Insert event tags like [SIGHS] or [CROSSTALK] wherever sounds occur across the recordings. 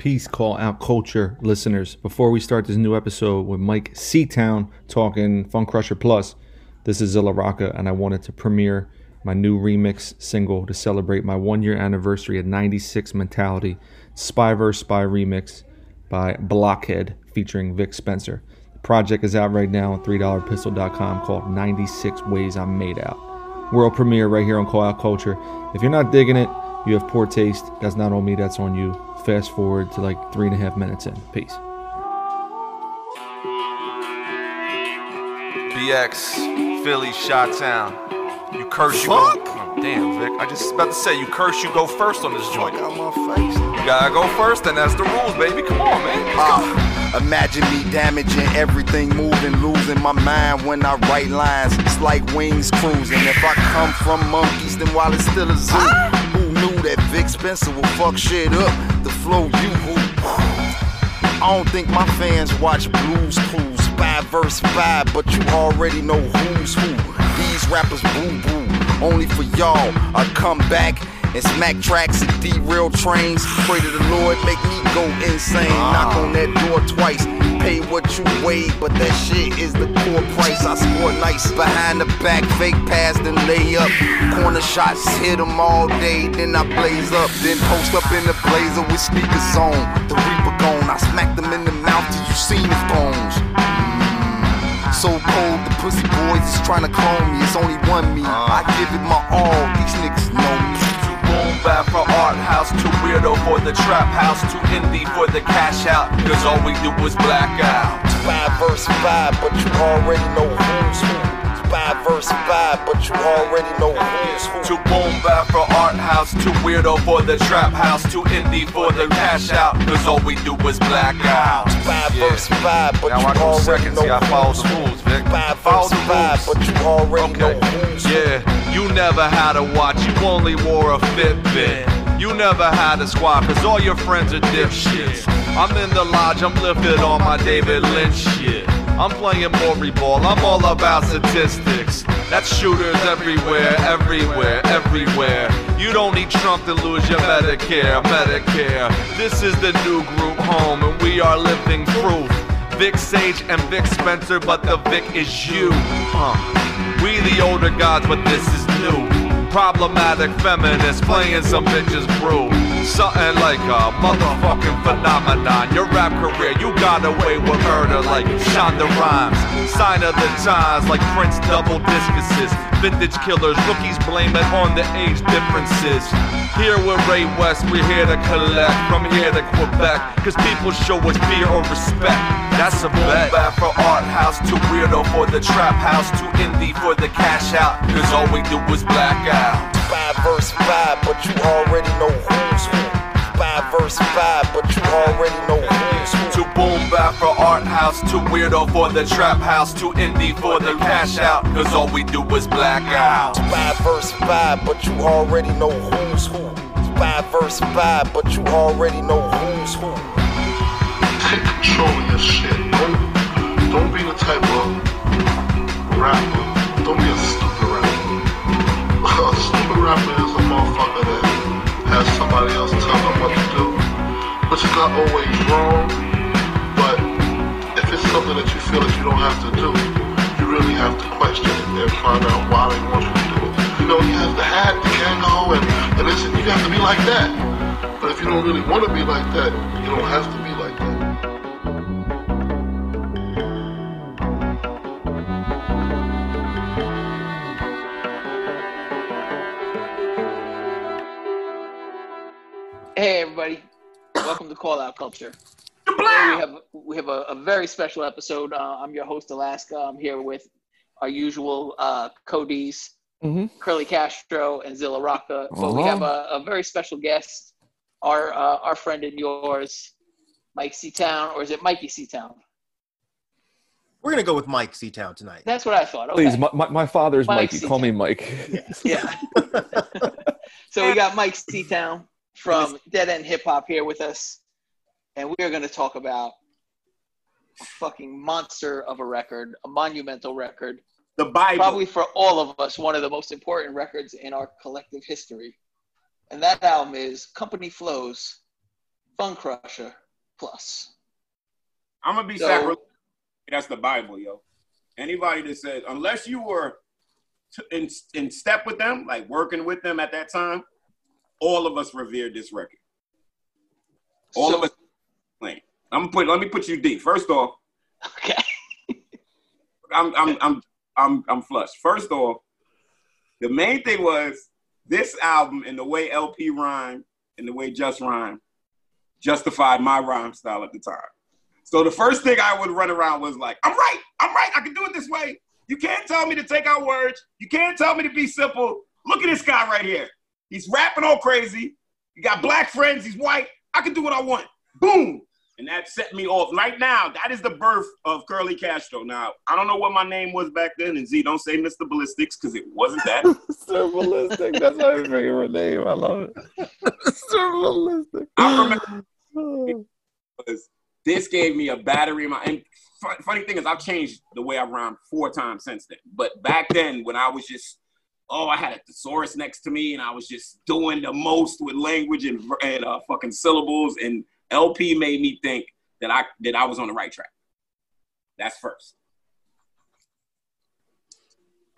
Peace, call out culture listeners. Before we start this new episode with Mike Seatown talking Fun Crusher Plus, this is Zilla Rocca, and I wanted to premiere my new remix single to celebrate my one year anniversary at 96 Mentality Spy vs. Spy remix by Blockhead featuring Vic Spencer. The project is out right now on $3pistol.com called 96 Ways I'm Made Out. World premiere right here on Call Out Culture. If you're not digging it, you have poor taste. That's not on me, that's on you. Fast forward to like three and a half minutes in. Peace. BX, Philly, Shot Town. You curse, you Fuck. go. Oh, damn, Vic. I just about to say, you curse, you go first on this joint. Fuck out my face. You gotta go first, and that's the rules, baby. Come on, man. Let's go. Uh, imagine me damaging everything, moving, losing my mind when I write lines. It's like wings cruising. If I come from monkeys, then while it's still a zoo, who knew that Vic Spencer will fuck shit up? The flow you. I don't think my fans watch Blues Clues, five verse five, but you already know who's who. These rappers boo boo, only for y'all. I come back and smack tracks and derail trains. Pray to the Lord, make me go insane. Knock on that door twice. Pay what you weigh, but that shit is the core price. I score nice behind the back, fake pass, then lay up. Corner shots, hit them all day, then I blaze up. Then post up in the blazer with sneakers on. The Reaper gone, I smack them in the mouth till you see his bones. Mm. So cold, the pussy boys is trying to clone me. It's only one me. I give it my all. These niggas know me. Boom for art house, too weirdo for the trap house, too indie for the cash out. Cause all we do is black out. Five verse five, but you already know who's who. Five verse five, but you already know who's who. To boom bap for art house, too weirdo for the trap house, too indie for the cash out. Cause all we do is black out. Five Yeah. verse five, but Now you I go already second, know see, I follow who's the who. rules, Vic. Five Follow verse the five, but you already know Okay. who's who. Yeah, you never had a watch, you only wore a Fitbit. You never had a squad, cause all your friends are dipshits. I'm in the lodge, I'm lifted on my David Lynch shit. I'm playing Morey ball, I'm all about statistics. That's shooters everywhere, everywhere, everywhere. You don't need Trump to lose your Medicare, Medicare. This is the new group home, and we are living proof. Vic Sage and Vic Spencer, but the Vic is you. We the older gods, but this is new. Problematic feminists playing some bitches brew. Something like a motherfucking phenomenon. Your rap career, you got away with murder like Shonda Rhimes. Sign of the times like Prince double discuses. Vintage killers, rookies blame it on the age differences. Here with Ray West, we're here to collect from here to Quebec. Cause people show us fear or respect. That's a bet. Bad for art house, too weirdo for the trap house, too indie for the cash out. Cause all we do is black out. Five verse five, but you already know who's who. Five verse five, but you already know who's who. Too boom bap for art house, too weirdo for the trap house, too indie for the cash out. Cause all we do is black out. Five verse five, but you already know who's who. Five verse five, but you already know who's who. take control of your shit. Really want to be like that, you don't have to be like that. Hey everybody, welcome to Call Out Culture. Today we have we have a, a very special episode. Uh, I'm your host Alaska. I'm here with our usual uh, Cody's, Mhm. Curly Castro, and Zilla Rocca. But we have a, a very special guest, our uh, our friend and yours, Mike Seatown, or is it Mikey Seatown? We're gonna go with Mike Seatown tonight. That's what I thought. Okay. Please, my, my, my father's Mike Mikey. Call me Mike. Yeah. [LAUGHS] so we got Mike Seatown from Dead End Hip Hop here with us, and we are going to talk about a fucking monster of a record, a monumental record, The Bible. probably for all of us, one of the most important records in our collective history. And that album is Company Flows, Fun Crusher Plus. I'm gonna be So- sacrilegious. That's the Bible, yo. Anybody that says unless you were t- in in step with them, like working with them at that time, all of us revered this record. All So- of us. Playing. I'm gonna put. Let me put you deep. First off, Okay. I'm I'm I'm I'm I'm flushed. First off, the main thing was this album and the way El-P rhymed and the way Just rhymed justified my rhyme style at the time. So the first thing I would run around was like, I'm right, I'm right, I can do it this way. You can't tell me to take out words. You can't tell me to be simple. Look at this guy right here. He's rapping all crazy. He got black friends. He's white. I can do what I want. Boom. And that set me off. Right now, that is the birth of Curly Castro. Now, I don't know what my name was back then. And Z, don't say Mr. Ballistics because it wasn't that. [LAUGHS] Mr. Ballistic. That's my favorite name. I love it. [LAUGHS] Mr. Ballistic. I remember [SIGHS] this gave me a battery in my. And funny thing is, I've changed the way I rhyme four times since then. But back then, when I was just, oh, I had a thesaurus next to me, and I was just doing the most with language and, and uh, fucking syllables, and El-P made me think that I that I was on the right track. That's first.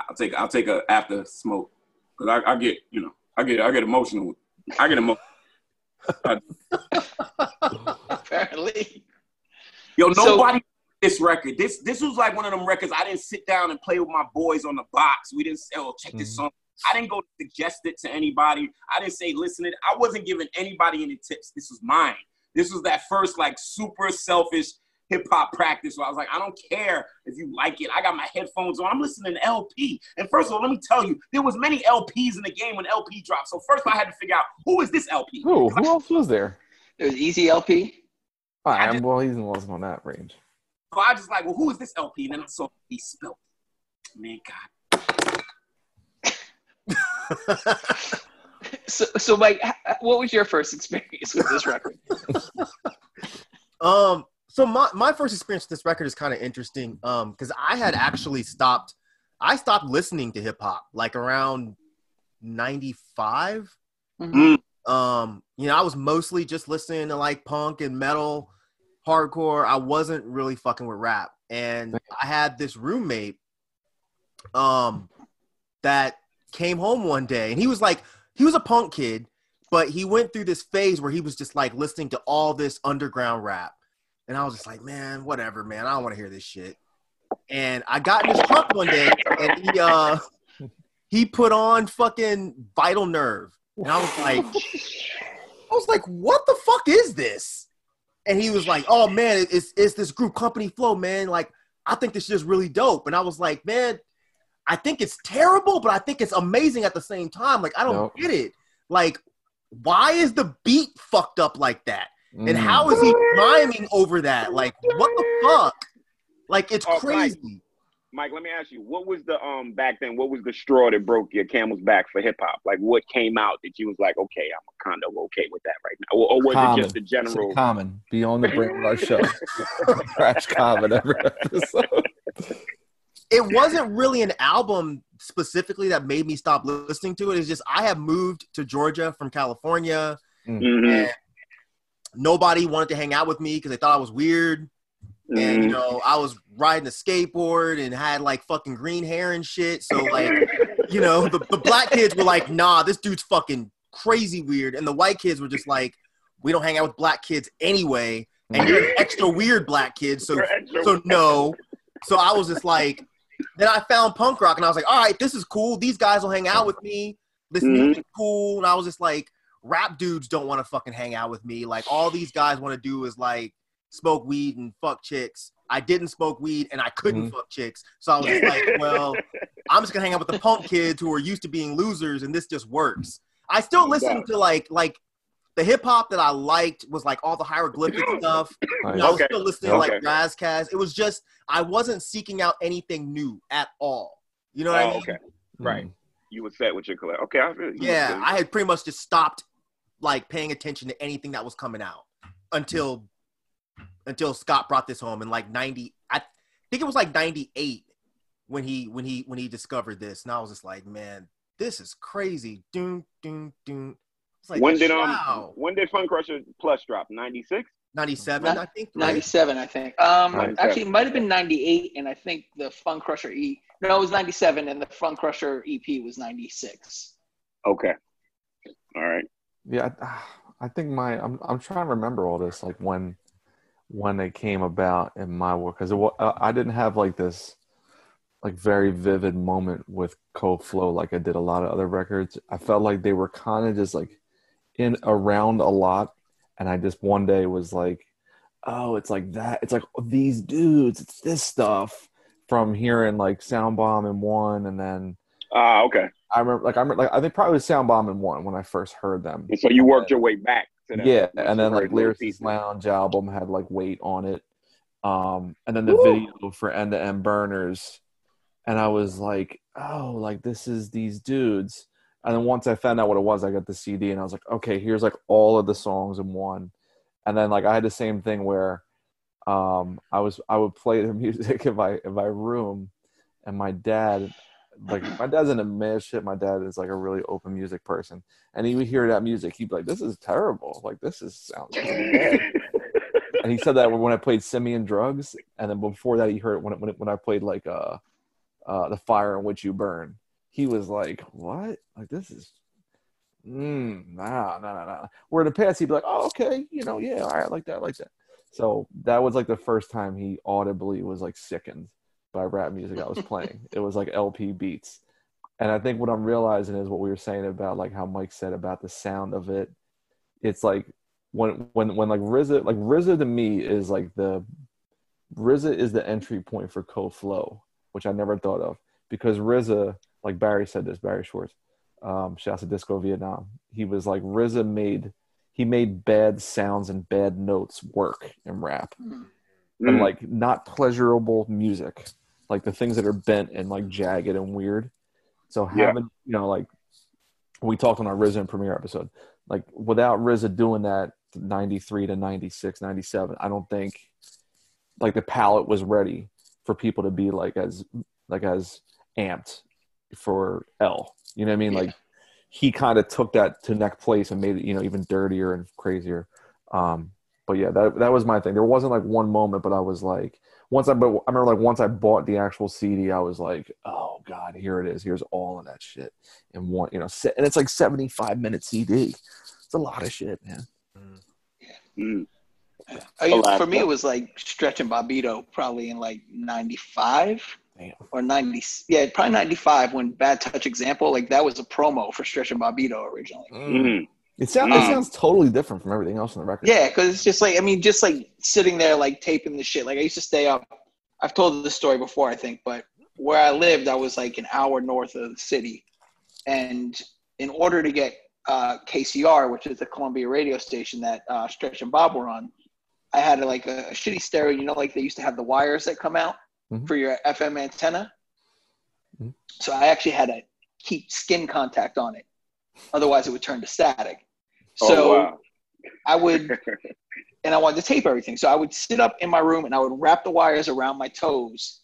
I'll take I'll take a after smoke because I, I get you know I get I get emotional. I get emotional. [LAUGHS] Apparently. Yo, So- nobody this record. This this was like one of them records I didn't sit down and play with my boys on the box. We didn't say, oh, check this Mhm. song. I didn't go suggest it to anybody. I didn't say listen it. I wasn't giving anybody any tips. This was mine. This was that first like super selfish hip hop practice where I was like, I don't care if you like it. I got my headphones on. I'm listening to El-P. And first of all, let me tell you, there was many LPs in the game when El-P dropped. So first I had to figure out who is this El-P? Who? Who else was there? It was Easy LP. I am. Well, he wasn't on that range. So I just like, well, who is this El-P? And then I saw he spelled. it. Man, God. [LAUGHS] So, so Mike, what was your first experience with this record? [LAUGHS] Um, so my, my first experience with this record is kind of interesting. Um, because I had actually stopped, I stopped listening to hip hop like around '95. Mm. Um, you know, I was mostly just listening to like punk and metal, hardcore. I wasn't really fucking with rap. And I had this roommate, um, that came home one day and he was like, he was a punk kid, but he went through this phase where he was just like listening to all this underground rap. And I was just like, man, whatever, man. I don't want to hear this shit. And I got in his truck one day and he uh he put on fucking Vital Nerve. And I was like, I was like, what the fuck is this? And he was like, oh man, it's it's this group Company Flow, man. Like, I think this is really dope. And I was like, man, I think it's terrible, but I think it's amazing at the same time. Like, I don't Nope. get it. Like, why is the beat fucked up like that? And Mm. how is he rhyming over that? Like, what the fuck? Like, it's Oh, Mike. crazy. Mike, let me ask you, what was the um back then? What was the straw that broke your camel's back for hip hop? Like, what came out that you was like, okay, I'm kind of okay with that right now, or, or was Common. it just the Say general? Common. Be on the brain of our show. [LAUGHS] Crash Common every episode. [LAUGHS] it wasn't really an album specifically that made me stop listening to it. It's just I have moved to Georgia from California. Mhm, And nobody wanted to hang out with me because they thought I was weird. And you mhm. know, I was riding a skateboard and had like fucking green hair and shit. So like, you know, the, the black kids were like, nah, this dude's fucking crazy weird. And the white kids were just like, we don't hang out with black kids anyway. And you're an extra weird black kid. So so no. So I was just like, then I found punk rock and I was like, all right, this is cool. These guys will hang out with me. This Mhm. music's cool. And I was just like, rap dudes don't want to fucking hang out with me. Like all these guys want to do is like smoke weed and fuck chicks. I didn't smoke weed and I couldn't fuck chicks. So I was just like, [LAUGHS] well, I'm just gonna hang out with the punk kids who are used to being losers and this just works. I still listen to like like the hip hop that I liked was like all the hieroglyphic [CLEARS THROAT] stuff. You know, I was Okay. still listening to like Okay. Ras Kass. It was just I wasn't seeking out anything new at all. You know what I Oh, mean? okay, mm. right. You were set with your collect. Okay, I feel you. Yeah, I had pretty much just stopped like paying attention to anything that was coming out until until Scott brought this home in like 90 I think it was like 98 when he when he when he discovered this and I was just like, man, this is crazy. Doom doom doom It's like, when did um when did Fun Crusher Plus drop? Ninety six. 97, I think. right? 97, I think. Um, 97. actually, it might have been 98, and I think the Fun Crusher E. No, it was 97, and the Fun Crusher EP was 96. Okay. All right. Yeah, I, I think my I'm I'm trying to remember all this like when when it came about in my work because I didn't have like this like very vivid moment with Co Flow like I did a lot of other records. I felt like they were kind of just like in around a lot, and I just one day was like, oh, it's like that. It's like these dudes. It's this stuff from hearing like Soundbombing One, and then Ah, okay. I remember like I remember like I think probably Soundbombing One when I first heard them. And so you worked your way back to that. Yeah, and then like Lyricist. Lounge album had like weight on it. Um, and then the video for End to End Burners, and I was like, oh, like this is these dudes. And then once I found out what it was, I got the CD and I was like, okay, here's like all of the songs in one. And then like I had the same thing where um I was I would play the [LAUGHS] music in my in my room and my dad like my dad's mad shit. My dad is like a really open music person. And he would hear that music, he'd be like, This is terrible. Like this is sounds [LAUGHS] and he said that when I played Simeon Drugs, and then before that he heard it when when, when I played like uh uh the fire in which you burn. He was like, What? Like this is mm, nah, nah, nah, nah. Where in the past he'd be like, Oh, okay, you know, yeah, all right, I like that, I like that. So that was like the first time he audibly was like sickened by rap music I was [LAUGHS] playing. it was like El-P beats. And I think what I'm realizing is what we were saying about like how Mike said about the sound of it. It's like when when when like RZA like RZA to me is like the RZA is the entry point for Co Flow, which I never thought of because RZA, like Barry said this, Barry Schwartz, um, shouts to Disco Vietnam. He was like RZA made he made bad sounds and bad notes work in rap and Mm. like not pleasurable music, like the things that are bent and like jagged and weird. So Yeah. having you know like we talked on our RZA and premiere episode, like without RZA doing that 93 to 96, 97, I don't think like the palette was ready for people to be like as like as amped for L. You know what I mean? Yeah. Like he kind of took that to next place and made it, you know, even dirtier and crazier. Um, but yeah, that that was my thing. There wasn't like one moment, but I was like, once I, but I remember like once I bought the actual CD, I was like, oh god, here it is. Here's all of that shit in one, you know, se- and it's like 75 minute CD. It's a lot of shit, man. Mm. I mean, Alaska. for me, it was like Stretch and Bobbito, probably in like 95 Damn. Or 90. Yeah, probably 95 when Bad Touch Example, like that was a promo for Stretch and Bobbito originally. Mm. It sounds Um, it sounds totally different from everything else on the record. Yeah, because it's just like I mean, just like sitting there like taping the shit. Like I used to stay up. I've told this story before, I think, but where I lived, I was like an hour north of the city, and in order to get uh, KCR, which is the Columbia radio station that uh, Stretch and Bob were on, I had like a, a shitty stereo. You know, like they used to have the wires that come out Mhm. for your FM antenna. Mhm. So I actually had to keep skin contact on it, otherwise it would turn to static. Oh, So wow. I would [LAUGHS] and I wanted to tape everything. So I would sit up in my room and I would wrap the wires around my toes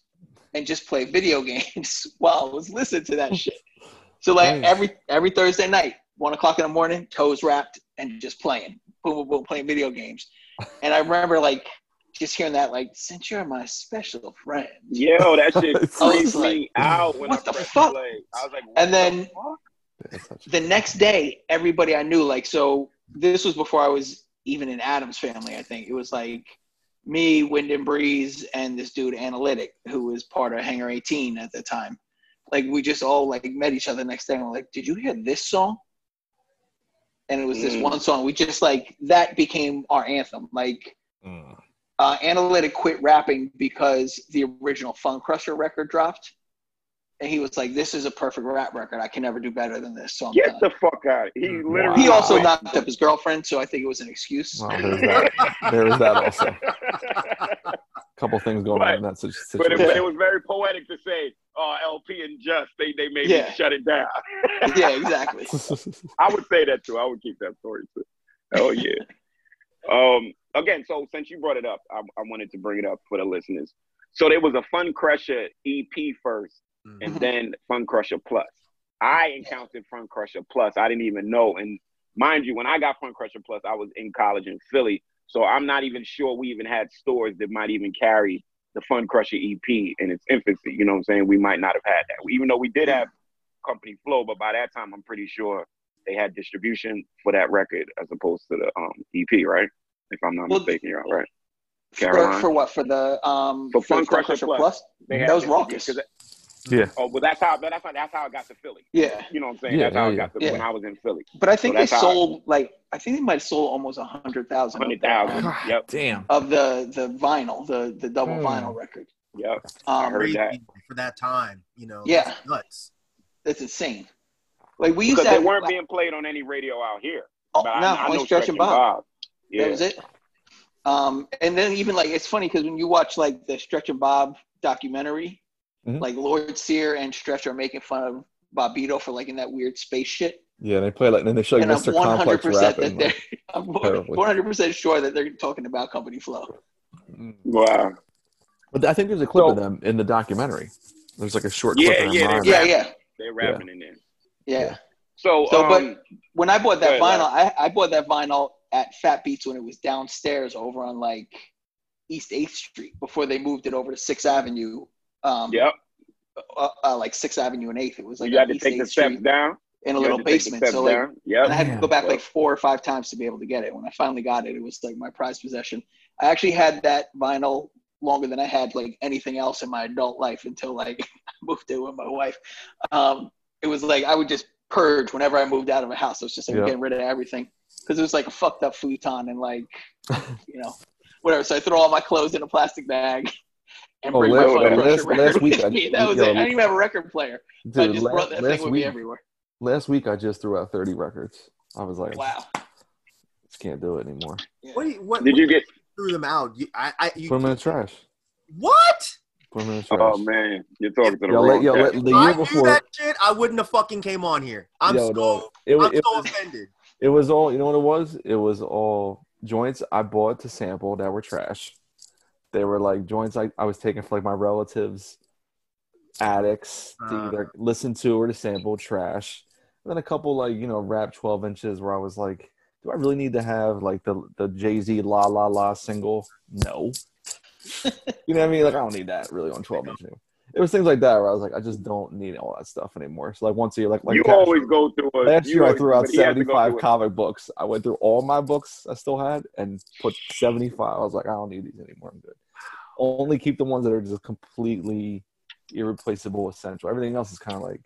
and just play video [LAUGHS] games while I was listening to that shit. So like Nice. every every Thursday night, one o'clock in the morning, toes wrapped and just playing, boom, boom, boom, playing video games. And I remember like just hearing that, like, since you're my special friend. Yo, that shit [LAUGHS] I was freaked like, me out when what I the fuck? play. I was like, And then fuck? It's such- the next day, everybody I knew, like, so this was before I was even in Atoms Family, I think. It was like me, Windnbreez, and this dude, Analytic, who was part of Hangar 18 at the time. Like, we just all, like, met each other the next day and we're like, did you hear this song? And it was this Mm. one song. We just, like, that became our anthem. Like. Uh, Analytic quit rapping because the original Fun Crusher record dropped. And he was like, this is a perfect rap record. I can never do better than this. So I'm Get done. the fuck out. He Wow. literally. He also knocked up his girlfriend, so I think it was an excuse. Well, there's that. there is that also. A [LAUGHS] couple things going on in that situ- But it, situation. but it was very poetic to say, "Oh, El-P and Just they they made Yeah. me shut it down." [LAUGHS] yeah, exactly. [LAUGHS] I would say that too. I would keep that story too. Oh yeah. um. Again, so since you brought it up, I, I wanted to bring it up for the listeners. So there was a Fun Crusher EP first, and Mhm. then Fun Crusher Plus. I encountered Fun Crusher Plus. I didn't even know, and mind you, when I got Fun Crusher Plus, I was in college in Philly, so I'm not even sure we even had stores that might even carry the Fun Crusher EP in its infancy. You know what I'm saying? We might not have had that, even though we did have company flow, but by that time, I'm pretty sure they had distribution for that record as opposed to the um, EP, right? If I'm not Well, mistaken, you're right. For, for what? For the um For Fun the Crusher Plus. They had That was distribution, Rawkus. 'cause it- Yeah. Oh, well, that's how. That's how. That's how I got to Philly. Yeah, You know what I'm saying? Yeah, that's how hell I got to yeah. when I was in Philly. but I think So they that's how- sold like I think they might have sold almost a hundred thousand Hundred thousand. God Yep. damn. of the the vinyl, the the double Hmm. vinyl record. Yep. I Um, heard that. for that time, you know. Yeah. that's nuts. that's insane. Like we used Because to they weren't like, being played on any radio out here. oh, But I- no, I, only know Stretch and Bob. Yeah. That was it. Um, and then even like it's funny because when you watch like the Stretch and Bob documentary, Mhm. like Lord Sear and Stretch are making fun of Bobbito for like in that weird space shit. Yeah, they play like, and they show like and I'm Mr. 100 Complex percent that rapping. they're like, [LAUGHS] I'm terribly. 100 percent sure that they're talking about Company Flow. mm. Wow. But I think there's a clip So- of them in the documentary. There's like a short clip Yeah, of them yeah, live. they Yeah, rap. yeah, They're rapping in there. yeah. So, So, um, but when I bought that go ahead, vinyl, I, I bought that vinyl at Fat Beats when it was downstairs over on like East Eighth Street before they moved it over to Sixth Avenue. Um, yep. uh, uh, like Sixth Avenue and Eighth. It was like you had to East take the 8th steps Street down. in a You little to take the basement. So like, down. Yep. and I had to go back Yep. like four or five times to be able to get it. When I finally got it, it was like my prized possession. I actually had that vinyl longer than I had like anything else in my adult life until like [LAUGHS] I moved in with my wife. Um, it was like I would just purge whenever I moved out of a house. It was just like Yeah. getting rid of everything because it was like a fucked up futon and like you know whatever. So I threw all my clothes in a plastic bag. [LAUGHS] And Oh, bring last- my Fun last- last week I- me. [LAUGHS] That was yo, it. I didn't even have a record player. I just la- brought that last thing with me everywhere. last week I just threw out 30 records. I was like, Wow. just can't do it anymore. What, you, what, Did you get? threw them out? You, I, I, you, Put them in the trash. what? Put them in the oh, trash. Oh man, you're talking to the Yo, wrong let, yo, the If year I knew before, that shit, I wouldn't have fucking came on here. I'm Yo, so, dog, it I'm it, so was, offended. It was all, you know what it was? It was all joints I bought to sample that were trash. They were like joints I, I was taking for like my relatives, addicts to Uh. either listen to or to sample trash. And then a couple like, you know, rap 12 inches where I was like, do I really need to have like the, the Jay Z La La La single? No. [LAUGHS] you know what I mean? Like, I don't need that really on 12 inch. anymore. It was things like that where I was like, I just don't need all that stuff anymore. So, like, once a year, like, like you Cash- always go through a. Last you year, I threw out but he had to go 75 comic books. I went through all my books I still had and put 75. I was like, I don't need these anymore. I'm good. Only keep the ones that are just completely irreplaceable, essential. Everything else is kind of like,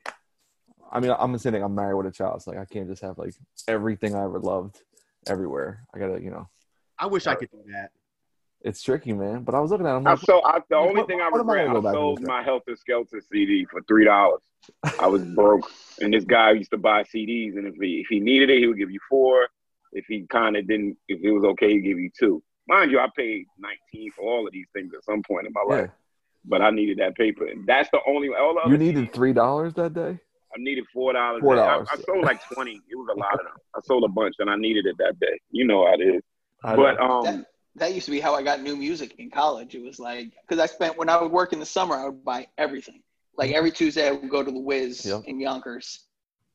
I mean, I'm the same thing. I'm married with a child. It's like, I can't just have like everything I ever loved everywhere. I gotta, you know, I wish I could do that. It's tricky, man. But I was looking at it, I'm I like, sold. I, the only what- thing I I regret, I and sold my Helter Skelter CD for three dollars. I was [LAUGHS] broke, and this guy used to buy CDs, and if he if he needed it, he would give you four. If he kind of didn't, if it was okay, he'd give you two. Mind you, I paid nineteen for all of these things at some point in my yeah. life, but I needed that paper, and that's the only. All the other You needed $3 that day? I needed four dollars. $4. I, I sold like twenty. It was a lot of them. I sold a bunch, and I needed it that day. You know how it is. I But um, that, that used to be how I got new music in college. It was like because I spent when I would work in the summer, I would buy everything. Like mm-hmm. every Tuesday, I would go to the Wiz Yep. in Yonkers,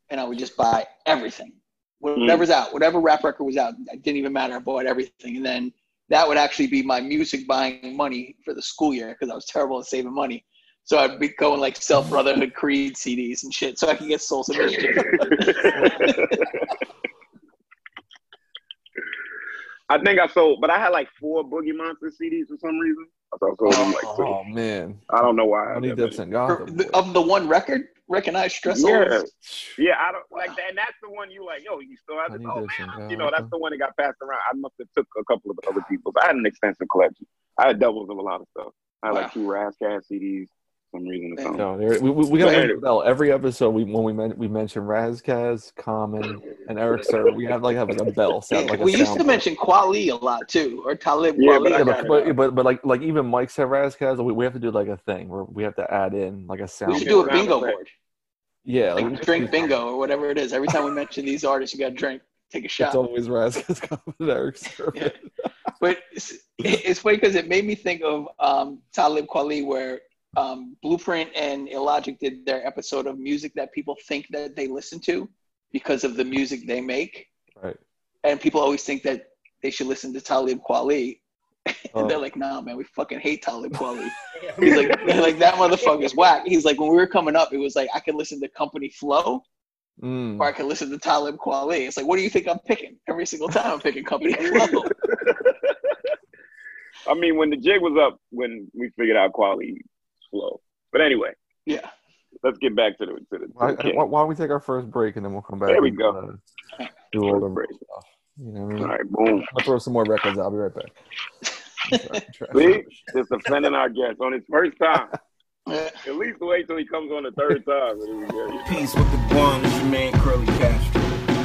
and I would just buy everything, whatever's mm. out, whatever rap record was out. It didn't even matter. I bought everything, and then that would actually be my music buying money for the school year because I was terrible at saving money. So I'd be going like Self Brotherhood Creed CDs and shit, so I could get Soul Submission. [LAUGHS] [LAUGHS] I think I sold, but I had like four Boogie Monster CDs for some reason. I I sold them like three. oh, man. I don't know why. I Honey had that Dips and Gotham. the- of the one record, recognize Stress Yeah, Souls? yeah. I don't like that, and that's the one you like. Yo, you still have it. Honey Oh man, you know that's the one that got passed around. I must have took a couple of the other people's. I had an extensive collection. I had doubles of a lot of stuff. I had Wow. like two Ras Kass CDs. For some reason or Yeah. something. No, there- we, we, we gotta But- mention Bell. Every episode we when we men, we mention Ras Kass, Common, and Eric Sir, we have like have like a bell [LAUGHS] sound. Yeah, Like a we used to soundboard. mention Kweli a lot too, or Talib Yeah, Kweli. but Yeah, got but, but, but but like like even Mike's have Ras Kass. We, we have to do like a thing where we have to add in like a sound. we should do a bingo board, Yeah, like, like drink [LAUGHS] bingo or whatever it is. Every time we mention these artists, you got to drink, take a shot. It's always Ras Kass, [LAUGHS] Common, and Eric Sir. Yeah. But it's, it's funny because it made me think of um, Talib Kweli, where um, Blueprint and Illogic did their episode of music that people think that they listen to because of the music they make. Right. and people always think that they should listen to Talib Kweli. and [LAUGHS] Oh. they're like, nah, man, we fucking hate Talib Kweli. [LAUGHS] He's like, they're like that motherfucker's whack. He's like, when we were coming up, it was like I could listen to Company Flow Mm. or I can listen to Talib Kweli. It's like, what do you think I'm picking? Every single time I'm picking Company [LAUGHS] Flow. I mean, when the jig was up, when we figured out quality flow. But anyway, Yeah. let's get back to the to the, to Why, the why, why don't we take our first break and then we'll come back? There we and, go. uh, do all the Break. stuff. You know what I mean? All right, boom. I'll throw some more records. I'll be right back. [LAUGHS] Try- try- See, just offending our guest on his first time. [LAUGHS] At least wait till he comes on the third time. and then we get- [LAUGHS] Peace with the one, it's your man Curly Castro.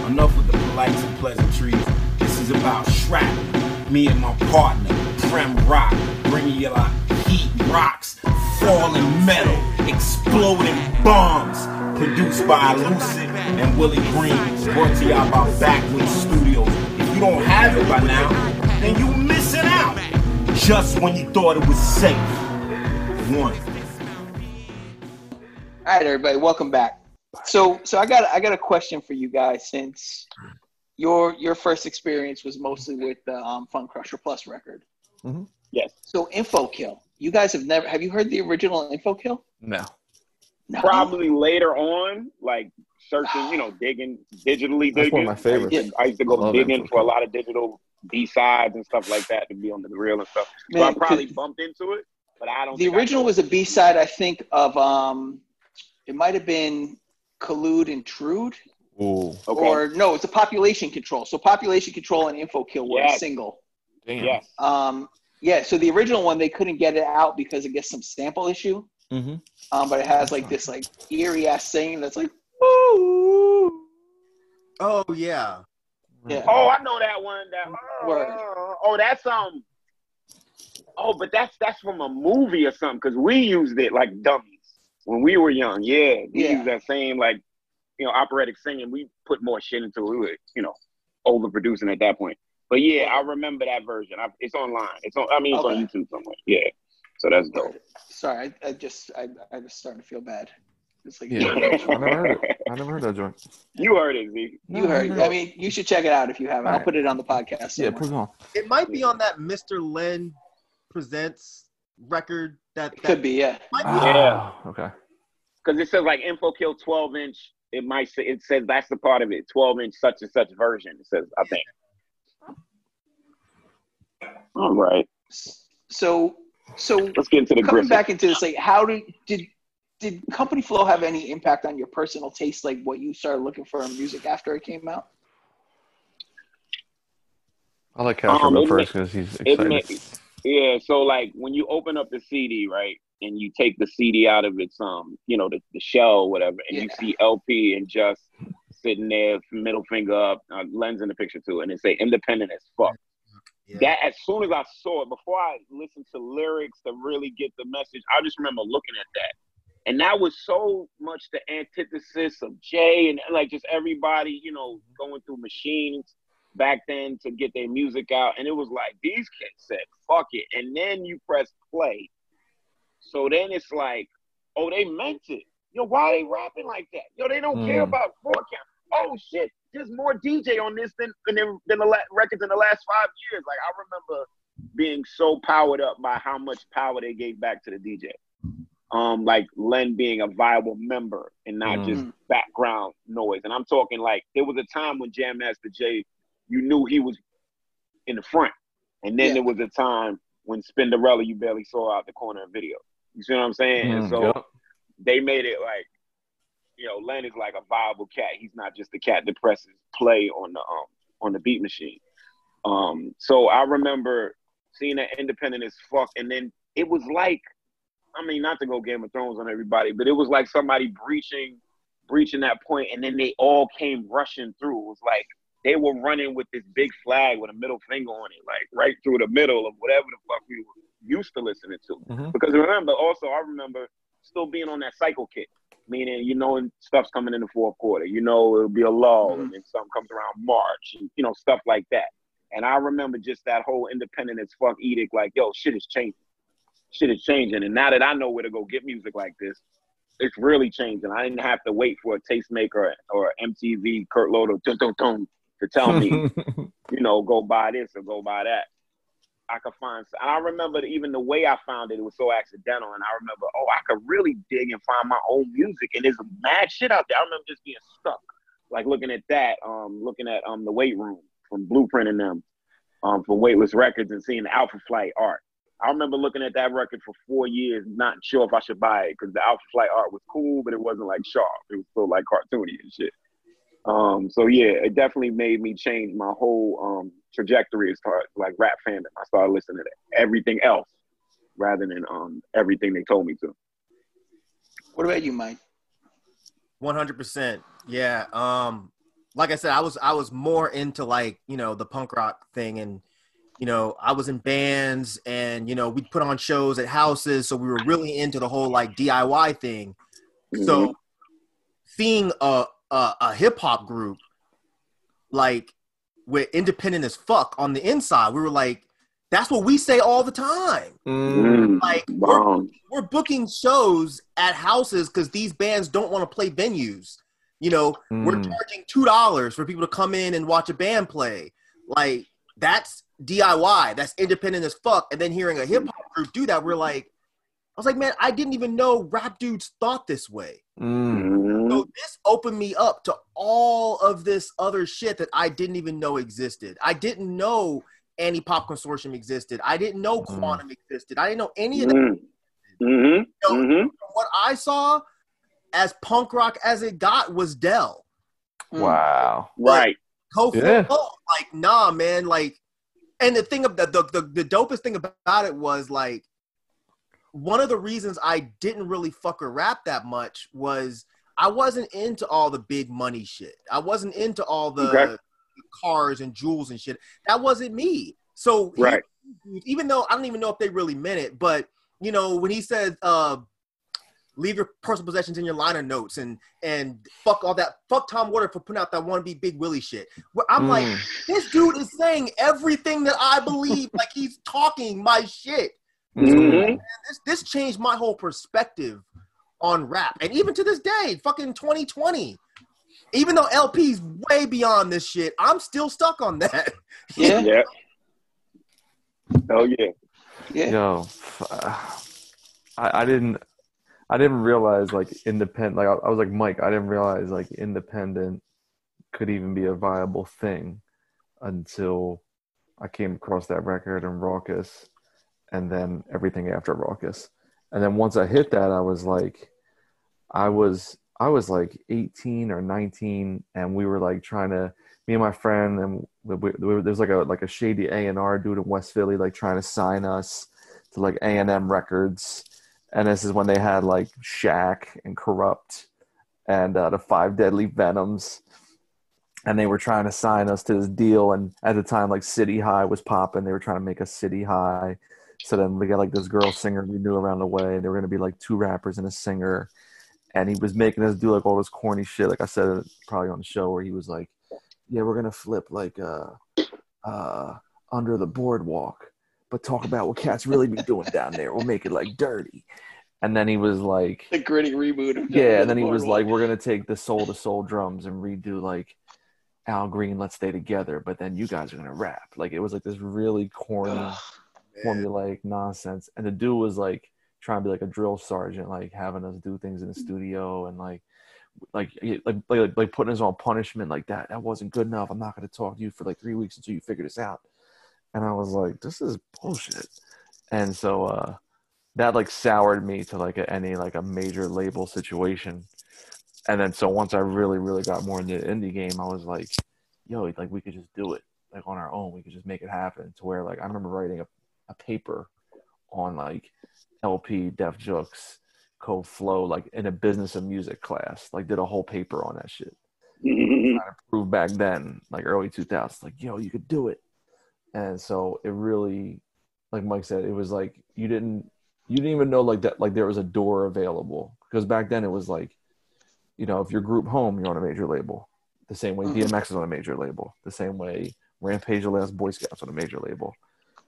Enough with the polites and pleasantries. This is about shrapnel. Me and my partner, Prem Rock, bringing you like heat rocks, falling metal, exploding bombs. Produced by Lucid and Willie Green. Brought to y'all by Backwoodz Studioz. If you don't have it by now, then you missing out. Just when you thought it was safe. One. All right, everybody, welcome back. So, so I got I got a question for you guys since your your first experience was mostly with the um, Fun Crusher Plus record. Yes. So, Info Kill. You guys have never have you heard the original Info Kill? No. No. Probably later on, like searching, you know, digging, digitally That's digging. one of my favorites. I used to, I used to go Love digging Info for a lot of digital B sides and stuff like that to be on the reel and stuff. so I probably bumped into it, but I don't. The think original know. was a B side, I think, of um, it might have been Collude Intrude, Ooh. okay. or no, it's a Population Control. So Population Control and Info Kill were a single. Damn. yes. Um, yeah, so the original one they couldn't get it out because it gets some sample issue. Mm-hmm. Um, but it has like this like eerie ass singing that's like ooh. Oh yeah. Yeah. Oh, I know that one. That Word. oh, oh, that's um. Oh, but that's that's from a movie or something because we used it like dummies when we were young. Yeah, we Yeah. used that same like you know operatic singing. We put more shit into it. We were, you know overproducing at that point. But yeah, I remember that version. I, it's online. It's on. I mean, it's Okay. on YouTube somewhere. Yeah. So that's dope. Sorry, I, I just I I was starting to feel bad. It's like Yeah. [LAUGHS] I never heard it. I never heard that joint. You heard it, Z. you heard. I mean, you should check it out if you haven't. I'll Alright. put it on the podcast. Yeah, put it on. It might be on that Mr. Len presents record. That, that Could be, yeah. might be- Yeah. Ah, okay. Because it says like info kill 12 inch. It might say it says that's the part of it. 12 inch such and such version. It says I think. All right. So so Let's get into the coming gristle. back into this, like, how did did did Company Flow have any impact on your personal taste, like what you started looking for in music after it came out? I like Castro Um, go first because he's it excited. ma- yeah, so like when you open up the CD, right, and you take the CD out of its um, you know, the, the shell or whatever, and you see LP and just sitting there, middle finger up, uh, lens in the picture too, and it say independent as fuck. Yeah. That as soon as I saw it, before I listened to lyrics to really get the message, I just remember looking at that. And that was so much the antithesis of Jay and like just everybody, you know, going through machines back then to get their music out. And it was like these kids said, fuck it. And then you press play. So then it's like, oh, they meant it. Yo, why are they rapping like that? Yo, they don't care Mm. about four count. Oh shit, there's more DJ on this than than, than the la- records in the last five years. Like I remember being so powered up by how much power they gave back to the DJ. Um, like Len being a viable member and not Mm. just background noise. And I'm talking like there was a time when Jam Master Jay, you knew he was in the front, and then Yeah. there was a time when Spinderella you barely saw out the corner of video. You see what I'm saying? and Mm, so yep. they made it like, you know, Len is like a viable cat. He's not just the cat that presses play on the um on the beat machine. Um, so I remember seeing that independent as fuck, and then it was like, I mean, not to go Game of Thrones on everybody, but it was like somebody breaching, breaching that point, and then they all came rushing through. It was like they were running with this big flag with a middle finger on it, like right through the middle of whatever the fuck we were used to listening to. Mhm. Because remember, also I remember still being on that cycle kick, meaning you know stuff's coming in the fourth quarter. You know it'll be a lull, mm-hmm. and then something comes around March, and you know stuff like that. And I remember just that whole independent as fuck edict, like yo, shit is changing, shit is changing. And now that I know where to go get music like this, it's really changing. I didn't have to wait for a tastemaker or MTV Kurt Loder dun, dun, dun, to tell me, [LAUGHS] you know, go buy this or go buy that. I could find, and I remember even the way I found it, it was so accidental. And I remember, oh, I could really dig and find my own music, and there's mad shit out there. I remember just being stuck, like looking at that, um, looking at um the weight room from Blueprint and them, um, from Weightless Records, and seeing the Alpha Flight art. I remember looking at that record for four years, not sure if I should buy it because the Alpha Flight art was cool, but it wasn't like sharp. It was still like cartoony and shit. Um, so yeah, it definitely made me change my whole um, trajectory as far as like rap fandom. I started listening to everything else rather than um, everything they told me to. What about you, Mike? One hundred percent. Yeah. Um, like I said, I was I was more into like you know the punk rock thing, and you know I was in bands, and you know we'd put on shows at houses, so we were really into the whole like DIY thing. So seeing a a, a hip hop group like we're independent as fuck on the inside, we were like, that's what we say all the time. Mm, Like we're, we're booking shows at houses because these bands don't want to play venues. You know, we're Mm. charging two dollars for people to come in and watch a band play. Like that's DIY. That's independent as fuck. And then hearing a hip hop group do that, we're like, I was like, man, I didn't even know rap dudes thought this way. Mm. Mhm. So this opened me up to all of this other shit that I didn't even know existed. I didn't know Anti Pop Consortium existed. I didn't know Mm. Quannum existed. I didn't know any of that. Mhm. Mhm. So Mhm. what I saw as punk rock as it got was Dell. Wow. Right. Go Yeah. full. Like, nah, man. Like, and the thing of the, the the the dopest thing about it was like one of the reasons I didn't really fuck with rap that much was I wasn't into all the big money shit. I wasn't into all the Okay. cars and jewels and shit. That wasn't me. So he- Right. even though I don't even know if they really meant it, but you know, when he said uh leave your personal possessions in your liner notes and and fuck all that fuck Tom Water for putting out that wanna be big Willie shit. Where I'm like, Mm. this dude is saying everything that I believe, [LAUGHS] like he's talking my shit. Mhm. This this changed my whole perspective on rap. And even to this day, fucking 2020. Even though El-P's way beyond this shit, I'm still stuck on that. [LAUGHS] Yeah, Yeah. Oh yeah. yeah. Yo, f- I, I didn't, I didn't realize like independent. Like I, I was like Mike. I didn't realize like independent could even be a viable thing until I came across that record and Rawkus, and then everything after Raucous. And then once I hit that, I was like, I was I was like 18 or 19, and we were like trying to me and my friend and we, we, there's like a like a shady A and R dude in West Philly like trying to sign us to like A and M Records, and this is when they had like Shaq and Corrupt and uh, the Five Deadly Venoms, and they were trying to sign us to this deal. And at the time, like City High was popping, they were trying to make us City High. So then we got like this girl singer we knew around the way. There were gonna be like two rappers and a singer, and he was making us do like all this corny shit. Like I said, probably on the show where he was like, "Yeah, we're gonna flip like uh, uh, under the boardwalk, but talk about what cats really be doing down there. We'll make it like dirty." And then he was like, The gritty reboot of yeah, and then he was like, "We're gonna take the soul to soul drums and redo like Al Green, Let's Stay Together, but then you guys are gonna rap." Like it was like this really corny. Formulaic nonsense. And the dude was like trying to be like a drill sergeant, like having us do things in the studio and like. Like, like, like, like putting us on punishment like that. That wasn't good enough. I'm not going to talk to you for like three weeks until you figure this out. And I was like, this is bullshit. And so, uh, that like soured me to like a, any like a major label situation and then so once i really really got more into the indie game i was like yo like we could just do it like on our own we could just make it happen to where like i remember writing a, a paper on like El-P def jux Co Flow like in a business of music class like did a whole paper on that shit Mhm. [LAUGHS] trying to prove back then, like early 2000s, like, yo, you could do it. And so it really, like Mike said, it was like you didn't, you didn't even know like that, like there was a door available because back then it was like, you know, if you're group home, you're on a major label. The same way DMX is on a major label. The same way Rampage, the Last Boy Scouts on a major label.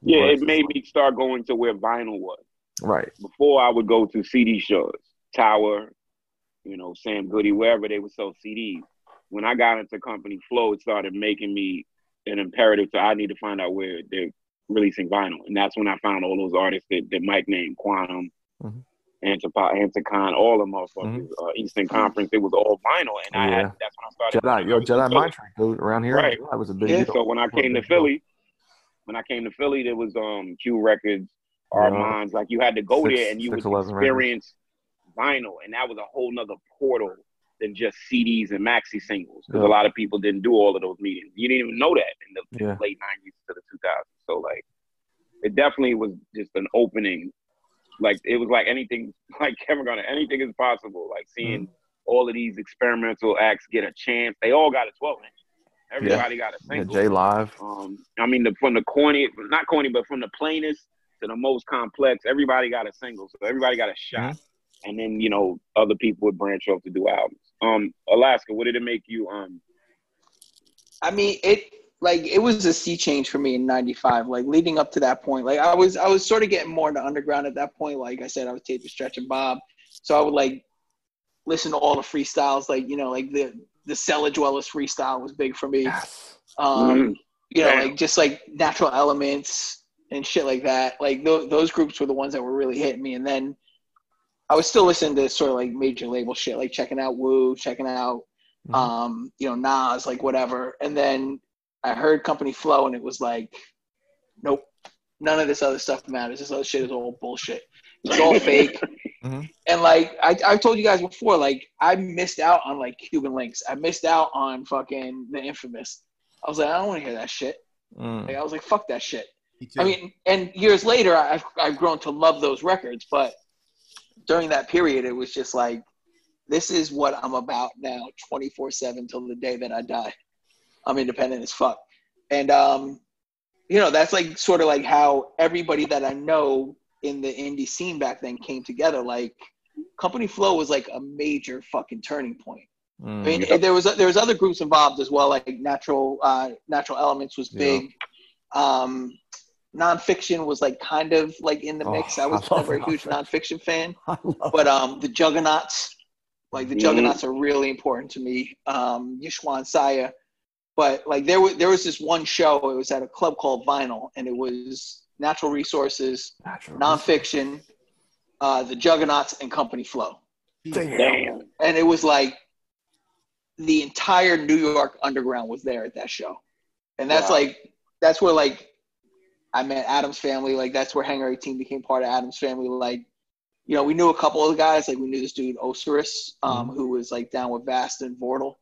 Yeah, it made me start going to where vinyl was. right. Before I would go to CD shows, Tower, you know, Sam Goody, wherever they would sell CDs. when I got into Company Flow, it started making me an imperative to I need to find out where they're releasing vinyl, and that's when I found all those artists that, that Mike named Quannum, Mhm. Antipop, Anticon, all of them motherfuckers, uh, Eastern Conference. It was all vinyl, and I had that's when I started. Jedi, yo, I was in Jedi Philly. Mind Trick, dude. Around here, Right. that was a big Yeah, deal. So when I That was a came to big deal. Philly, when I came to Philly, there was um Q Records, Yeah. Armands. Like you had to go Six- there and you would 611 Records. experience vinyl, and that was a whole nother portal than just CDs and maxi singles because Yeah. a lot of people didn't do all of those meetings. You didn't even know that in the, Yeah. late '90s to the 2000s. So like, it definitely was just an opening. Like it was like anything, [LAUGHS] like Kevin Garnett, anything is possible. Like seeing all of these experimental acts get a chance. They all got a 12 inch. Everybody got a Yeah, single. J Live. Um, I mean, the, from the corny, not corny, but from the plainest to the most complex, everybody got a single, so everybody got a shot. And then you know, other people would branch off to do albums. Um, Alaska, what did it make you? Um, I mean, it like it was a sea change for me in '95. Like leading up to that point, like I was I was sort of getting more into underground at that point. Like I said, I was taping Stretch and Bob, so I would like listen to all the freestyles. Like you know, like the the Cella Dwellas freestyle was big for me. Yes. Um, Mhm. you know, Damn. like just like natural elements and shit like that. Like th- those groups were the ones that were really hitting me. And then I was still listening to sort of like major label shit, like checking out Woo, checking out, Mhm. um, you know, Nas, like whatever. And then I heard Company Flow, and it was like, nope, none of this other stuff matters. This other shit is all bullshit. It's all [LAUGHS] fake. Mhm. And like I, I told you guys before, like I missed out on like Cuban Linx. I missed out on fucking the infamous. I was like, I don't want to hear that shit. Mm. Like, I was like, fuck that shit. Me. I mean, and years later, I've I've grown to love those records, but during that period, it was just like, this is what I'm about now, 24 seven till the day that I die. I'm independent as fuck, and um, you know, that's like sort of like how everybody that I know in the indie scene back then came together. Like, Company Flow was like a major fucking turning point. I Mm. mean, there was there was other groups involved as well, like Natural uh, Natural Elements was Yeah. big. Um, Non Phixion was like kind of like in the Oh, mix. I was I never a huge Non Phixion. nonfiction fan, [LAUGHS] but um, the Juggaknots, like the Mhm. Juggaknots, are really important to me. Um, Yishwan Saya, but like there was there was this one show. It was at a club called Vinyl, and it was Natural Resources, Natural Non Phixion, uh, the Juggaknots, and Company Flow Damn. damn. and it was like the entire New York underground was there at that show, and that's Wow. like that's where like I met Atoms Family. Like that's where Hangar 18 became part of Atoms Family. Like you know, we knew a couple of the guys. Like we knew this dude Osiris, um, who was like down with Vast and Vordul,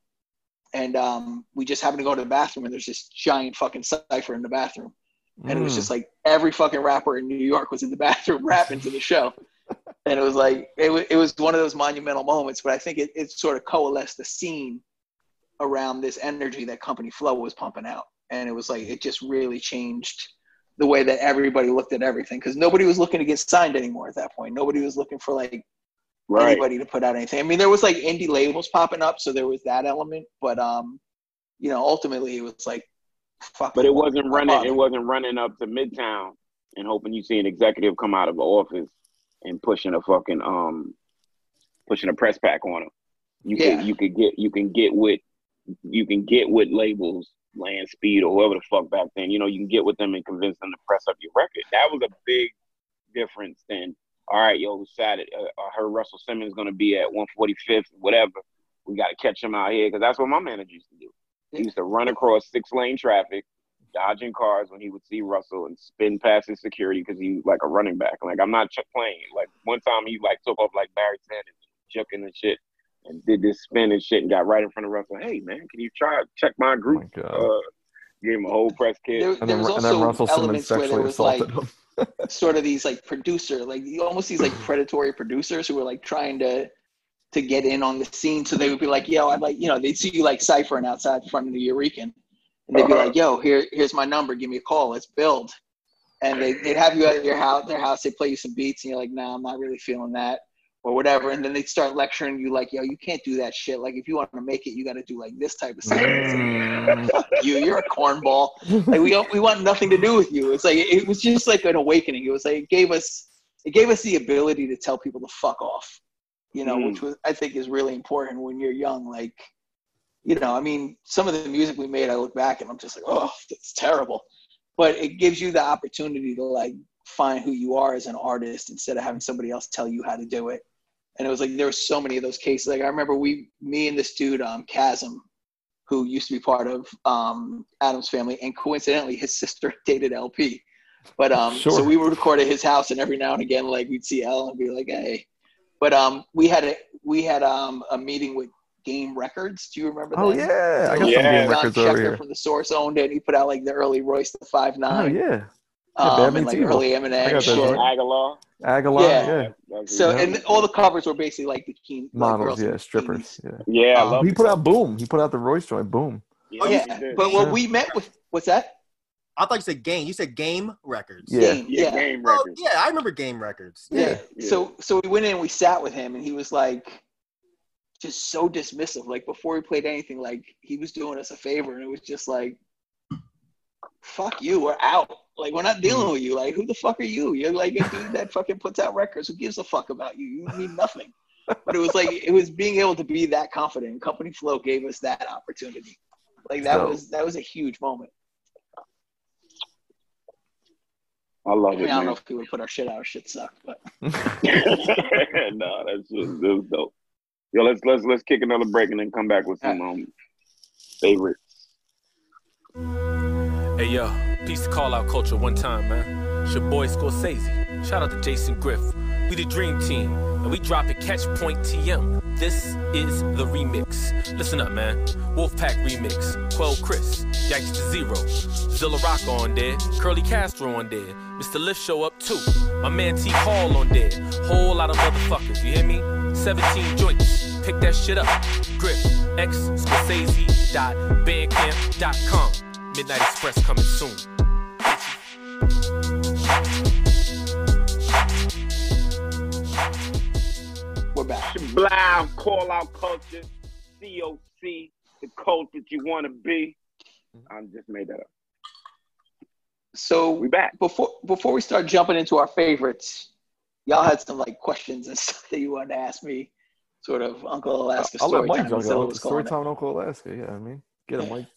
and um, we just happened to go to the bathroom, and there's this giant fucking cipher in the bathroom, and it was Mm. just like every fucking rapper in New York was in the [LAUGHS] bathroom rapping to the show. And it was like it was, it was one of those monumental moments, but I think it, it sort of coalesced the scene around this energy that Company Flow was pumping out, and it was like it just really changed the way that everybody looked at everything because nobody was looking to get signed anymore at that point. Nobody was looking for like Right. anybody to put out anything. I mean, there was like indie labels popping up, so there was that element, but um, you know, ultimately it was like. But it wasn't running. It wasn't running up to Midtown and hoping you see an executive come out of the office and pushing a fucking um, pushing a press pack on him. You Yeah. can you can get you can get with you can get with labels, Land Speed or whoever the fuck back then. You know you can get with them and convince them to press up your record. That was a big difference than all right, yo, Saturday. Uh, I heard Russell Simmons going to be at 145th, whatever. We got to catch him out here because that's what my manager used to do. He used to run across six lane traffic, dodging cars when he would see Russell and spin past his security because he was like a running back. Like I'm not ch- playing. Like one time he like took off like Barry Sanders, juking and shit, and did this spin and shit and got right in front of Russell. Hey man, can you try check my Oh group? my uh, gave him a whole press kit. There, and, there then, was and then also Russell Simmons elements where there sexually was like assaulted him. [LAUGHS] sort of these like producer, like almost these like predatory producers who were like trying to to get in on the scene. So they would be like, "Yo, I'd like," you know, they'd see you like ciphering outside in front of the Nuyorican, and they'd be like, "Yo, here, here's my number. Give me a call. Let's build." And they, they'd have you at your house, their house. They play you some beats, and you're like, "Nah, I'm not really feeling that." Or whatever, and then they'd start lecturing you like, "Yo, you can't do that shit. Like, if you want to make it, you got to do like this type of stuff." It's like, Mm. [LAUGHS] you, you're a cornball. Like we don't, we want nothing to do with you. It's like it was just like an awakening. It was like it gave us it gave us the ability to tell people to fuck off. You know, Mm. which was I think is really important when you're young. Like you know, I mean, some of the music we made, I look back and I'm just like, oh, [LAUGHS] it's terrible. But it gives you the opportunity to like find who you are as an artist instead of having somebody else tell you how to do it. And it was like there were so many of those cases. Like I remember we, me and this dude, um, Chasm, who used to be part of um, Atoms Family, and coincidentally, his [LAUGHS] sister dated El-P. But um, Sure. so we would record at his house, and every now and again, like we'd see L and be like, "Hey," but um, we had a we had um a meeting with Game Records. Do you remember? Oh that? yeah, I got Yeah. some game John records over here. from the Source owned it. and He put out like the early Royce the Five Oh Nine, yeah, um, Bad and like Meets Evil. early Eminem got shit. those. Aguilar. Aguilar. Yeah. Yeah, So Yeah. and all the covers were basically like bikini like models. girls Yeah, strippers. bikinis. Yeah. Yeah, I Um, love He put out Boom. He put out the Royce joint. Boom. Yeah, Oh, yeah, but when Yeah. we met with what's that? I thought you said game. You said game records. Yeah. Game, yeah, yeah. game Oh, records. yeah, I remember game records. Yeah. Yeah. So so we went in and we sat with him and he was like just so dismissive. Like before we played anything, like he was doing us a favor and it was just like fuck you, we're out. Like we're not dealing with you. Like who the fuck are you? You're like a dude that fucking puts out records. Who gives a fuck about you? You mean nothing. But it was like it was being able to be that confident. Company Flow gave us that opportunity. Like that So- was that was a huge moment. I love I mean, it, I don't know if we would put our shit out. Our shit sucked, but [LAUGHS] [LAUGHS] no, that's just this is dope. Yo, let's let's let's kick another break and then come back with some um favorite. Hey yo, peace to call out culture one time, man. It's your boy Scorsese. Shout out to Jason Griff. We the dream team, and we drop it catch point TM. This is the remix. Listen up, man. Wolfpack remix. Quelle Chris, Gangsta Zero, Zilla Rock on there, Curly Castro on there, Mr. Lif show up too. My man T Hall on there. Whole lot of motherfuckers, you hear me? 17 joints. Pick that shit up. Grip. X, Scorsese.bandcamp.com. Midnight Express coming soon. We're back. Blah, call out culture, COC, the cult that you want to be. Mm-hmm. I just made that up. So We back. before before we start jumping into our favorites, y'all had some like questions and [LAUGHS] stuff that you wanted to ask me. Sort of Uncle Alaska I'll story let Mike time. jump as Zilla in. was Story time Uncle Alaska. Yeah, I mean, get him, Mike. [LAUGHS]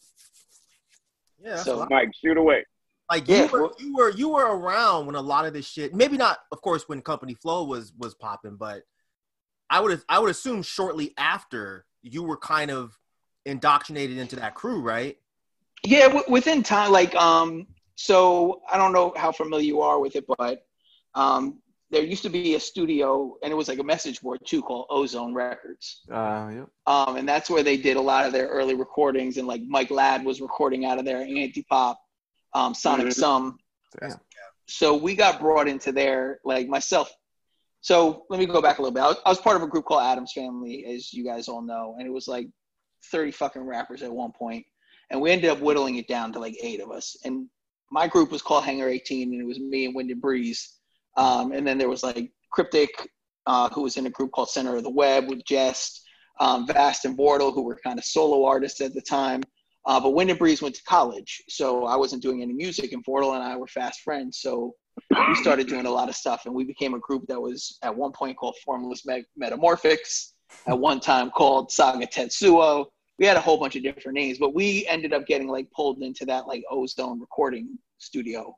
Yeah. So- Mike, shoot away. like Yeah, you were, well- you were you were around when a lot of this shit. Maybe not, of course, when Company Flow was was popping, but I would I would assume shortly after you were kind of indoctrinated into that crew, right? Yeah, w- within time, like um, so I don't know how familiar you are with it, but um, there used to be a studio, and it was like a message board too, called Ozone Records. Uh, yep. Um, and that's where they did a lot of their early recordings, and like Mike Ladd was recording out of there, Antipop, um, Sonic Mhm. Sum. Damn. So we got brought into there, like myself. So let me go back a little bit. I was, part of a group called Atoms Family, as you guys all know, and it was like 30 fucking rappers at one point, and we ended up whittling it down to like eight of us. And my group was called Hangar 18, and it was me and Windnbreez. Um, and then there was like Cryptic, uh, who was in a group called Center of the Web with Jest, um, Vast and Vordul, who were kind of solo artists at the time. Uh, but Windnbreez went to college, so I wasn't doing any music, and Vordul and I were fast friends. So we started doing a lot of stuff, and we became a group that was at one point called Formless Metamorphics, at one time called Saga Tetsuo. We had a whole bunch of different names, but we ended up getting like pulled into that like Ozone recording studio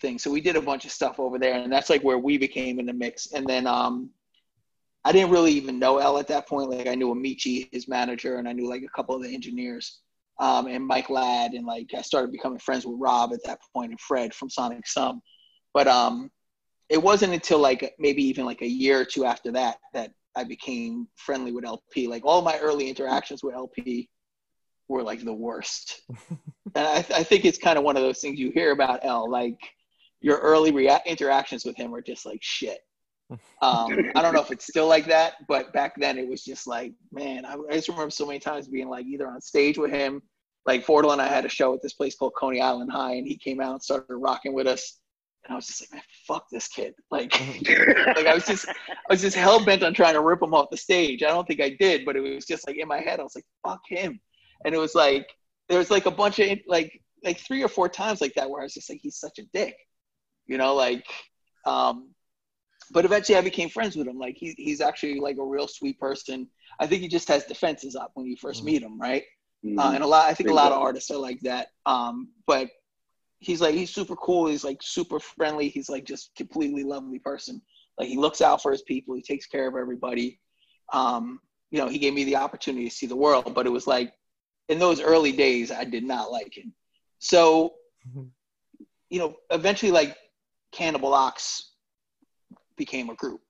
thing. So we did a bunch of stuff over there, and that's like where we became in the mix. And then um, I didn't really even know L at that point. Like I knew Amaechi, his manager, and I knew like a couple of the engineers, um, and Mike Ladd, and like I started becoming friends with Rob at that point and Fred from Sonic Sum. But um, it wasn't until like maybe even like a year or two after that that I became friendly with El-P. Like all my early interactions with El-P were like the worst. [LAUGHS] and I, I think it's kind of one of those things you hear about L. Like your early rea- interactions with him were just like shit. Um, I don't know if it's still like that, but back then it was just like, man, I, I just remember so many times being like either on stage with him, like Vordul and I had a show at this place called Coney Island High, and he came out and started rocking with us. And I was just like, man, fuck this kid. Like, [LAUGHS] [LAUGHS] like I was just, I was just hell bent on trying to rip him off the stage. I don't think I did, but it was just like in my head, I was like, fuck him. And it was like, there was like a bunch of like, like three or four times like that where I was just like, he's such a dick, you know, like, um, but eventually I became friends with him. Like he, he's actually like a real sweet person. I think he just has defenses up when you 1st meet him, right? Uh, and a lot, I think a lot of artists are like that. Um, but he's like he's super cool. He's like super friendly. He's like just completely lovely person. Like he looks out for his people. He takes care of everybody. Um, you know, he gave me the opportunity to see the world, but it was like in those early days, I did not like him. So, you know, eventually, like Cannibal Ox became a group,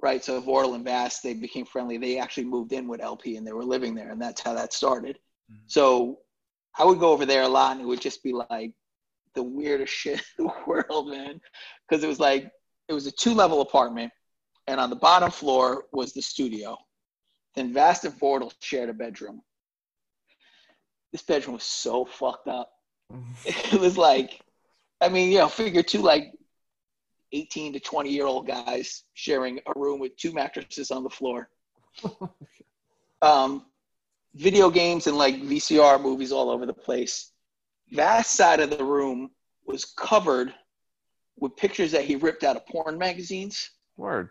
right? So Vordul and Vass, they became friendly. They actually moved in with El-P and they were living there, and that's how that started. So I would go over there a lot, and it would just be like the weirdest shit [LAUGHS] in the world, man. Because it was like it was a two-level apartment, and on the bottom floor was the studio. Then Vast and Vordul shared a bedroom. This bedroom was so fucked up. [LAUGHS] It was like, I mean, you know, figure two like 18 to 20 year old guys sharing a room with two mattresses on the floor. [LAUGHS] um, video games and like VCR movies all over the place. That side of the room was covered with pictures that he ripped out of porn magazines. Word.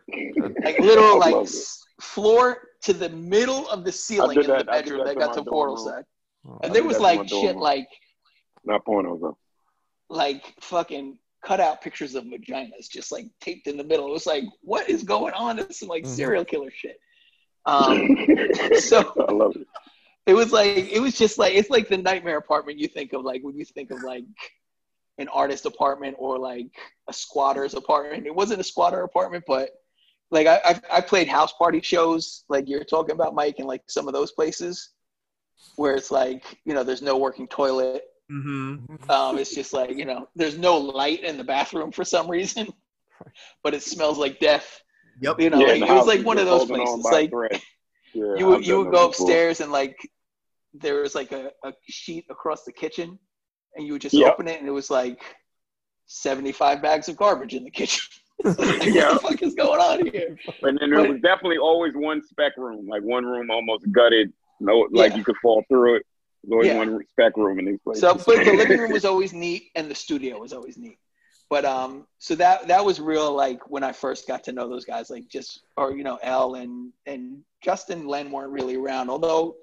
Like literal, like s- floor to the middle of the ceiling in the that- I did bedroom that that got my to portal room. side. Oh, And I there was that to my like shit room. like Not porno though. like fucking cut out pictures of vaginas just like taped in the middle. It was like, what is going on? It's some like Mhm. serial killer shit. Um, [LAUGHS] so I love it. It was like it was just like it's like the nightmare apartment you think of like when you think of like an artist apartment or like a squatter's apartment. It wasn't a squatter apartment, but like I I, I played house party shows like you're talking about, Mike, and like some of those places where it's like you know there's no working toilet. Mm-hmm. Um, it's just like you know there's no light in the bathroom for some reason, but it smells like death. Yep. You know, Yeah, like, it was like one of those holding on places. Like thread. Yeah, you would you would go before. upstairs and like there was like a, a sheet across the kitchen and you would just Yep. open it and it was like 75 bags of garbage in the kitchen [LAUGHS] like, Yeah. what the fuck is going on here And then there But- was definitely always one spec room, like one room almost gutted, no, like Yeah. you could fall through it. There's always Yeah. one spec room in these places. so but the [LAUGHS] living room was always neat and the studio was always neat but um so that that was real like when i first got to know those guys like just or you know l and and justin len weren't really around although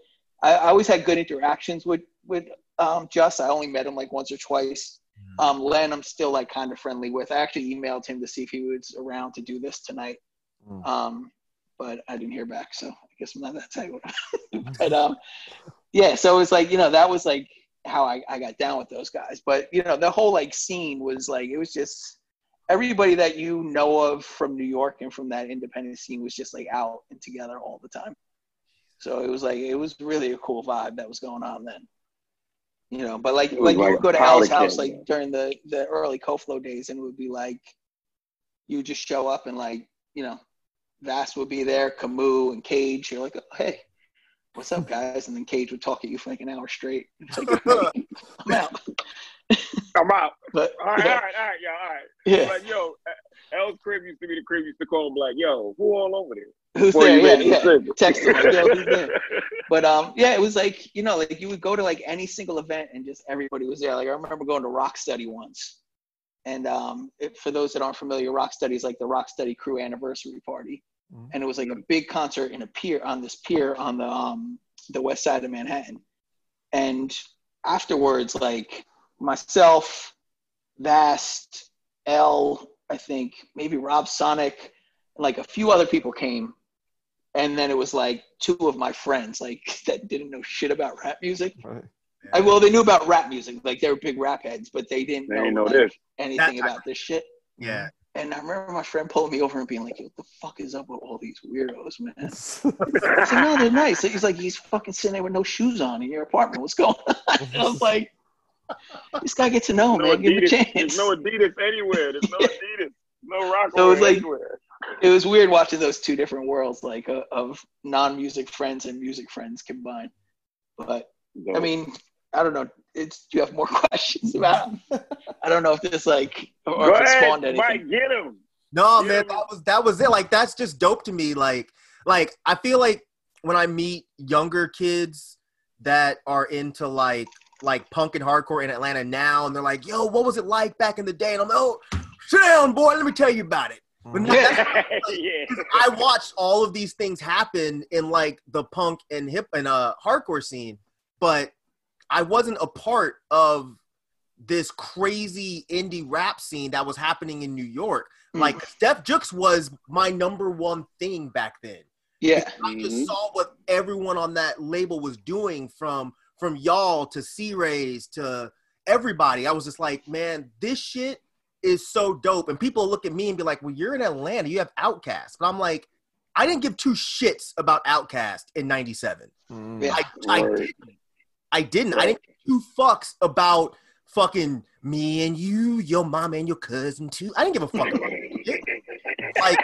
i, I always had good interactions with with um just i only met him like once or twice. Um len i'm still like kind of friendly with. I actually emailed him to see if he was around to do this tonight. Mm. um but i didn't hear back so i guess i'm not that tight [LAUGHS] but um yeah so it was like you know that was like how I, I got down with those guys. But you know the whole like scene was like it was just everybody that you know of from new york and from that independent scene was just like out and together all the time. So it was like it was really a cool vibe that was going on then. You know but like like you like would go to al's house like during the the early Co Flow days and it would be like you would just show up and like you know Vass would be there, Camu and Cage. You're like, oh, hey, what's up, guys? And then Cage would talk at you for like an hour straight. [LAUGHS] It's like, [LAUGHS] I'm out. I'm out. [LAUGHS] But All right, yeah, all right, all right, yeah, all right. yeah. Like, yo, L's crib used to be the crib used to call him like, yo, who all over there? who's Before there? you Yeah, yeah. Text him, like, yo, who's there? But um, yeah, it was like you know, like you would go to like any single event and just everybody was there. Like I remember going to Rock Steady once, and um, it, for those that aren't familiar, Rock Steady is like the Rock Steady crew anniversary party, Mhm. and it was like a big concert in a pier on this pier on the um the west side of Manhattan, and afterwards, like myself, Vast, L, I think maybe Rob Sonic, and like a few other people came and then it was like two of my friends like [LAUGHS] that didn't know shit about rap music Right. I, well they knew about rap music like they were big rap heads but they didn't They know, ain't know like, this. anything That- about this shit Yeah. And i remember my friend pulling me over and being like what the fuck is up with all these weirdos man [LAUGHS] I said, no they're nice he's like he's fucking sitting there with no shoes on in your apartment what's going on [LAUGHS] and i was like this guy gets to know no man give him a Adidas. chance There's no Adidas anywhere. There's no [LAUGHS] Adidas. No rock So it was like- anywhere. it was weird watching those two different worlds like uh, of non-music friends and music friends combined but I mean, I don't know. It's do you have more questions about? I don't know if this like or Go if it ahead, spawned anything. Mike, get him. No, Yeah, man, man. that was that was it. Like that's just dope to me. Like, like I feel like when I meet younger kids that are into like like punk and hardcore in Atlanta now, and they're like, "Yo, what was it like back in the day?" And I'm like, "Oh, sit down, boy. Let me tell you about it." But Mhm. that's- [LAUGHS] yeah. I watched all of these things happen in like the punk and hip and uh hardcore scene, but I wasn't a part of this crazy indie rap scene that was happening in New York. Mm. Like Def Jux was my number one thing back then. Yeah. I just Mhm. saw what everyone on that label was doing from from y'all to C-Rayz to everybody. I was just like, man, this shit is so dope. And people look at me and be like, well, you're in Atlanta, you have OutKast. But I'm like, I didn't give two shits about OutKast in 97. Mm. Yeah. I, I didn't. I didn't. I didn't give two fucks about fucking me and you, your mom and your cousin too. I didn't give a fuck about that shit. Like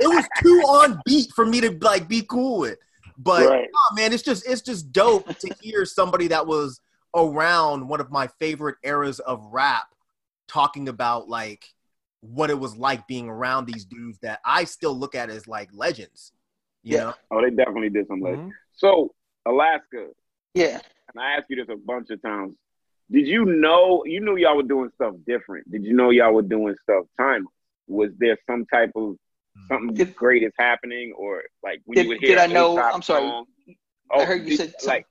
it was too on beat for me to like be cool with. But Right. oh, man, it's just it's just dope to hear somebody that was around one of my favorite eras of rap talking about like what it was like being around these dudes that I still look at as like legends. You Yeah. know? Oh, they definitely did some like. Mhm. So Alaska, Yeah. and I asked you this a bunch of times. Did you know you knew y'all were doing stuff different? Did you know y'all were doing stuff timeless? Was there some type of hmm. something Did- great is happening, or like when Did- you would hear? did I know- I'm sorry. song- I oh, heard you did- said some- like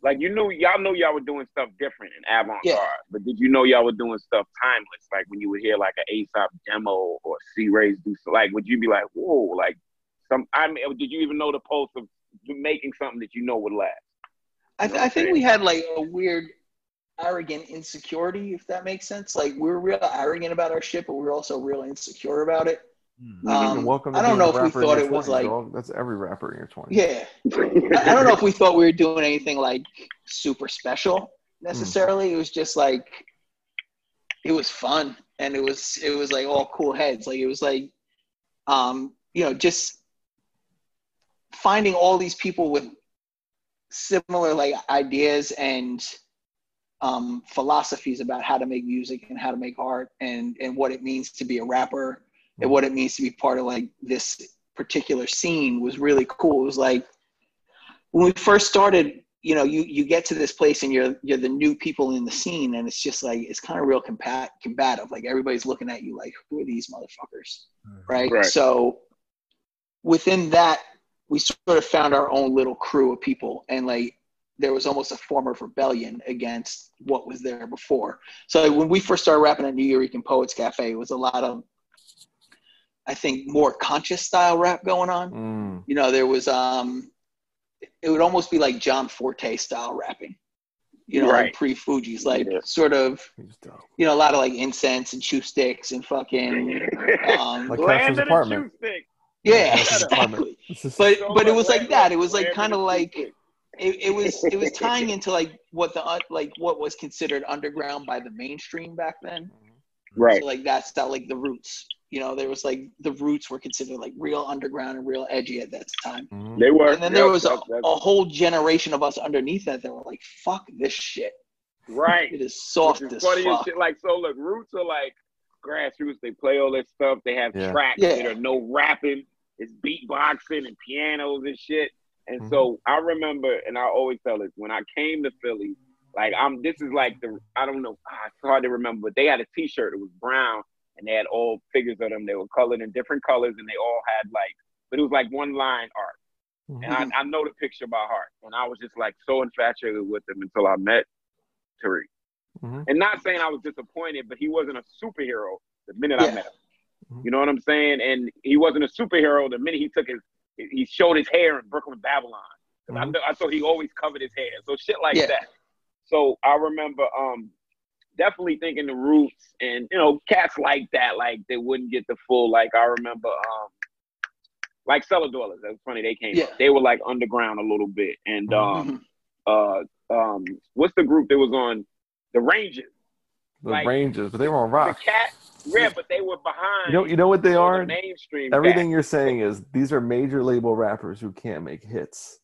like you knew y'all knew y'all were doing stuff different in avant garde, Yeah. but did you know y'all were doing stuff timeless? Like when you would hear like an Aesop demo or C-Rayz do so, like, would you be like, whoa, like some? I mean, did you even know the pulse of making something that you know would last? I, You know th- I think we had like a weird, arrogant insecurity, if that makes sense. Like we're real arrogant about our shit, but we're also real insecure about it. You're Um, welcome I don't know if we thought it was like, dog. That's every rapper in your 20s. yeah. I I don't know if we thought we were doing anything like super special necessarily. It was just like it was fun and it was it was like all cool heads. Like it was like um, you know, just finding all these people with similar like ideas and um, philosophies about how to make music and how to make art and and what it means to be a rapper and what it means to be part of like this particular scene was really cool. It was like when we first started, you know, you you get to this place and you're you're the new people in the scene, and it's just like it's kind of real combat combative. Like everybody's looking at you like, who are these motherfuckers, right? Right. So within that, we sort of found our own little crew of people, and like there was almost a form of rebellion against what was there before. So when we first started rapping at Nuyorican Poets Cafe, it was a lot of I think more conscious style rap going on. Mm. You know, there was um it would almost be like John Forte style rapping. You know, Right. like pre Fugees, like Yeah. sort of you know, a lot of like incense and chew sticks and fucking [LAUGHS] um Like Land Casper's of apartment. Juice Stick. yeah, Casper's apartment. exactly. [LAUGHS] But So but it was like that. It was like kind of like Juice Stick. It, it was it was tying [LAUGHS] into like what the like what was considered underground by the mainstream back then. Right. So like that's that like the roots. You know, there was like the roots were considered like real underground and real edgy at that time. Mhm. They were. And then there Yep, was a, that's- that's- a whole generation of us underneath that that were like, "Fuck this shit! right. It is soft is as funny as fuck." shit. Like so, look, roots are like grassroots. They play all this stuff. They have Yeah. tracks Yeah. that are no rapping. It's beatboxing and pianos and shit. And Mhm. so I remember, and I always tell this when I came to Philly. Like I'm, this is like the I don't know. ah, It's hard to remember, but they had a T-shirt. It was brown, and they had all figures of them. They were colored in different colors, and they all had like, but it was like one line art. Mhm. And I, I know the picture by heart. And I was just like so infatuated with him until I met Tariq. Mhm. And not saying I was disappointed, but he wasn't a superhero the minute I met him. Mhm. You know what I'm saying? And he wasn't a superhero the minute he took his, he showed his hair in Brooklyn Babylon. I, Mhm. kn- I thought he always covered his hair. So shit like Yeah. that. So I remember um definitely thinking the roots and you know cats like that like they wouldn't get the full like I remember um like Cella Dwellas that's funny they came Yeah. up. they were like underground a little bit and um Mhm. uh um what's the group that was on the Rangers The like- Rangers, but they were on rock. the cat yeah but they were behind You know, you know what they all the are. mainstream Everything cats. you're saying is these are major label rappers who can't make hits.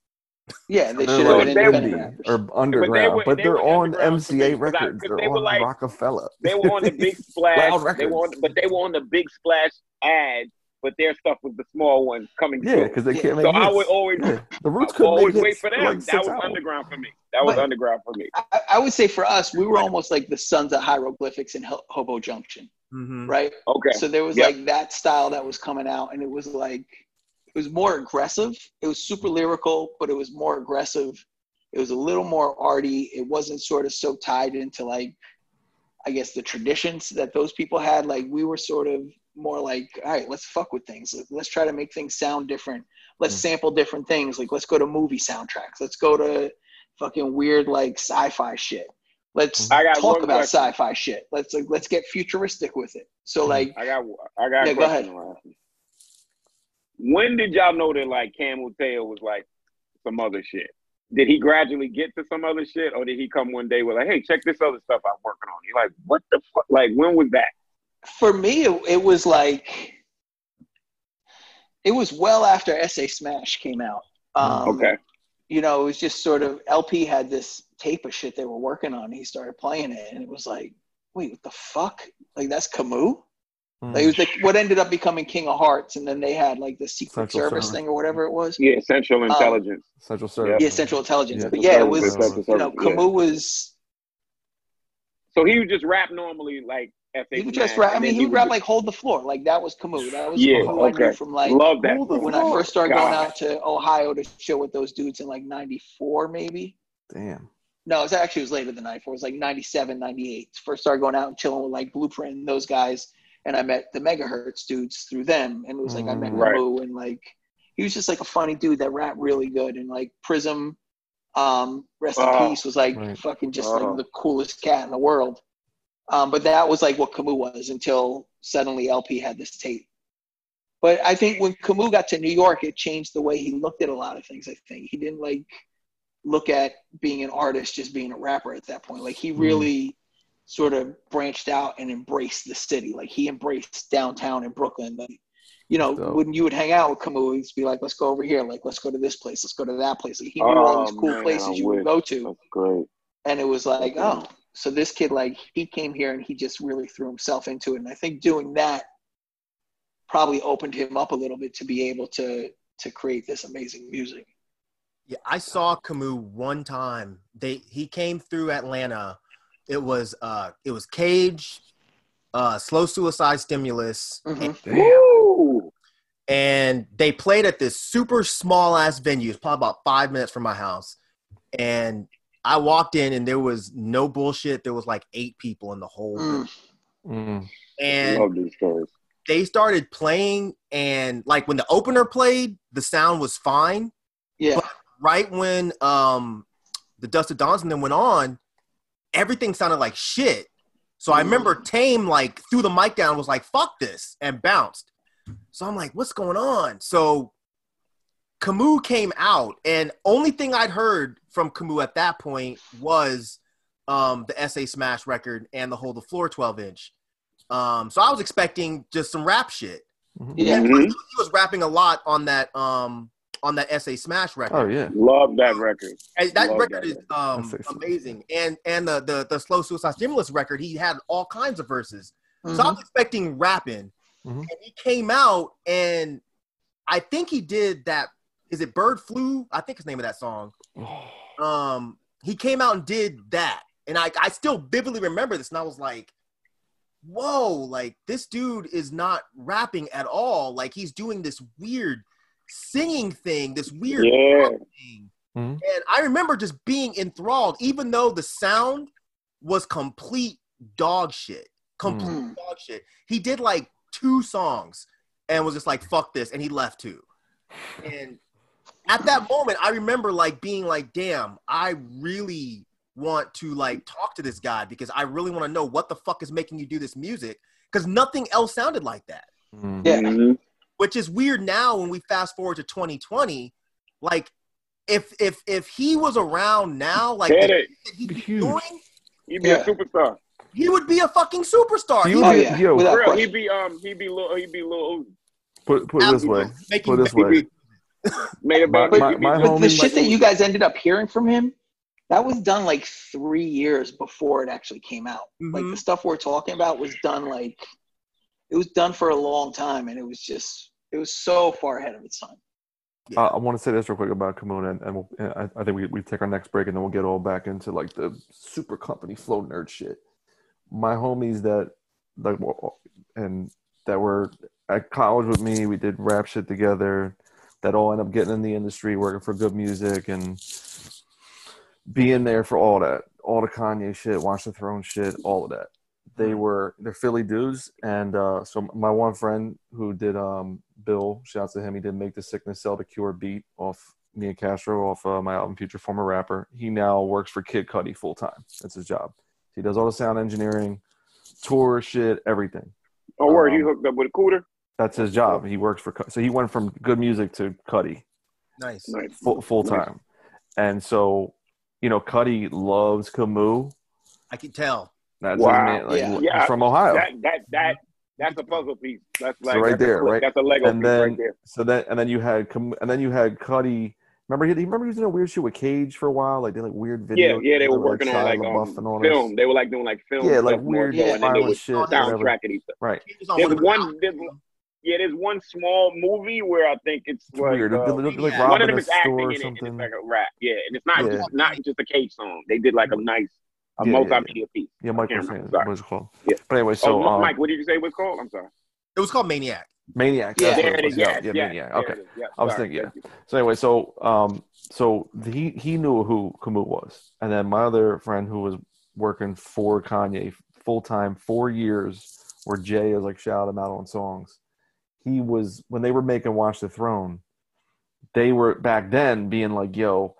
yeah, they They're should have like been they- independent indie rappers. or underground, were- but they they're on MCA to me, MCA 'cause I- records. 'cause They're they were on like- Rockefeller. They were on the [LAUGHS] big splash. They records. were on, but they were on the big splash ad. But their stuff was the small ones coming Yeah, through. because they can't make So hits. I would always, Yeah. The Roots I couldn't always make wait for for them. like that was albums. underground for me. That was But- underground for me. I, I would say for us, we were almost like the sons of hieroglyphics in Hobo Junction. Mhm. right? Okay. So there was Yep. like that style that was coming out, and it was like it was more aggressive. It was super lyrical, but it was more aggressive. It was a little more arty. It wasn't sort of so tied into like I guess the traditions that those people had. Like we were sort of more like, all right, let's fuck with things. Let's try to make things sound different. Let's mm. sample different things. Like let's go to movie soundtracks. Let's go to fucking weird like sci-fi shit. Let's mm. got talk about question. sci-fi shit. Let's like let's get futuristic with it. So mm. like I got I got Yeah, go. Rafi. When did y'all know that like Camu Tao was like some other shit? Did he gradually get to some other shit, or did he come one day with like, "Hey, check this other stuff I'm working on"? You like, what the fuck? Like, when was that? For me it, it was like it was well after SA Smash came out. Um, okay. You know, it was just sort of El-P had this tape of shit they were working on. He started playing it, and it was like, wait, what the fuck? Like that's Camu. Like, it was like what ended up becoming King of Hearts, and then they had like the Secret Central Service Service. thing or whatever it was. Yeah, Central Um, Intelligence. Central Service. Yeah, Central Intelligence. Yeah, but yeah, it was Service. Central you know Service, yeah. Was So he would just rap normally, like F. he would just rap. I mean, he would rap like "Hold the Floor." Like that was Camu. That was Yeah, who I knew okay. from like Love that. When I first started going out to Ohio to show with those dudes in like '94, maybe. Damn. No, it was actually it was later than '94. It was like '97, '98. First started going out and chilling with like Blueprint and those guys, and I met the Megahertz dudes through them. And it was like I met Mm. Right. Camu and like he was just like a funny dude that rap really good and like Prism, um, rest in Oh, peace, was like right. fucking just Oh. like the coolest cat in the world. Um, but that was like what Camu was until suddenly El-P had this tape. But I think when Camu got to New York, it changed the way he looked at a lot of things. I think he didn't like look at being an artist just being a rapper at that point. Like he really sort of branched out and embraced the city. Like he embraced downtown in Brooklyn. Like, you know, Dope. when you would hang out with Camu, he'd be like, "Let's go over here. Like, let's go to this place. Let's go to that place." Like, he knew all Oh, these cool man, places I you wish. would go to That's great. and it was like, oh, so this kid like he came here and he just really threw himself into it, and I think doing that probably opened him up a little bit to be able to to create this amazing music. Yeah, I saw Camu one time. They he came through Atlanta. It was uh it was Cage, uh Slow Suicide Stimulus, Mhm. Woo! and they played at this super small ass venue. It's probably about five minutes from my house. And I walked in and there was no bullshit. There was like eight people in the whole room. Mm. and Love these stories. they started playing and like when the opener played, the sound was fine. Yeah, right when um the Dusted Dawns and then went on, everything sounded like shit. So I remember Tame like threw the mic down, was like, fuck this, and bounced. So I'm like, what's going on? So Camu came out, and only thing I'd heard from Camu at that point was um the SA Smash record and the Hold the Floor 12 inch. Um, so I was expecting just some rap shit. yeah. Mhm. He was rapping a lot on that um on that SA Smash record. Oh yeah. Love that record. And that Love record that is um, amazing, and and the, the the slow suicide stimulus record, he had all kinds of verses. So I Mhm. was expecting rapping, Mhm. and he came out, and I think he did that. Is it Bird Flu? I think his name of that song. Um, he came out and did that, and I I still vividly remember this, and I was like, whoa, like this dude is not rapping at all. Like he's doing this weird singing thing, this weird Yeah. thing. Mhm. And I remember just being enthralled, even though the sound was complete dog shit. Complete Mm. dog shit. He did like two songs and was just like, fuck this. And he left too. And at that moment, I remember like being like, damn, I really want to like talk to this guy because I really want to know what the fuck is making you do this music. Because nothing else sounded like that Mm. Yeah. Mhm. which is weird now when we fast forward to 2020 like if if if he was around now like the it. shit that he'd be Huge. doing He'd be Yeah. a superstar. he would be a fucking superstar Do He you Oh, would get- yeah. yo, For real, he'd be um he'd be little he'd be little put put it this way. Making- Put it this way. Made a My- my- my just But the homie- shit that you guys ended up hearing from him, that was done like three years before it actually came out. Like Mhm. the stuff we're talking about was done like it was done for a long time, and it was just it was so far ahead of its time. Uh, I want to say this real quick about Kimona, and, and we'll, and I, I think we, we take our next break, and then we'll get all back into like the super company flow nerd shit. My homies that like and that were at college with me. We did rap shit together. That all end up getting in the industry, working for good music, and being there for all that, all the Kanye shit, Watch the Throne shit, all of that. They were they're Philly dudes, and uh, so my one friend who did um, Bill, shouts to him. He did make the sickness sell the cure beat off me and Castro off uh, my album Future Former Rapper. He now works for Kid Cudi full time. That's his job. He does all the sound engineering, tour shit, everything. Oh, word, he Um, hooked up with a Cudi. That's his job. He works for Cu- so he went from good music to Cudi Nice. Nice. full full Nice. time, and so you know Cudi loves Camu. I can tell. That's Wow. his man. Like, Yeah. he's Yeah, from Ohio. That that that that's a puzzle piece. That's like so right that's there, flip- right? That's a Lego and piece then right there. so then and then you had Cam- and then you had Cudi. Remember he, he remember he was doing a weird shit with Cage for a while, like they like weird Yeah, videos. yeah, they were with, working Shia on like um, and all this. film. They were like doing like film. Yeah, like stuff more weird so, and they violent would shit, whatever. soundtrack it. each other. Right. On There's with one. There's, yeah, there's one small movie where I think it's It's like, weird. uh, They like yeah. one of them a is acting in it, and it's like a rap. Yeah, and it's not Yeah. just not just a Cage song. They did like a nice a Yeah, yeah, yeah. multimedia piece. Yeah, I Michael can't was remember. saying Sorry. what it's called. Yeah. But anyway, so oh, um, Mike, what did you say it was called? I'm sorry. It was called Maniac. Maniac. Yeah. that's There it was. is. Yeah, yeah, Maniac. there Okay. it is. Yeah, I was sorry, thinking, yeah. So anyway, so um, so he he knew who Camu was, and then my other friend who was working for Kanye full time four years, where Jay is like shout him out on songs. He was when they were making Watch the Throne, they were back then being like, "Yo,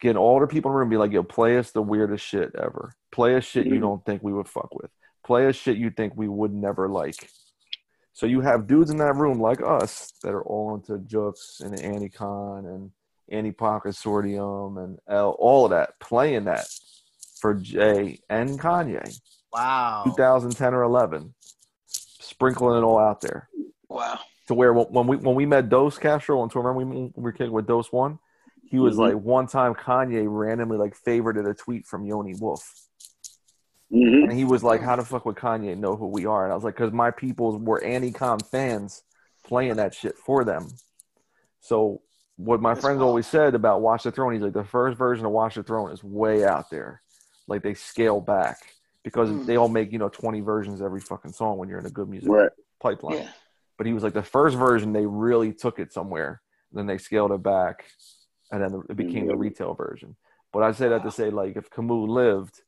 getting all the people in the room, be like, yo, play us the weirdest shit ever. Play us shit you Mhm. don't think we would fuck with. Play us shit you think we would never like." So you have dudes in that room like us that are all into Jux and Anticon and Antipop Consortium and L, all of that, playing that for Jay and Kanye, Wow. 2010 or 11, sprinkling it all out there. Wow. To where when we when we met Dose Castro on tour, remember we, we were kicking with Dose One, he was Mhm. like one time Kanye randomly like favorited a tweet from Yoni Wolf. Mhm. And he was like, "How the fuck would Kanye know who we are?" And I was like, "Cause my people were Anticon fans playing that shit for them." So what my That's friends wild. always said about Watch the Throne, he's like, the first version of Watch the Throne is way out there, like they scale back because Mm. they all make you know twenty versions every fucking song when you're in a good music Right. pipeline. Yeah. But he was like, the first version they really took it somewhere, then they scaled it back, and then it became the retail version. But I say that to say like, if Camu lived,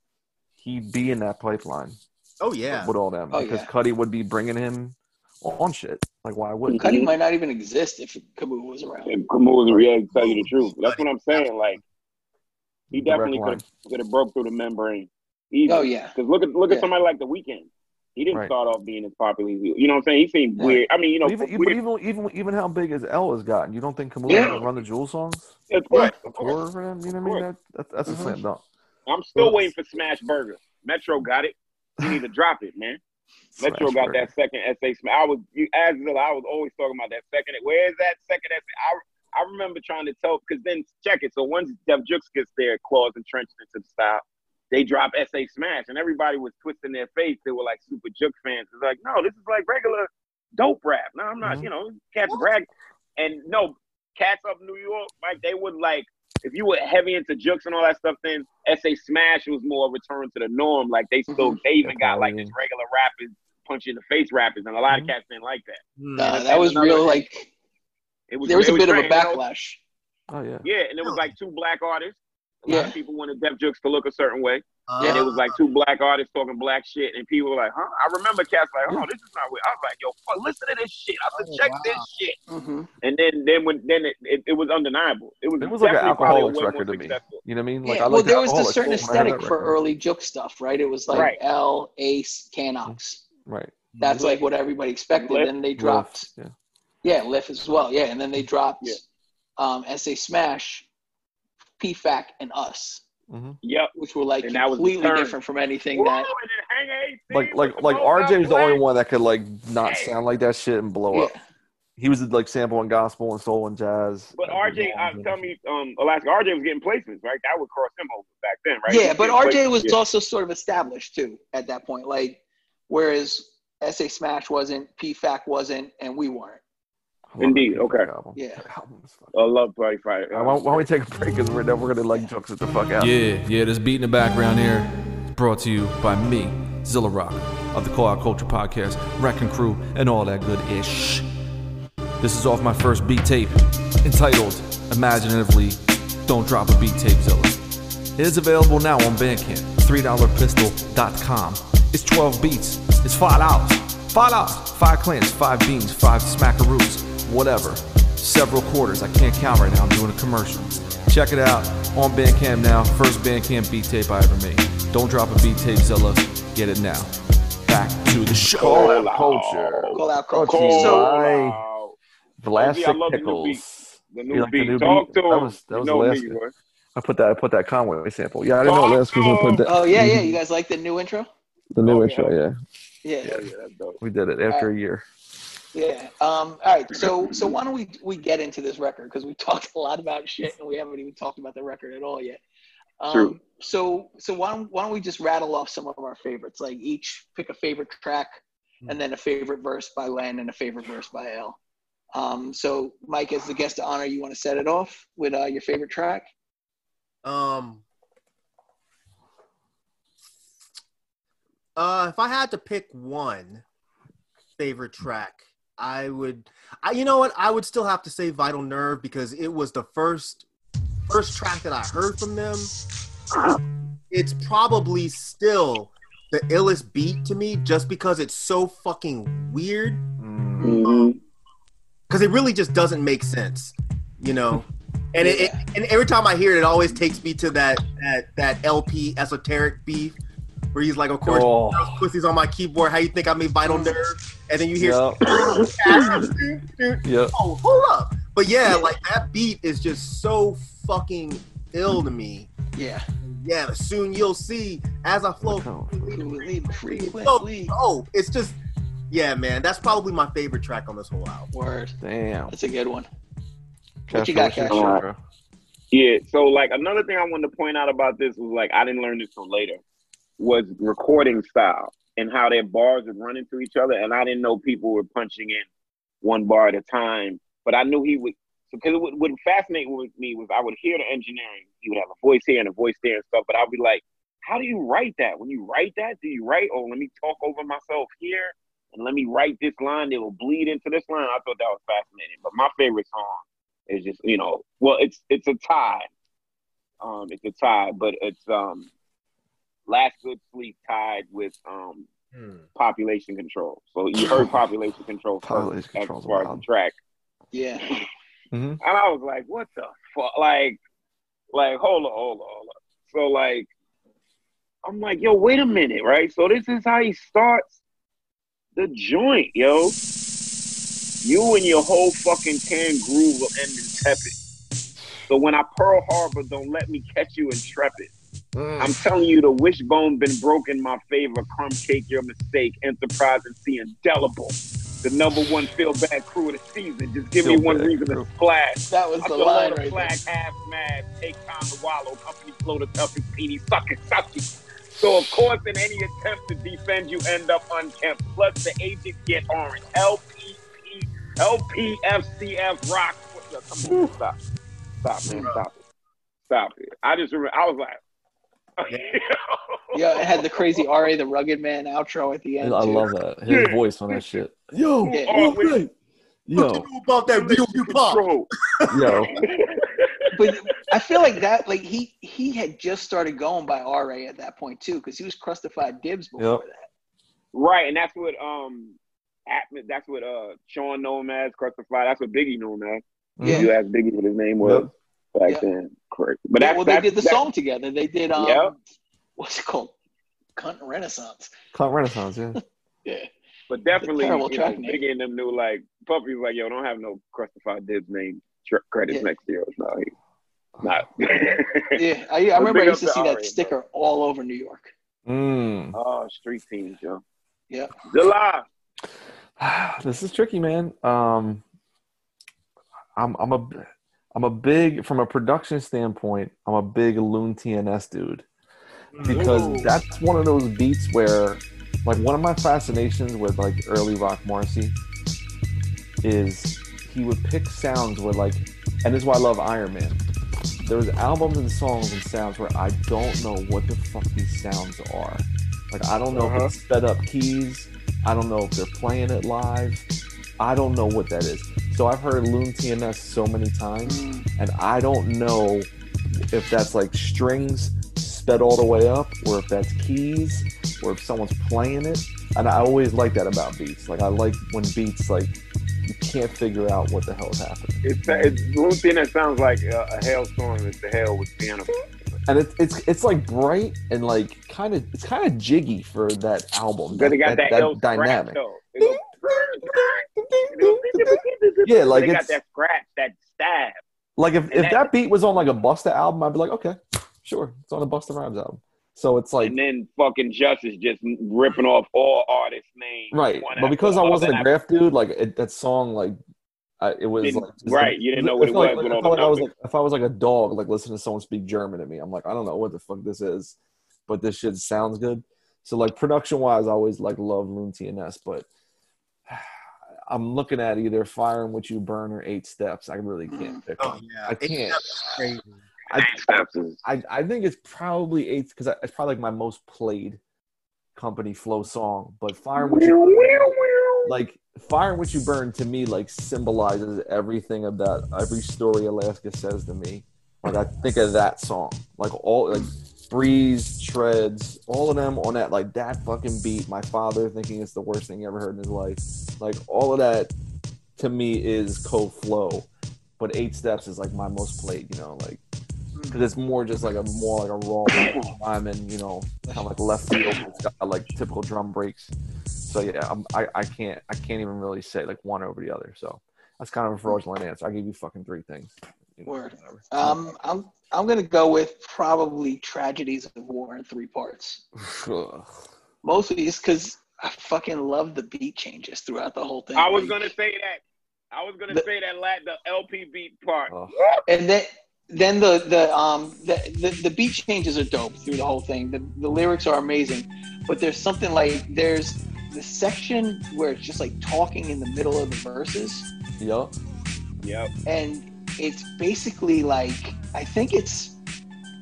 he'd be in that pipeline Oh yeah. with all them Oh, because yeah. Cudi would be bringing him on shit. Like, why wouldn't? Cudi might not even exist if Camu was around. And Camu, yeah, to tell you the truth. That's what I'm saying. Like, he definitely could could have broke through the membrane. Easy. Oh yeah. Because look at look at Yeah. somebody like The Weeknd. He didn't Right. start off being as popular as he, you know what I'm saying? He seemed Yeah. weird. I mean, you know, even, weird. even even even how big as L has gotten, you don't think Camu Yeah. would run the Jewel songs? of course, of course. for them? You know what I mean? That, that, that's a Mhm. slam dunk. I'm still Well- waiting for Smash Burger. Metro got it. You need to [LAUGHS] drop it, man. Metro Smash got Burger. that second SA Smash. I was you as Zilla, I was always talking about that second. Where is that second SA? I I remember trying to tell because then check it. So once Def Jux gets there, claws entrenched into the style, they drop SA Smash, and everybody was twisting their face. They were like super Jux fans. It's like, no, this is like regular dope rap. No, I'm not. Mhm. You know, cats brag, and no, cats up New York, like they would like. If you were heavy into Jux and all that stuff, then SA Smash was more a return to the norm. Like they still, they even got like this regular rappers punch you in the face rappers, and a lot of Mhm. cats didn't like that. Hmm. Nah, that was another- real. Like It was there was it a bit of a strange, you know? backlash. Oh yeah. Yeah, and it was like two black artists. A lot Yeah. of people wanted Def Jux to look a certain way. Uh, and it was like two black artists talking black shit, and people were like, "Huh?" I remember cats like, "Oh, this is not weird." I was like, "Yo, fuck, listen to this shit." I said, Oh, "Check wow. this shit." hmm And then, then when then it, it, it was undeniable. It was It was like an definitely probably alcoholics way record to me. successful. You know what I mean? Like, yeah. I well, like there was a certain when I heard that aesthetic for record. early Juke stuff, right? It was like Right. L, Ace, Can Ox. Right. That's like what everybody expected. Lif. Then they dropped, Yeah. yeah, Lif as well, yeah, and then they dropped Yeah. um, SA Smash, PFAC, and Us, hmm Yep. which were like And that completely different from anything Woo, that. Hang Like with like the like Motown RJ's the only one that could like not Hey. sound like that shit and blow Yeah. up. He was like sampling gospel and soul and jazz. But RJ, uh, tell me, um, Alaska, RJ was getting placements, right? That would cross him over back then, right? Yeah, but RJ was yeah. also sort of established too at that point. Like, whereas SA Smash wasn't, PFAC wasn't, and we weren't. I love Indeed, okay. album. Yeah. Album I love Party Fighter. Uh, Why, why don't we take a break? Because we're, then we're gonna like jokes it the fuck out. Yeah, yeah, this beat in the background here is brought to you by me, Zilla Rock. of the Call Out Culture podcast, Wrecking Crew, and all that good ish. This is off my first beat tape, entitled Imaginatively Don't Drop a Beat Tape Zilla. It is available now on Bandcamp, $3pistol.com. It's 12 beats, it's $5. $5. Five clans, five beans, five smackaroos, whatever. Several quarters, I can't count right now, I'm doing a commercial. Check it out on Bandcamp now. First Bandcamp beat tape I ever made. Don't drop a beat tape, Zilla. Get it now. Back to the show. Call out culture. Call out Brought culture. to you So, by Vlasic I love the new beat. Pickles. The You new like the beat. new Talk beat? to That him. was- that You was know last me, I put that I put that Conway sample. Yeah, I didn't know last was gonna put that. oh yeah, yeah. You guys like the new intro? The new oh, intro, yeah. Yeah. Yeah, yeah, that's dope. We did it after a year. Yeah. Um, all right. So so why don't we we get into this record because we [LAUGHS] talked a lot about shit and we haven't even talked about the record at all yet. Um, True. So so why don't why don't we just rattle off some of our favorites? Like each pick a favorite track, and then a favorite verse by Len and a favorite verse by L. Um, so Mike, as the guest of honor, you want to set it off with uh, your favorite track? Um, uh, if I had to pick one favorite track, I would. I, you know what? I would still have to say "Vital Nerve" because it was the first first track that I heard from them. It's probably still the illest beat to me, just because it's so fucking weird. Mhm. Because it really just doesn't make sense, you know. And it, it, and every time I hear it, it always takes me to that that that El-P esoteric beef, where he's like, "Of course, Oh. girls' pussies on my keyboard. How you think I made vital [LAUGHS] nerve?" And then you hear, Yep. [LAUGHS] Yep. "Oh, hold up!" But yeah, like that beat is just so fucking ill to me. Yeah. Yeah, soon you'll see as I flow. Frequently. Oh, it's just, yeah, man. That's probably my favorite track on this whole album. Word. Damn. That's a good one. Cash What you got, what's Cash? shit, bro? Yeah, so like another thing I wanted to point out about this was like I didn't learn this till later was recording style and how their bars would run into each other, and I didn't know people were punching in one bar at a time, but I knew he would. Because what would fascinate with me was I would hear the engineering. He would have a voice here and a voice there and stuff, but I'd be like, "How do you write that? When you write that, do you write? Oh, let me talk over myself here, and let me write this line that will bleed into this line." I thought that was fascinating. But my favorite song is just you know, well, it's it's a tie. Um, it's a tie, but it's um, Last Good Sleep tied with um, Population Control. So you [LAUGHS] heard Population Control first Population as Control's far as the track, Yeah. Mhm. and I was like, "What the fuck?" Like, like hold on, hold on, hold on. So like, I'm like, "Yo, wait a minute, right?" So this is how he starts the joint, yo. You and your whole fucking tan groove will end in tepid. So when I Pearl Harbor, don't let me catch you intrepid. Mm. I'm telling you, the wishbone been broken. My favor, crumb cake, your mistake. Enterprise and see indelible. The number one feel bad crew of the season. Just give me one reason crew. to splash. That was I the feel line all the right flag half mad. Take time to wallow. Company flow the toughest peony sucking sucky. So of course, in any attempt to defend, you end up unkempt. Plus the agent get orange. LPP, LPFCF rock. Come on, stop, stop, man, stop it, stop it. I just remember, I was like. [LAUGHS] [LAUGHS] Yeah, it had the crazy RA the Rugged Man outro at the I end. too. love that. His Yeah. voice on that shit. [LAUGHS] Yo, Yeah. Oh, all right. Yo, What you about that real hip hop? Control. yo. But I feel like that, like he he had just started going by RA at that point too, because he was Crustified Dibbs before Yep. that. Right, and that's what um, Atman, that's what uh Sean knew him as, Crucified. That's what Biggie knew him as. Yeah. You asked Biggie what his name was back Yep. then. Correct, but Yeah, that's well, they that's- did the that's- song together. They did um, Yep. what's it called? Cunt Renaissance. Cunt Renaissance, yeah. [LAUGHS] Yeah. But definitely, terrible you know, track name. Biggie and them knew like Puffy was like, yo, don't have no Crucified Dibs name tr- credits Yeah. next year. No, he not. [LAUGHS] Yeah, I, I remember I used to see that Ari, sticker all over New York. Mm. oh, street teams, yo. Yeah. July. [SIGHS] this is tricky, man. Um, I'm I'm a I'm a big from a production standpoint. I'm a big Lune TNS dude because that's one of those beats where, like, one of my fascinations with like early Rock Morrissey is he would pick sounds where like, and this is why I love Iron Man. There's albums and songs and sounds where I don't know what the fuck these sounds are. Like I don't know Uh-huh. if it's sped up keys. I don't know if they're playing it live. I don't know what that is. So I've heard Lune TNS so many times, and I don't know if that's like strings sped all the way up, or if that's keys, or if someone's playing it. And I always like that about beats. Like I like when beats like you can't figure out what the hell is happening. It's it's thing that sounds like a, a hailstorm is the hell with piano. and it's it's it's like bright and like kind of it's kind of jiggy for that album. Because they got that, L scratch, dynamic. though. Yeah, like they got that scratch, that stab. like if, and if that- that beat was on like a Busta album, I'd be like, okay, sure, it's on a Busta Rhymes album. So it's like and then fucking Justice just ripping off all artists' names. right, but because I wasn't a graph dude, like it, that song, like I, it was like right, like- you didn't know what it was Like, I felt like I was like if I was like a dog, like listening to someone speak German to me, I'm like, I don't know what the fuck this is, but this shit sounds good. So like production wise, I always like love Lune TNS, but I'm looking at either Fire in Which You Burn or Eight Steps. I really mm. can't pick Oh one. yeah, I can't. Steps is crazy. I, Steps is- I, I think it's probably eight because it's probably like my most played company flow song. But Fire and What You like Fire in Which You Burn to me like symbolizes everything of that every story Alaska says to me. Like I think of that song. Like all like Breeze, Treds, all of them on that like that fucking beat. My father thinking it's the worst thing he ever heard in his life. Like all of that to me is co flow. But eight steps is like my most played, you know, like because it's more just like a more like a raw rhyme and you know kind of like left field. It's got like typical drum breaks. So yeah, I'm, I I can't I can't even really say like one over the other. So that's kind of a fraudulent answer. I give you fucking three things. You know, Word. whatever. Um, I'm I'm gonna go with probably tragedies of war in three parts. Ugh. [SIGHS] Mostly it's because I fucking love the beat changes throughout the whole thing. I was Like, gonna say that. I was gonna The- say that la- the LP beat part. Ugh. and then then the the um the, the the beat changes are dope through the whole thing. The the lyrics are amazing, but there's something like there's the section where it's just like talking in the middle of the verses, Yup. Yep. and it's basically like I think it's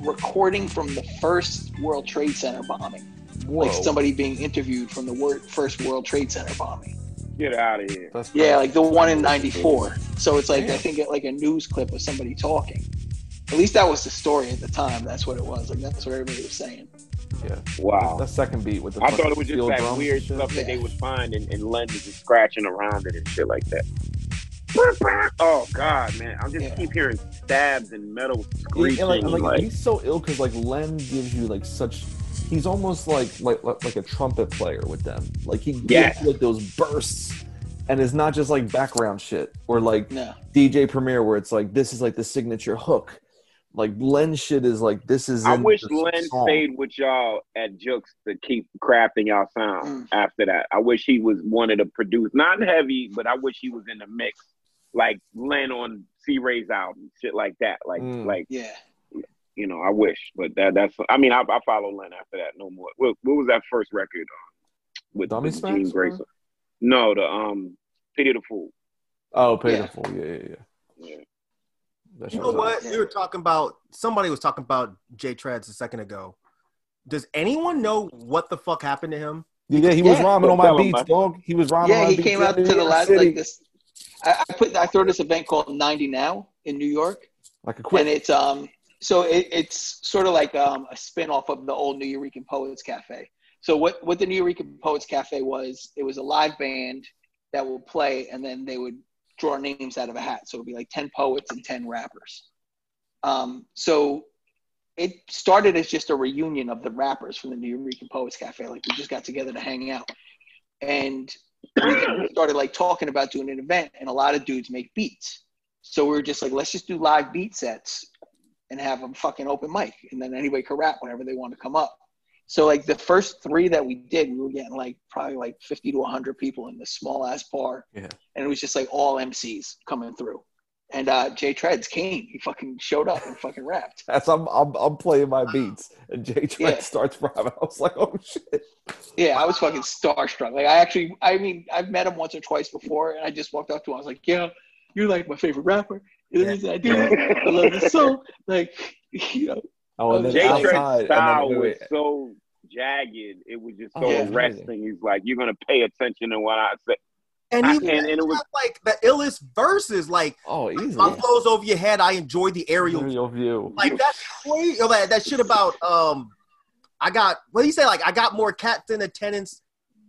recording from the first World Trade Center bombing, Whoa. like somebody being interviewed from the wor- first World Trade Center bombing. Get out of here. That's Yeah, like the one in '94. So it's like I think it, like a news clip of somebody talking. At least that was the story at the time. That's what it was. Like that's what everybody was saying. yeah. Wow. That second beat with the I thought it was just steel that drums weird and shit. stuff that they would find and, and Len was just scratching around it and shit like that. [LAUGHS] Oh God, man! I just Yeah. keep hearing stabs and metal He, screeching. and like, and, like, like, he's so ill because like Len gives you like such. He's almost like like like like a trumpet player with them. Like he gives Yeah. like those bursts, and it's not just like background shit or like No. DJ Premier where it's like this is like the signature hook. Like Len shit is like this is. I wish Len song. stayed with y'all at Jux to keep crafting y'all sound Mm. after that. I wish he was one of the produce, not heavy, but I wish he was in the mix, like Len on C-Rayz album, shit like that. Like, Mm. like Yeah. you know, I wish, but that that's. I mean, I, I follow Len after that no more. What, what was that first record um, with, Dummy with Smacks, Gene or- No, the um, Pity the Fool. Oh, Yeah. painful. Yeah, yeah, yeah. Yeah. That You know what? Yeah. We were talking about somebody was talking about J-Treds a second ago. Does anyone know what the fuck happened to him? Yeah, he was Yeah. rhyming on my beats, man. dog. He was rhyming on Yeah, my he beats came out to the last like this. I, I put I throw this event called 90 Now in New York, like a quick. and it's um so it, it's sort of like um a spin off of the old Nuyorican Poets Cafe. So what what the Nuyorican Poets Cafe was, it was a live band that would play, and then they would draw names out of a hat. So it'd be like 10 poets and 10 rappers. Um, so it started as just a reunion of the rappers from the Nuyorican Poets Cafe. Like we just got together to hang out. And [CLEARS THROAT] started like talking about doing an event, and a lot of dudes make beats. So we were just like, let's just do live beat sets and have them fucking open mic. And then anybody could rap whenever they want to come up. So like the first three that we did, we were getting like probably like 50 to 100 people in this small ass bar. Yeah. And it was just like all MCs coming through. And uh, J-Treds came. He fucking showed up and fucking rapped. [LAUGHS] As I'm, I'm, I'm playing my [LAUGHS] beats, and Jay Trent Yeah. starts rapping. I was like, "Oh shit!" Yeah, I was fucking starstruck. Like I actually, I mean, I've met him once or twice before, and I just walked up to him. I was like, "Yeah, you're like my favorite rapper. The reason I do it, I love the [LAUGHS] song. Like, you know, Oh, and then Jay outside, Tread's and then, style was so jagged. It was just so Oh, yeah. arresting. He's like, you're gonna pay attention to what I say. And he I- and, and it was like the illest verses, like oh, easy. my flows over your head. I enjoy the aerial Aerial view. Like that's crazy. That, that shit about um, I got what do you say? Like I got more cats in attendance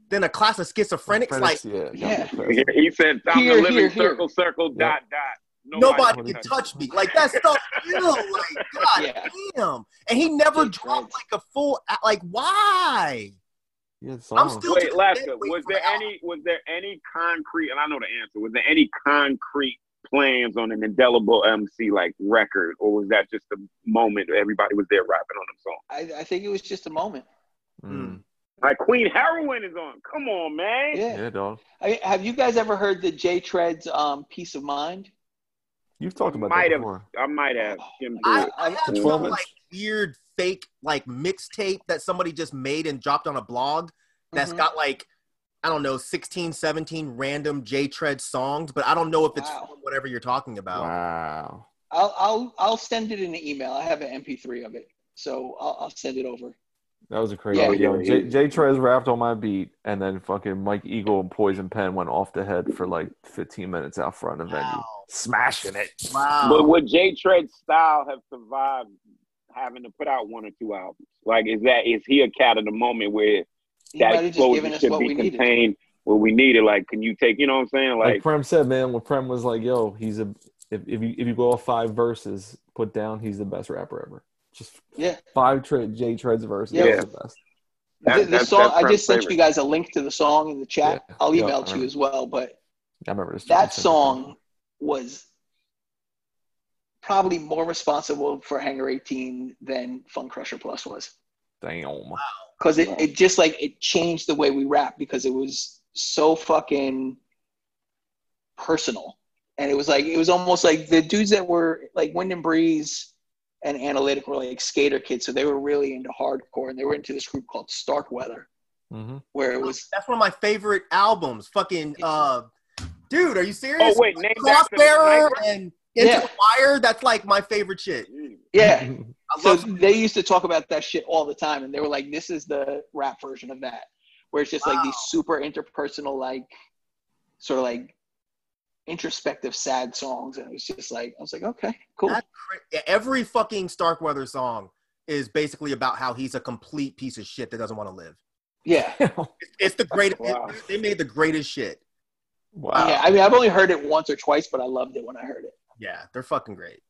than a class of schizophrenics. Like yeah, He, he said, "I'm Here, the living here, here. circle, circle, dot, dot." nobody can touch me. Like that stuff. [LAUGHS] Ew, like God damn. And he never dropped like a full. Like why? Yeah, I'm still Wait, this Lester, day waiting was there the any was there any concrete? And I know the answer. Was there any concrete plans on an indelible MC like record, or was that just a moment where everybody was there rapping on them song? I, I think it was just a moment. Mm. Like Queen Heroin is on. Come on, man. Yeah. Yeah, dog. I, have you guys ever heard the J-Treds um, "Peace of Mind"? You've talked about Might that have. before. I might have. I, through. I have The some 12 like weird fake like mixtape that somebody just made and dropped on a blog that's Mhm. got like I don't know 16, 17 random J Tread songs, but I don't know if it's Wow. from whatever you're talking about. Wow. I'll I'll I'll send it in an email. I have an MP3 of it, so I'll, I'll send it over. That was a crazy. Yeah. yo, Yeah, J, yeah. J Trez rapped on my beat, and then fucking Mike Eagle and Poison Pen went off the head for like 15 minutes out front of the venue, smashing it. Wow. But would J Tread's style have survived having to put out one or two albums? Like, is that is he a cat of the moment where He that have explosion should be we needed. contained where we need it? Like, can you take? You know what I'm saying? Like, Like, Prem said, man, when Prem was like, "Yo, he's a if, if you if you go off five verses, put down, he's the best rapper ever." Just Yeah. five tre- J Tread's verses, Yeah. yeah, the best. that- the, the that's- song that's I just sent favorite. you guys a link to the song in the chat. Yeah. I'll email I it to you as well. But I remember this. that song was probably more responsible for Hangar 18 than Funcrusher Plus was. Damn. because it, it just like it changed the way we rap because it was so fucking personal and it was like it was almost like the dudes that were like Windnbreez and analytic were like skater kids so they were really into hardcore and they were into this group called Starkweather Mm-hmm. where it was That's one of my favorite albums. Fucking uh, dude, are you serious? oh wait, named after the Crossbearer and Into Yeah. the Wire. That's like my favorite shit. yeah [LAUGHS] so love they used to talk about that shit all the time and they were like this is the rap version of that where it's just like these super interpersonal like sort of like introspective sad songs and it was just like i was like okay cool That's cra- yeah, every fucking Starkweather song is basically about how he's a complete piece of shit that doesn't want to live. yeah [LAUGHS] It's, it's the greatest. Wow. it- they made the greatest shit. wow. yeah i mean i've only heard it once or twice but i loved it when i heard it Yeah, they're fucking great.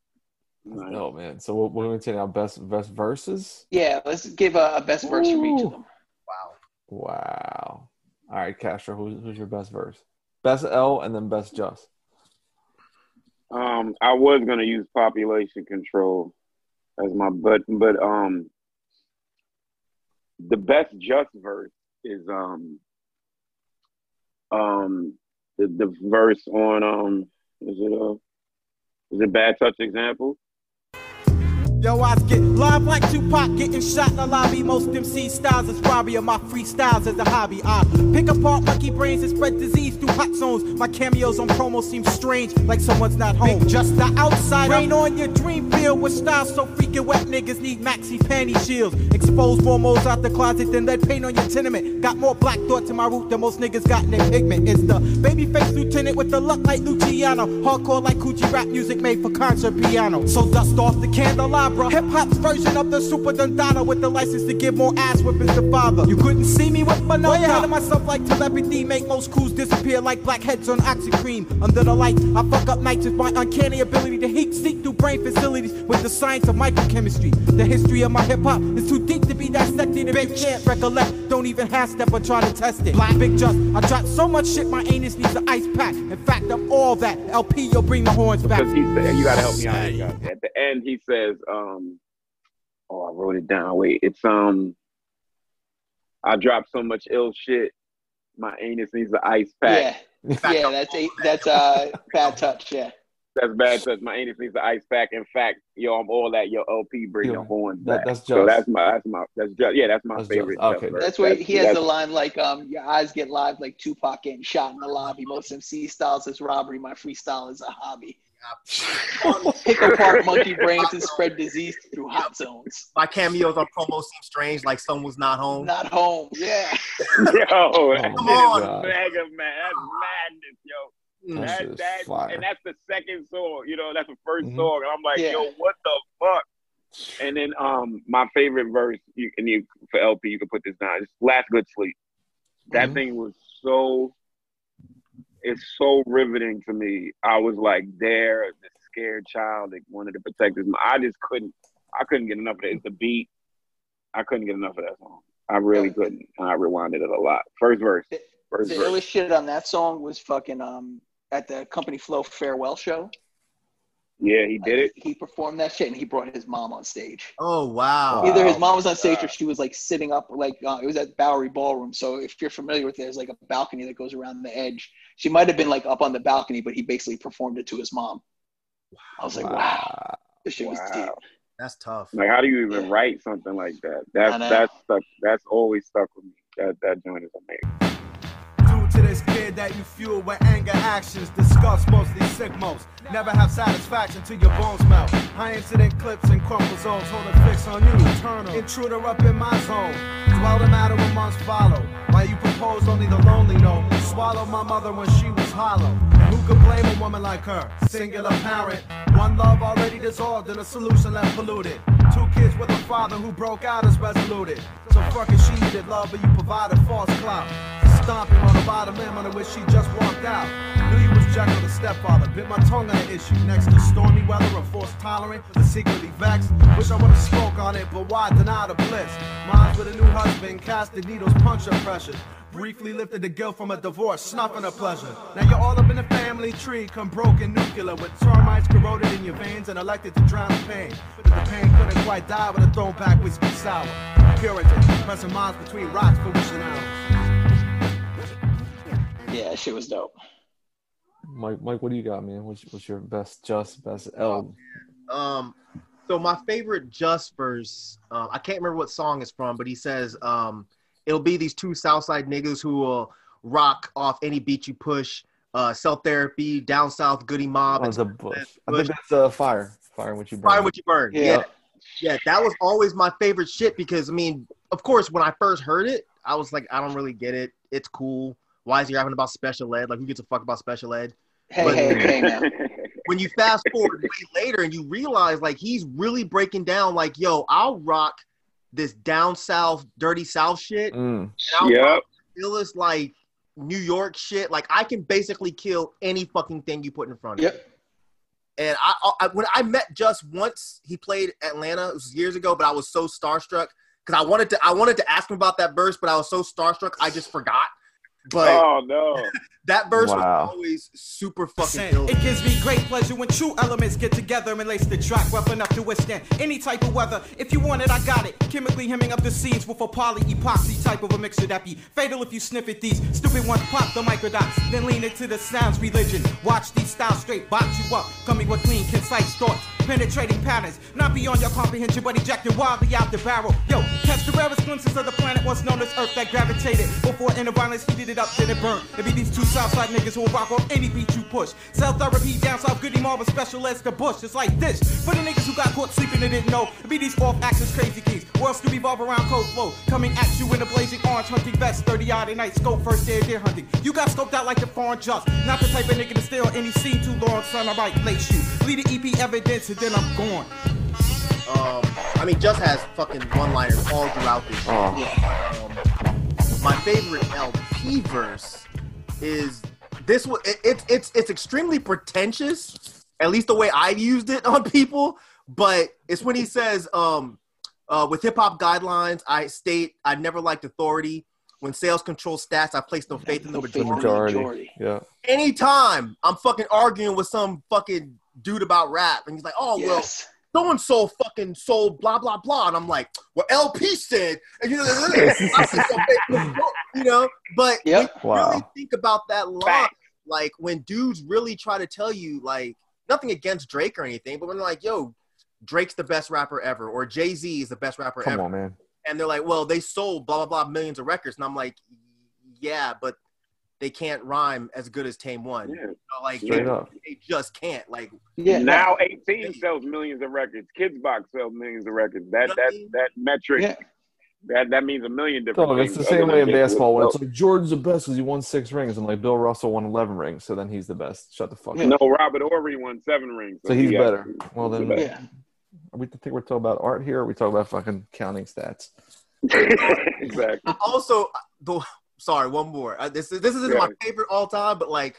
Nice. Oh man. So what we're gonna take our best best verses. yeah let's give a, a best verse from each of them Wow. Wow. All right, Castro, who's, who's your best verse? Best L and then best Just. Um, I was gonna use population control as my but but um the best just verse is um um the, the verse on um is it uh is it bad touch example? Yo, I get live like Tupac, getting shot in the lobby. Most MC styles is Robbie of my freestyles as a hobby. I pick apart monkey brains and spread disease hot zones. My cameos on promo seem strange, like someone's not home. Just the outside, rain on your dream field with styles so freaking wet. Niggas need maxi panty shields. Expose more moles out the closet than lead paint on your tenement. Got more black thought to my root than most niggas got in their pigment. It's the babyface lieutenant with the luck like Luciano. Hardcore like Coochie rap music made for concert piano. So dust off the candelabra. Hip hop's version of the Super Dundana with the license to give more ass whippings to father. You couldn't see me with my nose out of myself like telepathy. Make most crews disappear like blackheads on oxycream. Under the light, I fuck up nights with my uncanny ability to heat seek through brain facilities with the science of microchemistry. The history of my hip hop is too deep to be dissected. If you can't recollect, don't even half step or try to test it. Black Bigg Jus, I dropped so much shit, my anus needs an ice pack. In fact, I'm all that. El-P, you'll bring the horns back. Because he said you gotta help me out. here. At the end he says, um oh I wrote it down. Wait, it's um I dropped so much ill shit, my anus needs an ice pack. yeah yeah that's a that's uh bad touch yeah That's bad. Touch. My anus needs the ice pack. In fact, yo, I'm all that. Yo, El-P bring Yeah, the horns that- back. that's so that's my that's my that's just yeah. That's my That's favorite. just- okay. Just verse. That's where he has the line like, um, "Your eyes get live like Tupac getting shot in the lobby. Most MC styles is robbery. My freestyle is a hobby. Pick apart [LAUGHS] monkey brains and spread disease through hot zones. My cameos on promo seem strange, like someone's not home. Not home. Yeah. [LAUGHS] Yo, Oh, come is on. mega man. That's madness, yo. That That, that, fire. and that's the second song. You know, that's the 1st Mhm. song. And I'm like, Yeah. yo, what the fuck? And then um, my favorite verse, you, and you for El-P, you can put this down. It's "Last Good Sleep." That Mhm. thing was so. It's so riveting to me. I was like there, the scared child that wanted to protect his. I just couldn't. I couldn't get enough of it. The beat. I couldn't get enough of that song. I really couldn't. And I rewinded it a lot. First verse. First The verse. illest shit on that song was fucking um at the Company Flow farewell show. Yeah, he did it. He performed that shit and he brought his mom on stage. Oh wow. Wow. Either his mom was on stage or she was like sitting up, like uh, it was at Bowery Ballroom. So if you're familiar with it, there's like a balcony that goes around the edge. She might have been like up on the balcony, but he basically performed it to his mom. I was like, wow, this shit was deep. Wow. That's tough. Like, how do you even write something like that? That's that's stuck. That's always stuck with me. That that joint is amazing. This kid that you fuel with anger actions, discuss mostly sick most. Never have satisfaction till your bones melt. High incident clips and crumple zones, hold a fix on you. Eternal intruder up in my zone. Dwell the matter when months follow. Why you propose only the lonely know. Swallow my mother when she was hollow. Who could blame a woman like her? Singular parent. One love already dissolved and a solution left polluted. Two kids with a father who broke out as resoluted. So fucking she needed love, but you provided false clout. Stomping on the bottom limb under which she just walked out. Knew you was Jekyll the stepfather. Bit my tongue on the issue. Next to stormy weather and forced tolerant, but secretly vexed. Wish I would've spoke on it, but why deny the bliss? Mine's with a new husband, casted needles, punch her pressure. Briefly lifted the guilt from a divorce, snuffing her pleasure. Now you're all up in the family tree, come broken nuclear with termites corroded in your veins and elected to drown the pain. But the pain couldn't quite die with a thrown throwback whiskey sour. Puritan, pressing minds between rocks for wishing hours. Yeah, that shit was dope. Mike, Mike, what do you got, man? What's, what's your best, just best L? Um, so my favorite Just verse, uh, I can't remember what song it's from, but he says, um, "It'll be these two Southside niggas who will rock off any beat you push, uh, Cell Therapy, down south Goodie Mob, Oh, it's a bush. I think that's uh, fire. Fire what you burn. fire what you burn." Yeah. yeah, yeah, that was always my favorite shit because I mean, of course, when I first heard it, I was like, I don't really get it. It's cool. Why is he rapping about special ed? Like, who gives a fuck about special ed? Hey, But- hey, hey, now. [LAUGHS] when you fast forward way later and you realize like he's really breaking down like yo i'll rock this down south dirty south shit and Mm. i'll Yep. rock illest like new york shit like i can basically kill any fucking thing you put in front of me Yep. and I, I when i met just once he played atlanta it was years ago but i was so starstruck because i wanted to i wanted to ask him about that verse but i was so starstruck i just forgot but oh no. That verse Wow. was always super fucking ill It gives me great pleasure when true elements get together and lace the track rough enough to withstand any type of weather. If you want it, I got it. Chemically hemming up the scenes with a poly epoxy type of a mixture that be fatal if you sniff at these. Stupid ones pop the microdots, then lean into the sounds religion. Watch these styles straight box you up, coming with clean, concise thoughts. Penetrating patterns, not beyond your comprehension, but ejected wildly out the barrel. Yo, catch the rarest glimpses of the planet once known as Earth that gravitated before inner violence heated it up, then it burned. It be these two Southside niggas who will rock on any beat you push. Cell therapy down south, goody marble, special eds to bush. It's like this. For the niggas who got caught sleeping and didn't know, it be these off axis crazy keys. Worlds to revolve around cold flow. Coming at you in a blazing orange hunting vest, 30 odd at night, scope first day of deer hunting. You got scoped out like the foreign just. Not the type of nigga to steal any scene too long, son. I might lace you. Lead the EP evidence and then I'm gone. Um, I mean, just has fucking one-liners all throughout this. shit. Oh. Um, my favorite LP verse is this one. It, it, it's it's extremely pretentious, at least the way I've used it [LAUGHS] on people. But it's when he says, um, uh, "With hip hop guidelines, I state I never liked authority. When sales control stats, I place no faith in the No faith in the majority. Majority. Yeah. Anytime I'm fucking arguing with some fucking dude about rap, and he's like, "Oh well." Yes. so and so fucking sold blah blah blah, and I'm like, well, El-P said, and you know, I said something, you know, but Yep. when you Wow. really think about that line, Facts. like when dudes really try to tell you, like, nothing against Drake or anything, but when they're like, "Yo, Drake's the best rapper ever," or Jay Z is the best rapper Come ever, on, man. and they're like, "Well, they sold blah blah blah millions of records," and I'm like, "Yeah, but they can't rhyme as good as Tame One. Yeah. You know, like they, they just can't. Like Yeah. now 18 sells millions of records. Kidz Bop sells millions of records. That that that metric Yeah. that that means a million different Dog, it's the same way in basketball when it's like Jordan's the best because he won six rings, and like Bill Russell won eleven rings, so then he's the best. Shut the fuck no, up. No, Robert Horry won seven rings. So he's he better. actually- Well then, the Yeah. are we think we're talking about art here, or are we talking about fucking counting stats? [LAUGHS] exactly. I also the sorry, one more. Uh, this is this isn't Yeah. my favorite all time, but like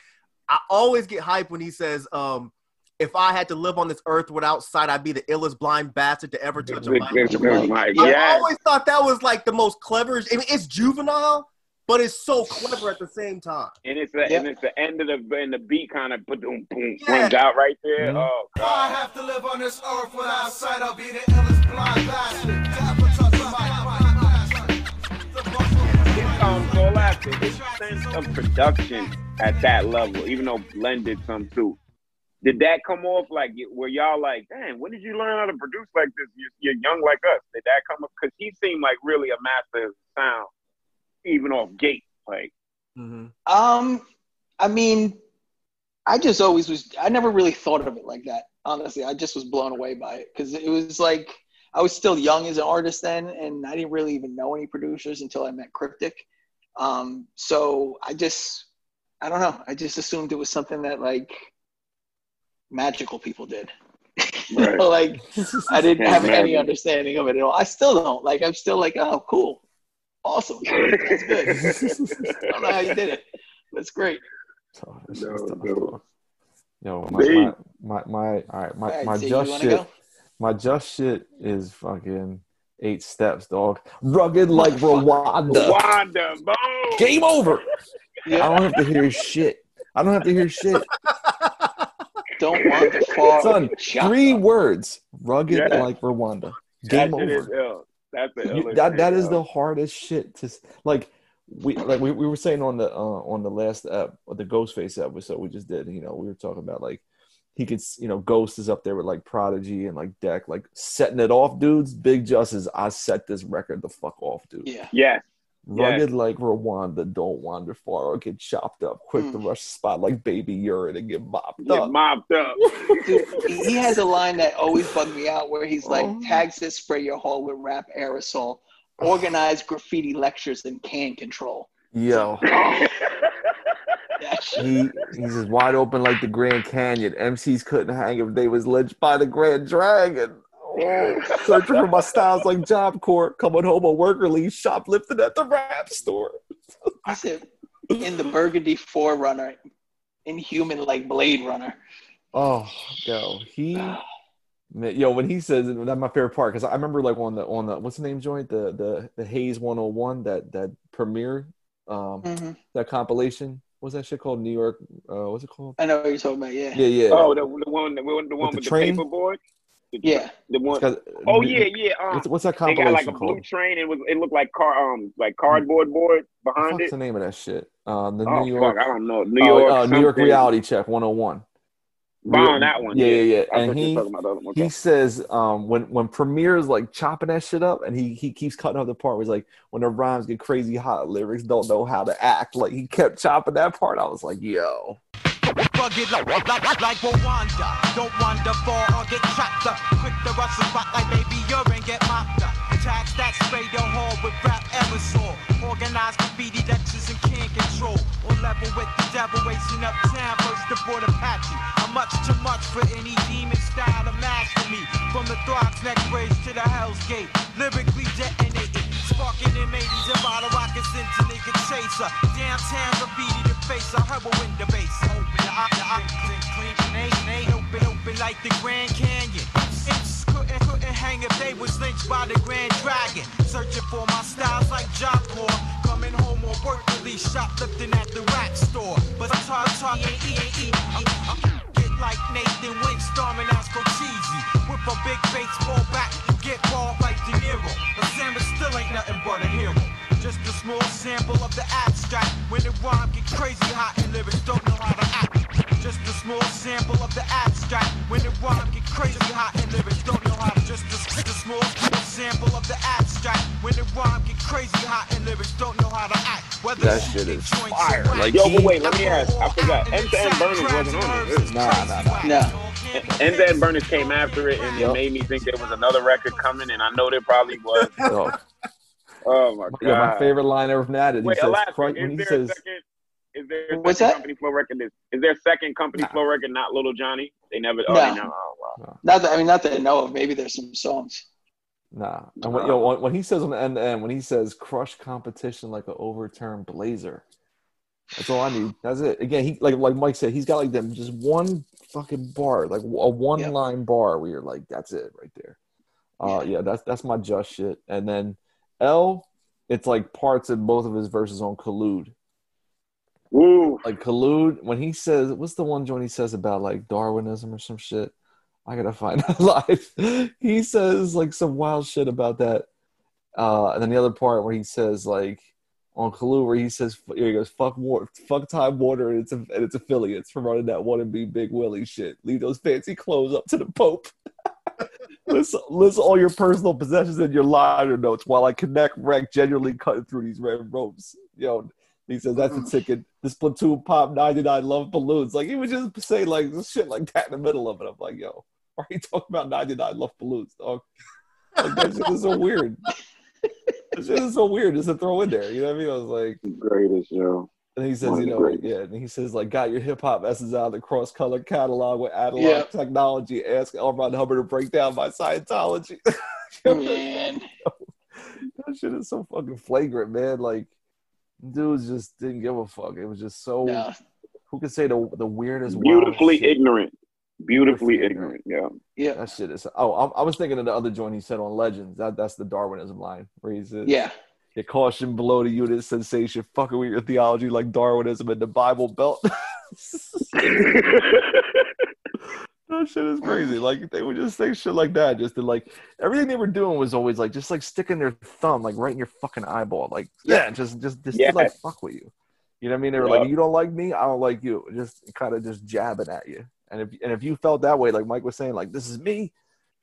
I always get hyped when he says, um, if I had to live on this earth without sight, I'd be the illest blind bastard to ever touch a mic. [LAUGHS] Mike, I always thought that was like the most clever. I mean, it's juvenile, but it's so clever at the same time. And it's the Yep. and it's the end of the and the beat kind of boom boom Yeah. runs out right there. Mhm. Oh I have to live on this earth without sight. I'll be the illest blind bastard. to ever touch the mic. His songs all after his sense of production at that level, even though Len did some too. Did that come off like were y'all like, damn, when did you learn how to produce like this? You're, you're young like us. Did that come up? Because he seemed like really a master of sound, even off gate. Like, Um, I mean, I just always was. I never really thought of it like that. Honestly, I just was blown away by it because it was like I was still young as an artist then, and I didn't really even know any producers until I met Cryptic. Um, so I just, I don't know. I just assumed it was something that like magical people did. [LAUGHS] You know, like I didn't have any understanding of it at all. I still don't. Like I'm still like, oh, cool, awesome, [LAUGHS] that's good. I don't know how you did it. That's great. So, this No, no. Yo, my, my, my, my, all right, my, All right, my so just shit, go? my just shit is fucking eight steps, dog. Rugged like Rwanda. Wanda, boom. Game over. I don't have to hear shit. I don't have to hear shit. [LAUGHS] Don't want the far. Son, three up. words. Rugged Yeah. like Rwanda. Game shit is over. That's the You- that that is the hardest shit to like. We like we, we were saying on the uh, on the last ep, the Ghostface episode we just did. You know, we were talking about like he could s- you know Ghost is up there with like Prodigy and like Deck like setting it off, dudes. Big Justice, I set this record the fuck off, dude. Yeah. Yes. Rugged like Rwanda, don't wander far or get chopped up. Quick to Mm. rush the spot like baby urine and get mopped Get up. mopped up. [LAUGHS] Dude, he he has a line that always bugged me out where he's like, Oh. tags that spray your hall with rap aerosol, organize graffiti lectures, and can control. Yo, [LAUGHS] he he's as wide open like the Grand Canyon. MCs couldn't hang if they was lynched by the Grand Dragon. Searching for my styles like Job Corps, coming home on worker leave, shoplifting at the rap store. I said, in the Burgundy Forerunner, inhuman like Blade Runner. Oh, yo, he, man, yo, when he says it, that's my favorite part because I remember like on the on the what's the name joint the the the Hayes 101 that that Premier um Mhm. that compilation what's that shit called New York uh what's it called I know what you're talking about. Yeah. yeah yeah Oh, the, the one, the one, the one the with the, train? paperboard. The, Yeah. The one. It's Oh yeah, yeah. Um, what's, what's that they got like compilation a blue called train. It was. It looked like car. Um, like cardboard board behind the fuck's it. the name of that shit um the Oh New York fuck, I don't know. New oh, York. uh, New York. Reality Check 101 Behind that one. yeah yeah yeah I and thought you were he talking about the other one. he says um when when Premier's like chopping that shit up and he he keeps cutting up the part where he's like when the rhymes get crazy hot lyrics don't know how to act like he kept chopping that part I was like yo Rugged like, like, like Rwanda. Don't wander far or get chopped up. Quick to rush the spot like baby urine get mopped up. Tax that spray your hall with rap aerosol. Organized graffiti lectures and can't control. On level with the devil racing uptown first aboard Apache. I'm much too much for any demon style to master me. From the Throgs neck bridge to the Hell's Gate. Lyrically detonating. Sparking in 80s and bottle rockets into nigga chaser. Downtown graffiti face a heroin the base. Open the eye, the eye, clean, ain't open, open like the Grand Canyon. Imps couldn't, couldn't hang if they was lynched by the Grand Dragon. Searching for my styles like Corps. Coming home on work release, shoplifting at the rack store. But talk, talk, ain't, ain't, ain't, ain't, Get like Nathan Wink storming Asco Cheesy. With a big baseball bat, you get balled like De Niro. But Sam still ain't nothing but a hero. Just a small sample of the abstract. When the rhyme get crazy hot and lyrics don't know how to act. Just a small sample of the abstract. When the rhyme get crazy hot and lyrics don't know how to just a, just a small sample of the abstract. When the rhyme get crazy hot and lyrics don't know how to act. Whether That shit is fire. Like Yo, but wait, let me ask. I forgot. End to End Burners wasn't on it. nah, nah, nah. No. End to End Burners came after it, and it made me think there was another record coming, and I know there probably was. Yo, Oh my god! yo, my favorite line ever from that is he Wait, says, Alaska, "Crush-" is when he there says, a second? Is there a What's second that? company flow record? Is, is there a second company flow record? Not Little Johnny. They never. Oh, No. they never. Oh, wow. Not that I mean, not that I know of. Maybe there's some songs. Nah. And when, yo, when, when he says on the end to end, when he says crush competition like an overturned blazer, that's all I need. That's it. Again, he like like Mike said, he's got like them just one fucking bar, like a one Yep. line bar where you're like, that's it right there. Uh, yeah, that's that's my just shit. And then L, it's like parts in both of his verses on Collude. Ooh. Like Collude, when he says, what's the one joint he says about like Darwinism or some shit? I gotta find [LAUGHS] that life. He says like some wild shit about that. Uh, and then the other part where he says like on Collude, where he says he goes, "Fuck war, fuck Time Warner and its and its affiliates for running that one and be Big Willie shit. Leave those fancy clothes up to the Pope." [LAUGHS] list, list all your personal possessions in your liner notes while I connect wreck genuinely cutting through these red ropes. Yo, he says that's a ticket. This platoon pop 99 love balloons. Like he would just say like this shit like that in the middle of it. I'm like, yo, why are you talking about 99 love balloons, dog? Like that shit is so weird. That shit is so weird just to throw in there. You know what I mean? I was like, Greatest yo. And he says, One you know, greatest. yeah, and he says, like, got your hip hop essence out of the cross color catalog with analog Yeah. technology. Ask L. Ron Hubbard to break down my Scientology. [LAUGHS] Man. that shit is so fucking flagrant, man. Like, dudes just didn't give a fuck. It was just so. No. Who could say the the weirdest, wild Beautifully shit? ignorant. Beautifully Beautifully ignorant. Yeah. Yeah. That shit is. Oh, I, I was thinking of the other joint he said on Legends. That that's the Darwinism line where he says, Yeah. Get caution below the unit sensation, fucking with your theology like Darwinism and the Bible Belt. [LAUGHS] that shit is crazy. Like they would just say shit like that, just to like everything they were doing was always like just like sticking their thumb like right in your fucking eyeball. Like yeah, just just just to, like fuck with you. You know what I mean? They were Yeah. like, you don't like me, I don't like you. Just kind of just jabbing at you. And if and if you felt that way, like Mike was saying, like this is me,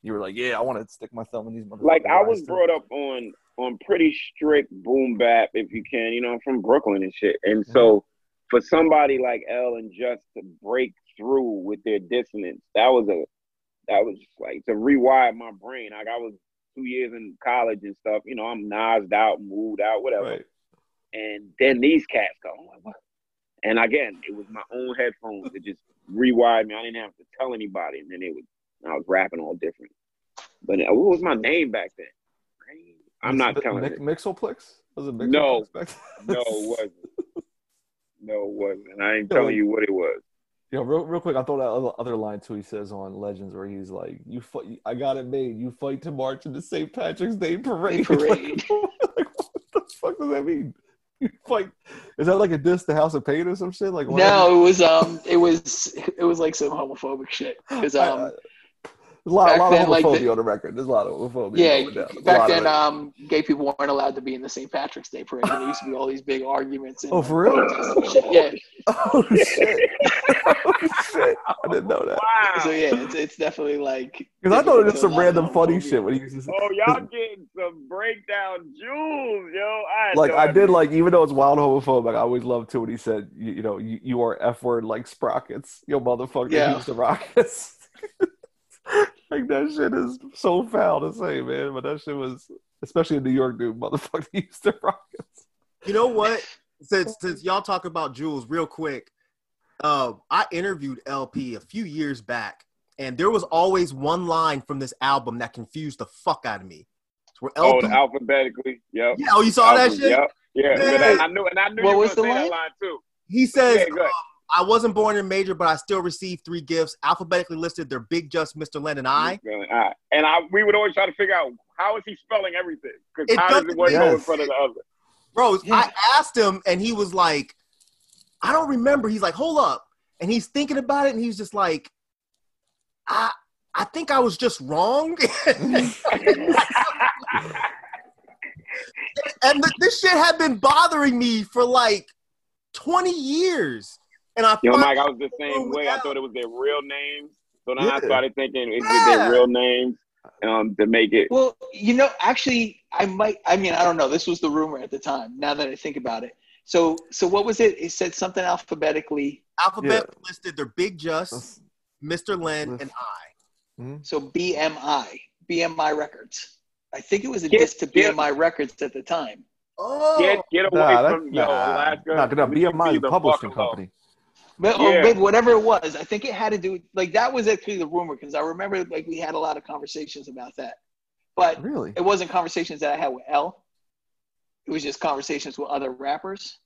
you were like, yeah, I want to stick my thumb in these motherfuckers. like I was brought up on on pretty strict boom bap, if you can. You know, I'm from Brooklyn and shit, and mm-hmm. so for somebody like L and Just to break through with their dissonance, that was a that was like to rewire my brain. Like I was two years in college and stuff. You know, I'm nosed out, moved out, whatever. Right. And then these cats go, I'm like, what? And again, it was my own headphones that just rewired me. I didn't have to tell anybody, and then it was I was rapping all different. But what was my name back then? I'm not Mix- telling Mix- it. Mixoplex? Was it Mixoplex No. back No, it [LAUGHS] wasn't. No, it wasn't. I ain't Yeah, telling you what it was. Yo, real, real quick, I thought that other, other line too. He says on Legends where he's like, "You fight, I got it made. You fight to march in the St. Patrick's Day parade." Parade. [LAUGHS] like, what the fuck does that mean? You fight? Is that like a diss to House of Pain or some shit? Like what- No, it was um, it was it was like some homophobic shit. Because [LAUGHS] um, There's a lot, a lot then, of like, the- on the record. There's a lot of homophobia. yeah, going down. There's a back then um, gay people weren't allowed to be in the St. Patrick's Day parade. There used to be all these big arguments. And, Oh, for real? protests and shit. Yeah. Oh shit! [LAUGHS] oh shit! I didn't know that. Wow. So yeah, it's, it's definitely like Because I thought it was difficult some random funny homophobia. shit when he was just Oh, y'all getting some breakdown jewels, yo. I like I did like even though it's wild homophobic, I always loved too when he said, you, you know, you, you are f word like sprockets, yo motherfucker, Yeah. use the rockets. [LAUGHS] [LAUGHS] like that shit is so foul to say, man. But that shit was, especially in New York, dude, motherfucker, [LAUGHS] use the rockets. You know what? Since since y'all talk about jewels, real quick, uh, I interviewed El-P a few years back, and there was always one line from this album that confused the fuck out of me. It's where Oh, El-P, alphabetically. Yep. yeah, oh, you saw that shit? Yep. Yeah. Yeah. I, I knew, and I knew What you were was gonna the say line? that line too. He says, Yeah, go ahead. I wasn't born in major, but I still received three gifts. Alphabetically listed, they're Bigg Jus, Mr. Len, and I. All right. And I, we would always try to figure out how is he spelling everything? Because It how does doesn't it one go in front of the other? Bro, Yeah. I asked him, and he was like, I don't remember. He's like, hold up. And he's thinking about it, and he's just like, I I think I was just wrong. [LAUGHS] [LAUGHS] and th- this shit had been bothering me for like 20 years. And I Yo, finally Mike, I was the same figured way. I thought it was their real names. So then I started thinking is it Yeah. their real names um, to make it. Well, you know, actually, I might. I mean, I don't know. This was the rumor at the time. Now that I think about it, so so what was it? It said something alphabetically. Alphabet Yeah. listed their Bigg Jus, That's- Mr. Len, Listen. and I. So BMI, BMI Records. I think it was a Get- diss to get- BMI Records at the time. Oh, Get get away Nah, that, from yo nah, Alaska. nah, nah, Leave BMI is a publishing company. alone. Company. But, oh, Yeah. or maybe whatever it was, I think it had to do like that was actually the rumor because I remember like we had a lot of conversations about that. But Really? it wasn't conversations that I had with L. It was just conversations with other rappers.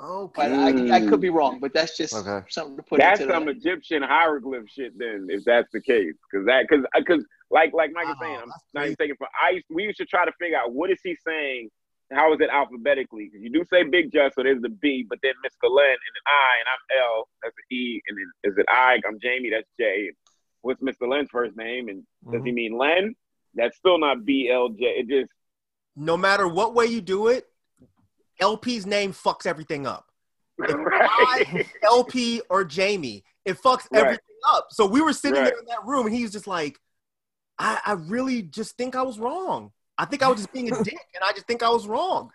okay. But I, I could be wrong, but that's just Okay. something to put in. That's into some the, Egyptian hieroglyph shit then, if that's the case. Because that, because, because, like, like Mike is Wow, saying, oh, I'm not even crazy. taking for. ice. we used to try to figure out what is he saying. How is it alphabetically? Because you do say Bigg Jus, so there's the B, but then Mr. Len and an I, and I'm L. That's an E, and then is it I? I'm Jamie. That's J. What's Mr. Len's first name? And does Mm-hmm. he mean Len? That's still not B L J. It just No matter what way you do it, El-P's name fucks everything up. If [LAUGHS] I, LP, or Jamie, it fucks Right. everything up. So we were sitting Right. there in that room, and he's just like, I, I really just think I was wrong. I think I was just being a dick, and I just think I was wrong.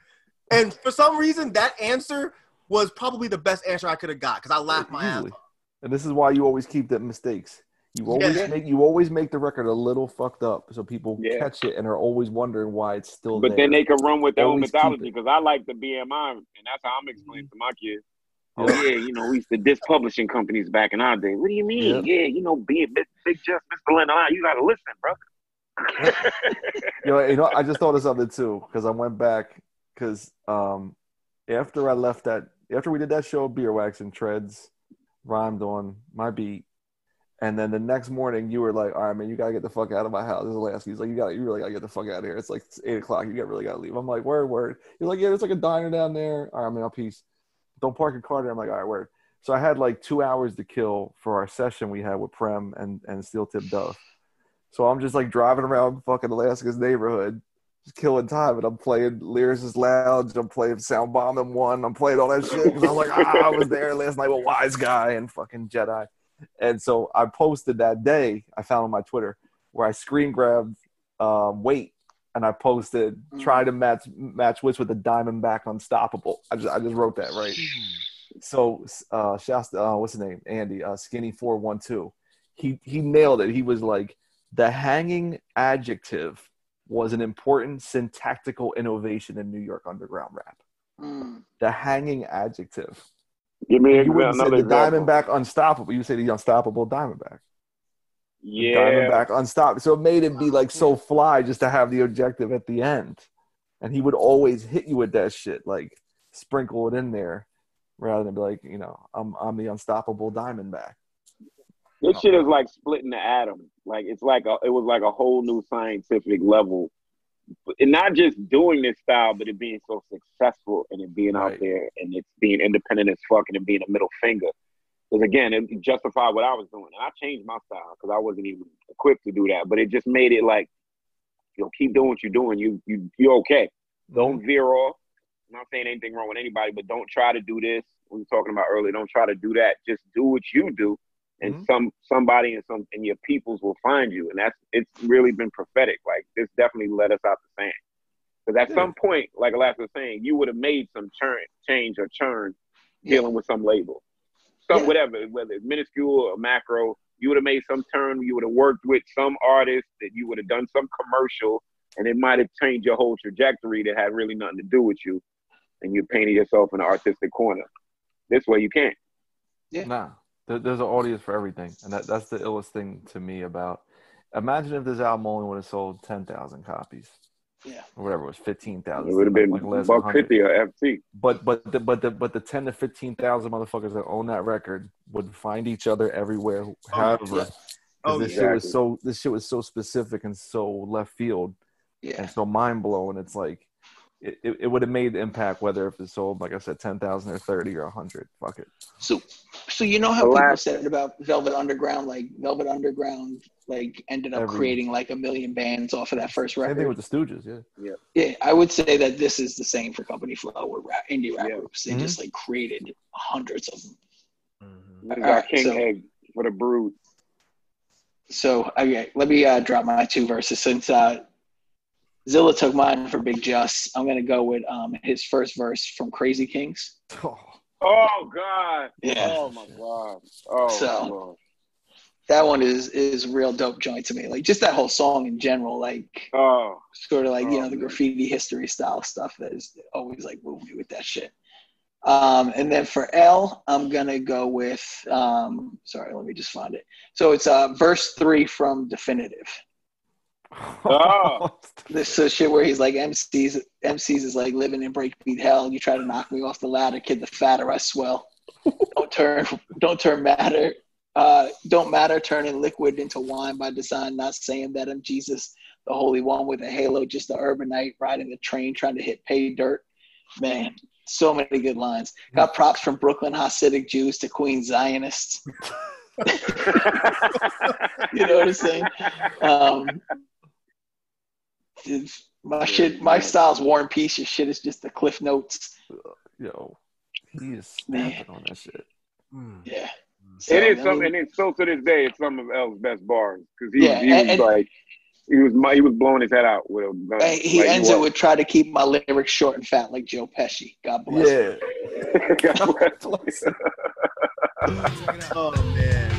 And for some reason, that answer was probably the best answer I could have got because I laughed my ass off. And this is why you always keep the mistakes. You always Yeah. make you always make the record a little fucked up so people Yeah. catch it and are always wondering why it's still But there. then they can run with their own Always keep mythology because I like the BMI, and that's how I'm explaining to my kids. Oh yeah, you know we used to diss publishing companies back in our day. What do you mean? Yeah, you know, being big, Bigg Jus Mr. Len, you gotta listen, bro. [LAUGHS] you know, you know, I just thought of something too because I went back because um, after I left that, after we did that show, Beer Wax and Treds rhymed on my beat, and then the next morning you were like, "All right, man, you gotta get the fuck out of my house." This is last. He's like, "You got, to you really gotta get the fuck out of here." It's like it's eight o'clock. You got really gotta leave. I'm like, "Word, word." He's like, "Yeah, there's like a diner down there." All right, man, I'll peace. Don't park your car there. I'm like, "All right, word." So I had like two hours to kill for our session we had with Prem and and Steel Tip Dove. So I'm just like driving around fucking Alaska's neighborhood, just killing time. And I'm playing Lyricist Lounge. I'm playing Soundbombing One. I'm playing all that shit. 'cause I'm like, ah, I was there last night with Wise Guy and fucking Jedi. And so I posted that day, I found on my Twitter, where I screen grabbed um, Wait and I posted, try to match match wits with the Diamondback Unstoppable. I just, I just wrote that, right? So, uh, Shasta, uh, what's his name? Andy, uh, Skinny four one two. He he nailed it. He was like, the hanging adjective was an important syntactical innovation in New York underground rap. Mm. The hanging adjective. Give me You wouldn't say the example. Diamondback unstoppable. You say the unstoppable Diamondback. The Yeah, Diamondback unstoppable. So it made it be like so fly just to have the objective at the end. And he would always hit you with that shit, like sprinkle it in there, rather than be like, you know, I'm I'm the unstoppable Diamondback. This oh. shit is like splitting the atom. Like it's like a, it was like a whole new scientific level, and not just doing this style, but it being so successful and it being out there and it's being independent as fuck and it being a middle finger. Because again, it justified what I was doing, and I changed my style because I wasn't even equipped to do that. But it just made it like, you know, keep doing what you're doing. You you you're okay. Don't mm-hmm. veer off. I'm not saying anything wrong with anybody, but don't try to do this. We were talking about earlier. Don't try to do that. Just do what you do, and Mhm. some somebody and some and your peoples will find you. And that's it's really been prophetic. Like this definitely let us out the sand. Because at Yeah. some point, like Alaska was saying, you would have made some churn, change or churn dealing with some label, some Yeah. whatever, whether it's minuscule or macro. You would have made some turn. You would have worked with some artist that you would have done some commercial, and it might have changed your whole trajectory that had really nothing to do with you, and you painted yourself in an artistic corner. This way, you can't. Yeah. Nah, there, there's an audience for everything, and that, that's the illest thing to me about. Imagine if this album only would have sold ten thousand copies, Yeah. or whatever it was, fifteen thousand. It would have been like less buck fifty or FT. But but the, but the but the ten to fifteen thousand motherfuckers that own that record would find each other everywhere. Oh, however, yeah. 'cause Oh, this yeah. shit was so this shit was so specific and so left field Yeah. and so mind blowing. It's like it, it, it would have made the impact whether if it sold like I said ten thousand or thirty or hundred. Fuck it. So, so you know how The people last- said about Velvet Underground, like Velvet Underground, like ended up Every- creating like a million bands off of that first Same thing record. with the Stooges. Yeah. Yeah. Yeah, I would say that this is the same for Company Flow or rap, indie rap groups. They Mm-hmm. just like created hundreds of them. We All got right, King so- Egg for the brood. So okay, let me uh, drop my two verses since uh, Zilla took mine for Bigg Jus. I'm gonna go with um, his first verse from Krazy Kings. Oh [LAUGHS] oh God. Yeah. Oh my God. Oh So- my God. That one is is real dope joint to me. Like just that whole song in general, like Oh. sort of like you Oh, know the man. graffiti history style stuff that is always like moved me with that shit. Um, and then for L, I'm gonna go with um, sorry, let me just find it. So it's uh, verse three from Definitive. Oh. [LAUGHS] This uh, shit where he's like MCs MCs is like living in breakbeat hell. You try to knock me off the ladder, kid. The fatter I swell. [LAUGHS] don't turn don't turn matter. Uh, don't matter turning liquid into wine by design. Not saying that I'm Jesus, the holy one with a halo, just the urbanite riding the train trying to hit pay dirt. Man, so many good lines. Got props from Brooklyn Hasidic Jews to Queen Zionists. [LAUGHS] you know what I'm saying? Um, it's- my shit, my style's War and Peace. Your shit is just the Cliff Notes. Yo, he is snapping on that shit. Mm. Yeah. Mm. it is I some, mean- and it's still to this day, it's some of L's best bars because he, Yeah, he and- was and- like, he was he was blowing his head out with a uh, gun. He like ends was. it with try to keep my lyrics short and fat like Joe Pesci. God bless. him. [LAUGHS] [LAUGHS] oh man.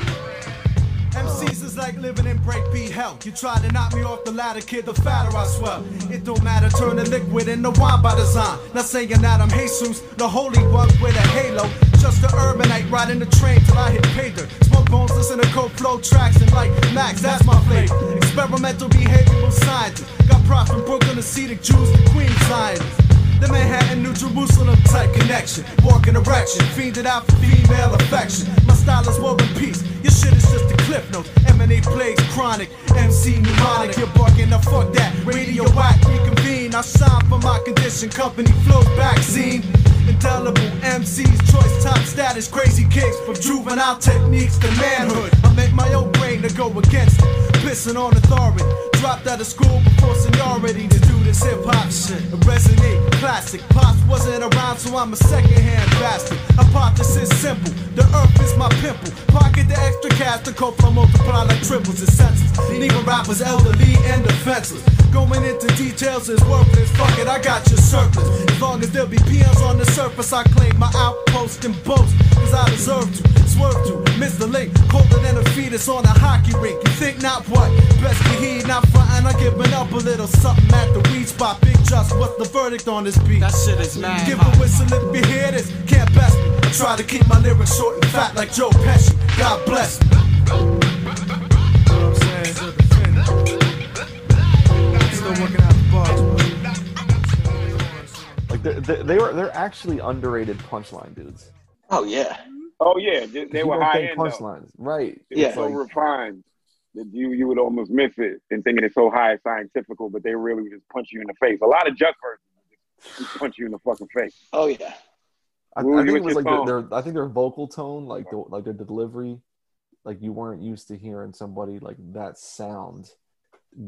MCs is like living in breakbeat hell. You try to knock me off the ladder, kid, the fatter I swell. It don't matter, turn the liquid into wine by design. Not saying that I'm Jesus, the holy one with a halo. Just a urbanite riding the train till I hit pay dirt. Smoke bones, listen to Co Flow tracks and like Max, that's my flavor. Experimental behavioral scientist. Got props from Brooklyn, Hasidic Jews, the Queen scientists. The Manhattan, New Jerusalem type connection. Walking erection, fiended out for female affection. Style is peace. Your shit is just a cliff note. M&A plays chronic. MC mnemonic. You're barking, now fuck that. Radio whack, reconvene. I shine for my condition. Company flows vaccine. Indelible MCs, choice top status, crazy kicks from juvenile techniques to manhood. I make my own brain to go against it. Pissing on authority. Dropped out of school before seniority to do this hip hop shit. A resonate, classic. Pops wasn't around, so I'm a second hand bastard. Hypothesis simple. The earth is my pimple. Pocket the extra cash, to Co Flow multiply like triples and senses. Leaving rappers elderly and defenseless. Going into details is worthless. Fuck it, I got your surplus. As long as there be PMs on the surface, I claim my outpost and boast. Cause I deserve to, swerve to, miss the link. Colder than a fetus on a hockey rink. You think not what? Best to heed, not frontin'. I giving up a little something at the weed spot. Bigg Jus, what's the verdict on this beat? That shit is mad. Give a whistle if you hear this. Can't best me. I try to keep my lyrics short and fat like Joe Pesci. God bless me. Still working out the bars, Like they, they, they were they're actually underrated punchline dudes. Oh yeah. Oh yeah, they, they were high end. though. punchlines, right? It was It's so like- refined that you you would almost miss it and thinking it's so high scientifical, but they really would just punch you in the face. A lot of Jus verses would just punch you in the fucking face. Oh yeah. I, What I think it was like their, their I think their vocal tone, like the like their delivery, like you weren't used to hearing somebody like that sound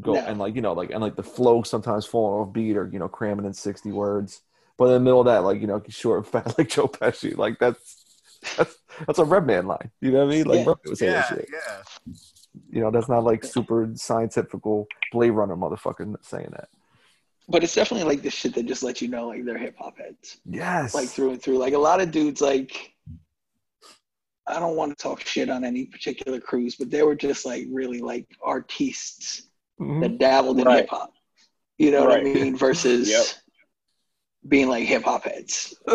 go No. and like you know like and like the flow sometimes falling off beat or you know cramming in sixty words, but in the middle of that like you know short and [LAUGHS] fat like Joe Pesci, like that's that's that's a Redman line. You know what I mean? Like Yeah. Redman would say that shit. yeah. You know that's not like super scientifical Blade Runner motherfucker saying that. But it's definitely like the shit that just lets you know like they're hip hop heads. Yes. Like through and through. Like a lot of dudes like I don't want to talk shit on any particular crews, but they were just like really like artists Mhm. that dabbled in Right. hip hop. You know what I mean? Versus Yep. Being like hip hop heads. [LAUGHS]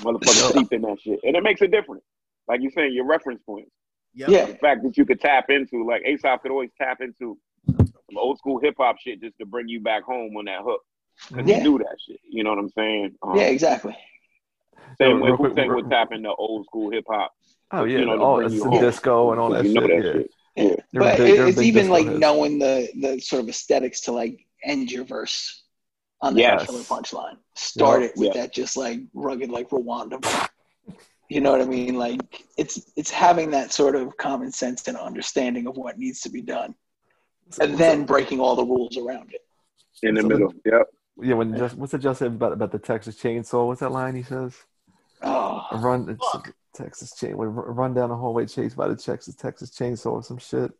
Motherfuckers deep in that shit, and it makes a difference. Like you're saying, your reference points. Yep. Yeah. The fact that you could tap into, like Aesop could always tap into some old school hip hop shit just to bring you back home on that hook. Cause Yeah. you do that shit. You know what I'm saying? Um, Yeah, exactly. Same Real way quick, Wu Tang real- would tap into old school hip hop. Oh yeah, You know, all bring it's the disco and all that you know shit. that yeah. shit. Yeah. They're but big- it's even like heads. knowing the the sort of aesthetics to like end your verse. on the Yes. killer punchline. Started with Yeah. that just like rugged like Rwanda. You know what I mean? Like it's it's having that sort of common sense and understanding of what needs to be done, and then breaking all the rules around it. In the So the- middle. Yep. Yeah, when just what's it just said about about the Texas Chainsaw? What's that line he says? Oh, run it's Texas chain run down the hallway chased by the Texas Texas Chainsaw or some shit.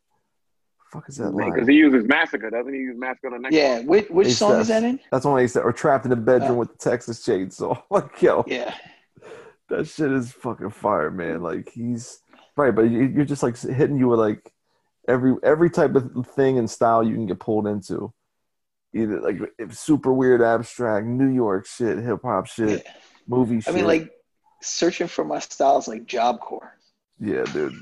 Fuck is that Because he uses massacre, doesn't he? Use massacre on the next yeah. Which, which song says- is that in? That's when he said or trapped in the bedroom Oh. with the Texas Chainsaw. [LAUGHS] Like yo, Yeah. that shit is fucking fire, man. Like he's right, but you- you're just like hitting you with like every every type of thing and style you can get pulled into. Either like if super weird, abstract, New York shit, hip hop shit, movie I shit. mean, like searching for my styles like Job Corps. yeah, dude.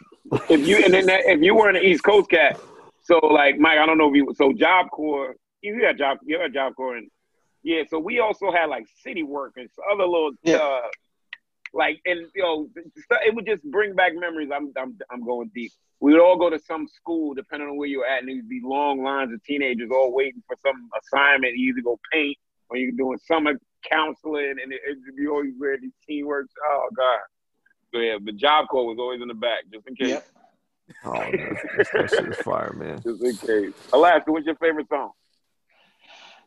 if you and then that, if you were an East Coast cat, so like Mike, I don't know if you so Job Corps, you got Job, you got Job Corps, and yeah, so we also had like City Work and other little, Yeah. uh, like and you know, it would just bring back memories. I'm I'm I'm going deep. We would all go to some school, depending on where you're at, and there'd be long lines of teenagers all waiting for some assignment. You either go paint or you're doing summer counseling, and it, it, you always wear these teamwork. Oh God. So yeah, but Job Corps was always in the back, just in case. Yep. Oh, man, that shit is fire, man. Just in case. Alaska, what's your favorite song?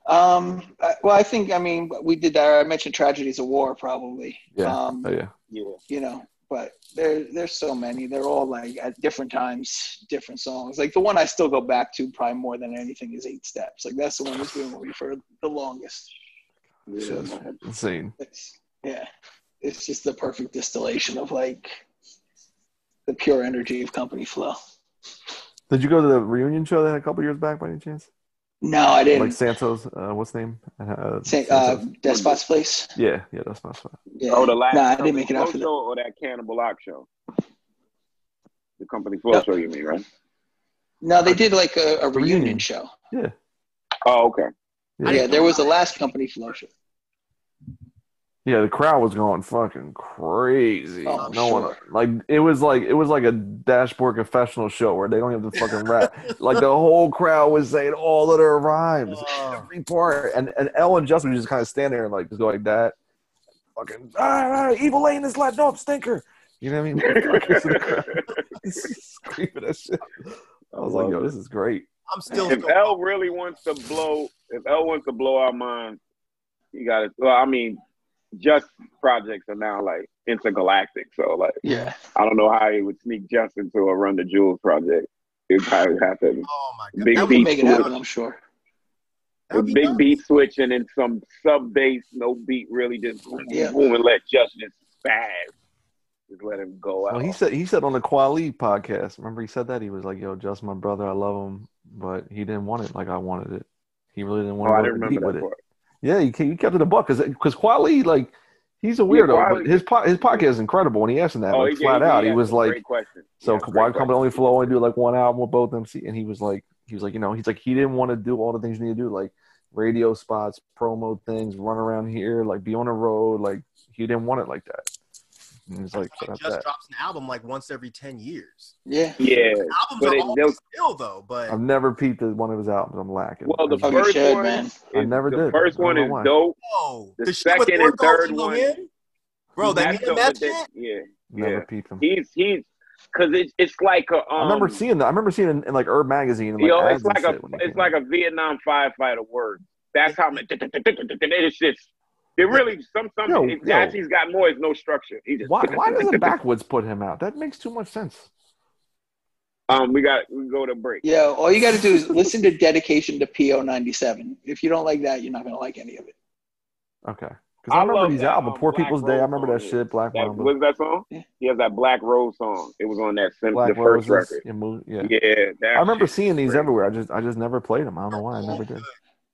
Um. I- Well, I think I mean we did that. I mentioned tragedies of war, probably. Yeah, Um, oh, yeah. Yeah. you know but there there's so many they're all like at different times different songs like the one i still go back to probably more than anything is eight steps like that's the one that's been with me for the longest Shit is insane. it's, yeah it's just the perfect distillation of like the pure energy of company flow Did you go to the reunion show they had a couple years back by any chance? no i didn't Like Santos, uh, what's his name? Uh, Say, uh, despot's place Yeah, yeah, that's my spot. yeah Oh, the last no i didn't make it out Flow for that show or that Cannibal Ox show? The company flow Yep. show, you mean, right? no they did like a, a reunion reunion. show Yeah, Oh, okay. yeah there was the last company flow show yeah. The crowd was going fucking crazy. Oh, no one like it was like it was like a dashboard confessional show where they don't have to fucking rap. [LAUGHS] like the whole crowd was saying all of their rhymes, Oh. every part, and and Ellen Justin would just kind of stand there and like just go like that. Fucking ah, ah, evil lane is let no stinker. You know what I mean? [LAUGHS] [LAUGHS] Screaming that shit. I was like, yo, this is great. I'm still. If L really wants to blow, if L wants to blow our minds, you got to. Well, I mean, just projects are now like intergalactic. So like, yeah I don't know how he would sneak just into a Run the Jewels project. It probably have to Oh my god. big that would make it happen i'm sure That'd be big nice. beat switch, and then some sub bass, no beat, really just boom, Yeah. boom, and let just just spaz. Just let him go out. Well, he said he said on the Kweli podcast. Remember, he said that he was like, "Yo, just my brother, I love him, but he didn't want it like I wanted it. He really didn't oh, want I to didn't go compete remember with that it." Yeah, he, ke- he kept it a buck because because Kweli like he's a weirdo, Kweli- but his po- his podcast is incredible. When he asked him that, Oh, like he flat out, he was like. "So why come only flow only do like one album with both MC?" And he was like, he was like, you know, he's like he didn't want to do all the things you need to do, like radio spots, promo things, run around here, like be on the road, like he didn't want it like that. And he's like, Like, just that." drops an album like once every ten years. yeah Yeah, Albums but are it, all still though, but I've never peeped at one of his albums. I'm lacking. well, the I first should, one, man. is, I never the did. first one is why. dope. whoa, The the shit with second and third and one- Lohan? bro, that That's the- EMS the- shit. Yeah, never yeah. peeped him. He's he's because it's it's like a. Um, I remember seeing that. I remember seeing it in, in like Herb magazine. And, like, Yo, it's like a shit when it it's like a Vietnam firefighter word. That's how many. [LAUGHS] It's just it really some some. Yo, it, yo. Jassie's got more. Is no structure. He just Why? [LAUGHS] Why doesn't Backwoodz put him out? That makes too much sense. Um, we got we go to break. Yeah, all you got to do is listen to Dedication to PO 97. If you don't like that, you're not going to like any of it. Okay. Because I, remember love these that, albums. um, Poor Black People's Day. I remember that shit. Black That, Mamba. what's that song? Yeah. He has that Black Rose song. It was on that sim- Black the first Roses. record. Yeah, yeah. Yeah, I remember seeing these great. everywhere. I just I just never played them. I don't know why. I never did.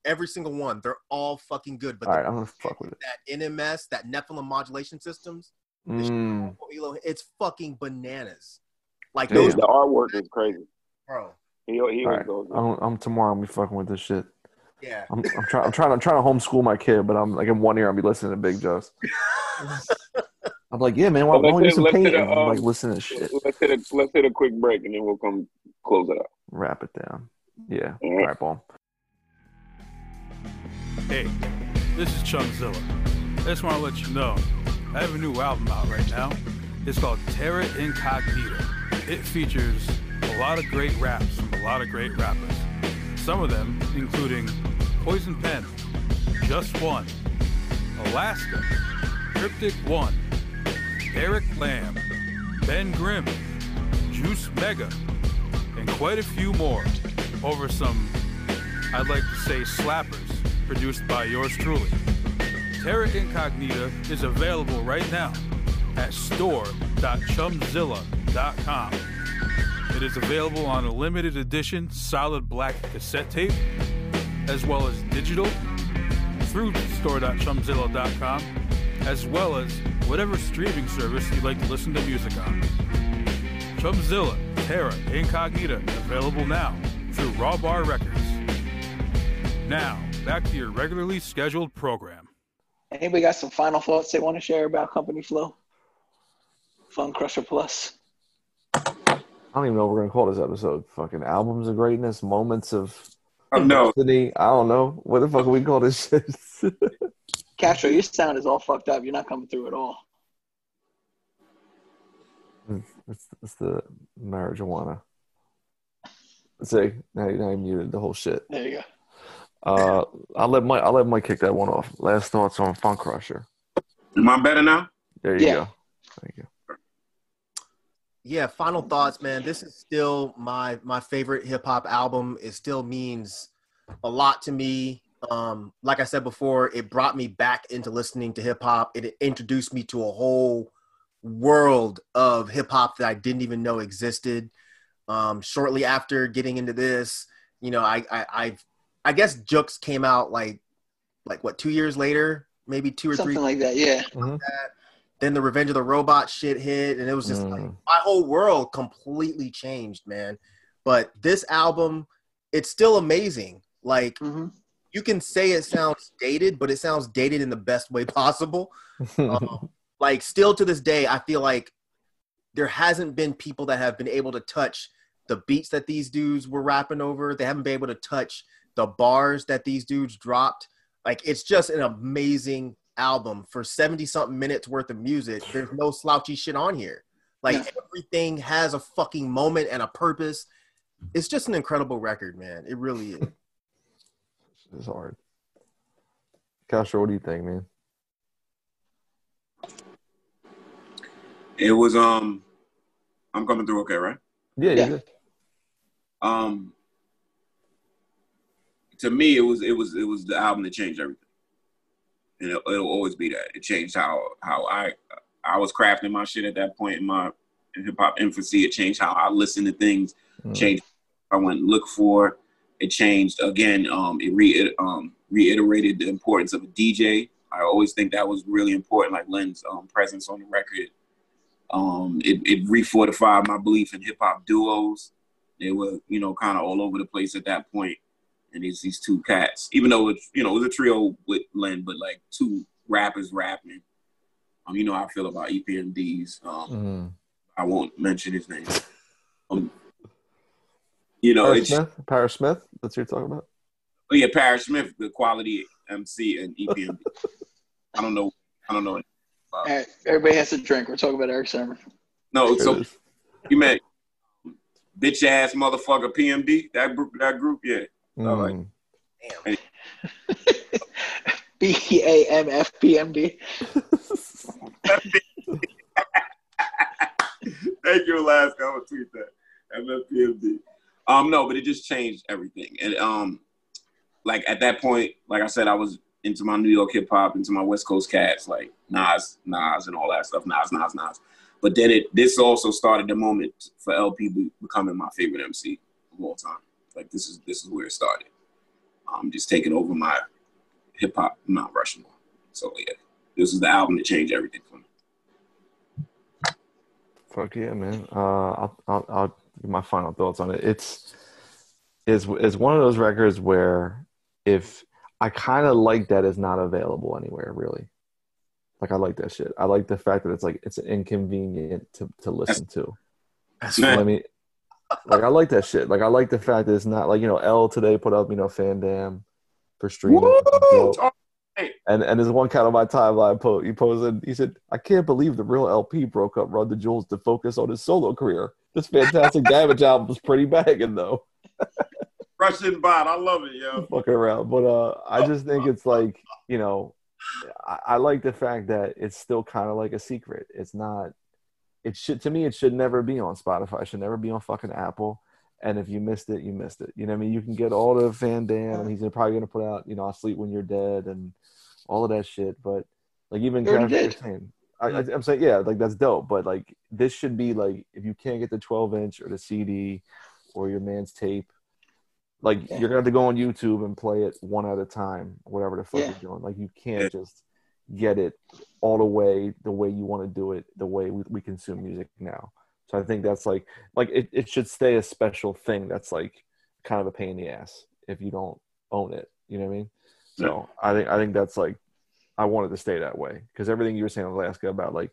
Every single one, they're all fucking good. But All the- right, I'm gonna fuck with it. that NMS, that Nephilim modulation systems, Mm. it's fucking bananas. Like Damn. those, The artwork is crazy. bro. He he All always right. goes. I'm, I'm tomorrow. I'm be fucking with this shit. Yeah. I'm, I'm trying. I'm trying. I'm trying to homeschool my kid, but I'm like in one ear. I'll be listening to Big Joe's. [LAUGHS] I'm like, yeah, man. Why, Well, why don't we do let's some hit- let's hit painting? a, I'm like um, listening to shit. Let's hit a let's hit a quick break and then we'll come close it up. Wrap it down. Yeah. All All right. right, boom. Hey, this is Chumzilla. I just want to let you know I have a new album out right now. It's called Terra Incognita. It features a lot of great raps from a lot of great rappers. Some of them, including Poison Pen, Just One, Alaska, Cryptic One, Eric Lamb, Ben Grimm, Juice Mega, and quite a few more over some, I'd like to say, slappers produced by yours truly. Terra Incognita is available right now at store.chumzilla.com. It is available on a limited edition solid black cassette tape, as well as digital through store.chumzilla.com, as well as whatever streaming service you'd like to listen to music on. Chumzilla, Terra Incognita, available now through Raw Bar Records. Now, back to your regularly scheduled program. Anybody got some final thoughts they want to share about Company Flow? Funcrusher Plus. I don't even know what we're gonna call this episode. Fucking albums of greatness, moments of Oh, no. destiny. I don't know. What the fuck are we call this shit? [LAUGHS] Castro, your sound is all fucked up. You're not coming through at all. it's, it's the marijuana. See, now, now you muted the whole shit. There you go. Uh, I'll let Mike. I'll let Mike kick that one off. Last thoughts on Funcrusher. Am I better now? There you Yeah. go. Thank you. yeah final thoughts man this is still my my favorite hip-hop album it still means a lot to me um like i said before it brought me back into listening to hip-hop it introduced me to a whole world of hip-hop that i didn't even know existed um shortly after getting into this you know i i i, I guess jux came out like like what two years later maybe two or Something three like that, yeah. that. Then the Revenge of the Robot shit hit, and it was just like Mm. my whole world completely changed, man. But this album, it's still amazing. Like Mhm. you can say it sounds dated, but it sounds dated in the best way possible. [LAUGHS] Um, like still to this day, I feel like there hasn't been people that have been able to touch the beats that these dudes were rapping over. They haven't been able to touch the bars that these dudes dropped. Like it's just an amazing album for 70 something minutes worth of music. There's no slouchy shit on here. Like Yeah. everything has a fucking moment and a purpose. It's just an incredible record, man. It really is. [LAUGHS] it's hard. Castro, what do you think, man? It was um I'm coming through okay, right? Yeah, Yeah. you good. Um to me it was it was it was the album that changed everything. And it, it'll always be that. It changed how how I I was crafting my shit at that point in my hip hop infancy. It changed how I listened to things, Mm. changed I went and look for. It changed again, um it re it, um reiterated the importance of a DJ. I always think that was really important, like Len's um, presence on the record. Um, it, it refortified my belief in hip hop duos. They were, you know, kind of all over the place at that point. And it's these two cats, even though it's, you know, it was a trio with Len, but like two rappers rapping. Um, you know how I feel about EPMDs. Um, Mm. I won't mention his name. Um, you know, Parrish it's Smith. Parrish Smith. That's what you're talking about. oh yeah, Parrish Smith, the quality MC and EPMD. I don't know. I don't know. All right, everybody has to drink. We're talking about Erick Sermon. No, There so it is. you meant bitch ass motherfucker PMD. That group. That group. Yeah. Mm. [LAUGHS] B A M F P M D. [LAUGHS] Thank you, Alaska. I'm gonna tweet that. MFPMD. Um, no, but it just changed everything. And um, like at that point, like I said, I was into my New York hip hop, into my West Coast cats, like Nas, Nas, and all that stuff. Nas, Nas, Nas. But then it this also started the moment for El-P becoming my favorite MC of all time. Like this is this is where it started. Um, just taking over my hip hop Mount Rushmore. So yeah, this is the album that changed everything for me. Fuck yeah, man. Uh, I'll, I'll, I'll give my final thoughts on it. It's is is one of those records where if I kind of like that it's not available anywhere really. Like I like that shit. I like the fact that it's like it's inconvenient to to listen to. That's You know what I mean, like I like that shit. Like I like the fact that it's not like you know L today put up you know Fandam for streaming. So, And and there's one kind of my timeline post. He posted. He said, "I can't believe the real El-P broke up Run the Jewels to focus on his solo career. This fantastic [LAUGHS] Damage album was pretty banging though." Russian bot. I love it, yo. fucking around. But uh, I just think it's like you know, I, I like the fact that it's still kind of like a secret. It's not. It should to me. It should never be on Spotify. It should never be on fucking Apple. And if you missed it, you missed it. You know what I mean? You can get all the Van Dam, and he's probably gonna put out, you know, "I'll Sleep When You're Dead" and all of that shit. But like even already Cash saying, I, I, I'm saying, yeah, like that's dope. But like this should be like if you can't get the 12 inch or the CD or your man's tape, like you're gonna have to go on YouTube and play it one at a time, whatever the fuck Yeah. you're doing. Like you can't just get it all the way the way you want to do it, the way we, we consume music now. So I think that's like like it, it should stay a special thing that's like kind of a pain in the ass if you don't own it. You know what I mean? So I think I think that's like I wanted to stay that way because everything you were saying Alaska about like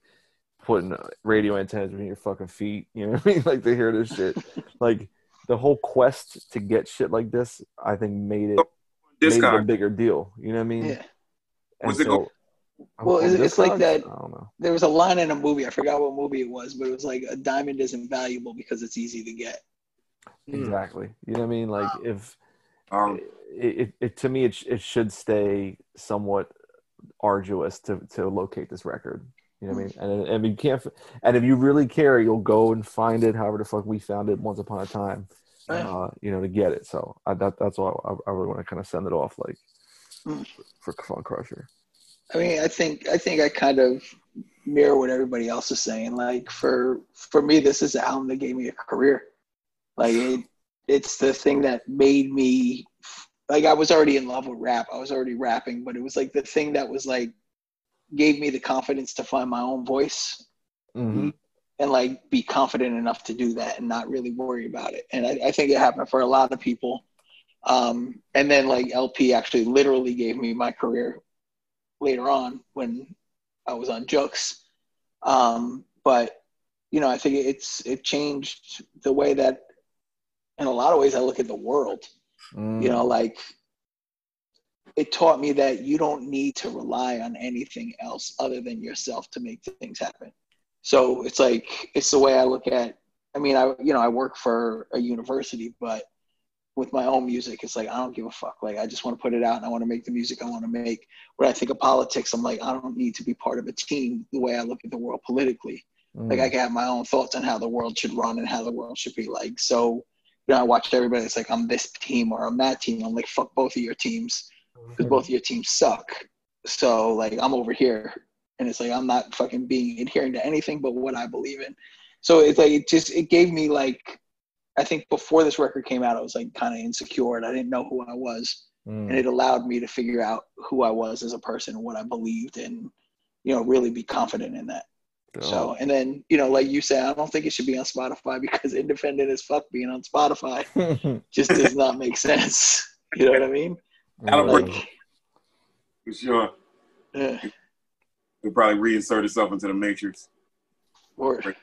putting uh, radio antennas between your fucking feet, [LAUGHS] you know what I mean? Like to hear this shit, [LAUGHS] like the whole quest to get shit like this, I think made it made it a bigger deal. You know what I mean? Yeah. And Was it so- Well, it's, it's like that. I don't know. There was a line in a movie. I forgot what movie it was, but it was like a diamond isn't valuable because it's easy to get. Exactly. You know what I mean? Like if Um, it, it, it to me it, it should stay somewhat arduous to to locate this record. You know what I mean? And and you can't. And if you really care, you'll go and find it. However the fuck we found it once upon a time. Uh, you know, to get it. So I, that that's why I, I really want to kind of send it off like Mm. for Funcrusher. I mean, I think I think I kind of mirror what everybody else is saying. Like for for me, this is the album that gave me a career. Like it, it's the thing that made me like I was already in love with rap. I was already rapping, but it was like the thing that was like gave me the confidence to find my own voice Mm-hmm. and like be confident enough to do that and not really worry about it. And I, I think it happened for a lot of people. Um, and then like El-P actually literally gave me my career later on when I was on Jux. Um, but you know, I think it's it changed the way that in a lot of ways I look at the world. Mm. You know, like it taught me that you don't need to rely on anything else other than yourself to make things happen. So it's like it's the way I look at. I mean, I you know I work for a university, but with my own music, it's like I don't give a fuck. Like I just want to put it out and I want to make the music I want to make. When I think of politics, I'm like I don't need to be part of a team. The way I look at the world politically, mm. like I can have my own thoughts on how the world should run and how the world should be like. So you know, I watch everybody. It's like I'm this team or I'm that team. I'm like fuck both of your teams because both of your teams suck. So like I'm over here, and it's like I'm not fucking being adhering to anything but what I believe in. So it's like it just it gave me like I think before this record came out, I was like kind of insecure and I didn't know who I was, Mm. and it allowed me to figure out who I was as a person and what I believed and you know really be confident in that. So and then you know like you say, I don't think it should be on Spotify [LAUGHS] because independent as fuck being on Spotify [LAUGHS] just does not make sense. [LAUGHS] You know what I mean? That'll Like, work for sure. yeah. It'll probably reinsert itself into the matrix. Word.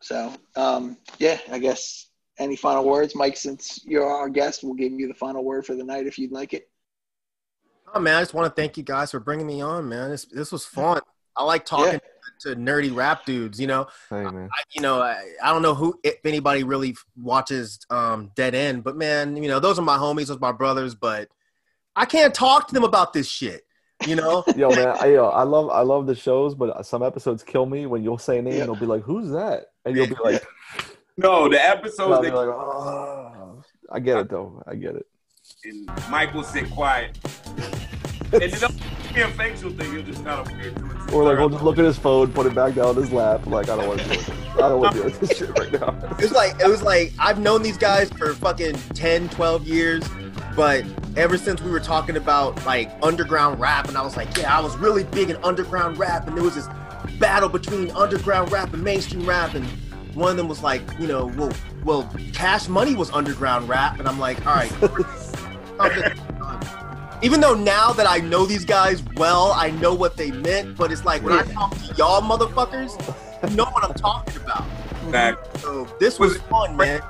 So, um, yeah, I guess any final words, Mike? Since you're our guest, we'll give you the final word for the night if you'd like it. Oh man, I just want to thank you guys for bringing me on, man. This this was fun. I like talking to nerdy rap dudes. You know, Hey. I, you know, I, I don't know who if anybody really watches um, Dead End, but man, you know, those are my homies, those are my brothers. But I can't talk to them about this shit. You know, [LAUGHS] Yo man, I, yo, I love I love the shows, but some episodes kill me when you'll say a name and they'll be like, "Who's that?" And you'll be like, [LAUGHS] No, the I'll episodes that like, "Oh." I get it though. I get it. and Mike will sit quiet. [LAUGHS] and it don't be a facial thing. He'll just kind of Or like he'll just look at his phone, put it back down his lap. Like I don't want to do it. I don't want to do this shit right now. it was like it was like I've known these guys for fucking 10, 12 years, but ever since we were talking about like underground rap, and I was like, yeah, I was really big in underground rap, and there was this battle between underground rap and mainstream rap, and one of them was like, you know, well, well, Cash Money was underground rap, and I'm like, all right. [LAUGHS] Even though now that I know these guys well, I know what they meant, but it's like when I talk to y'all motherfuckers, you know what I'm talking about. Back. So this was fun, man.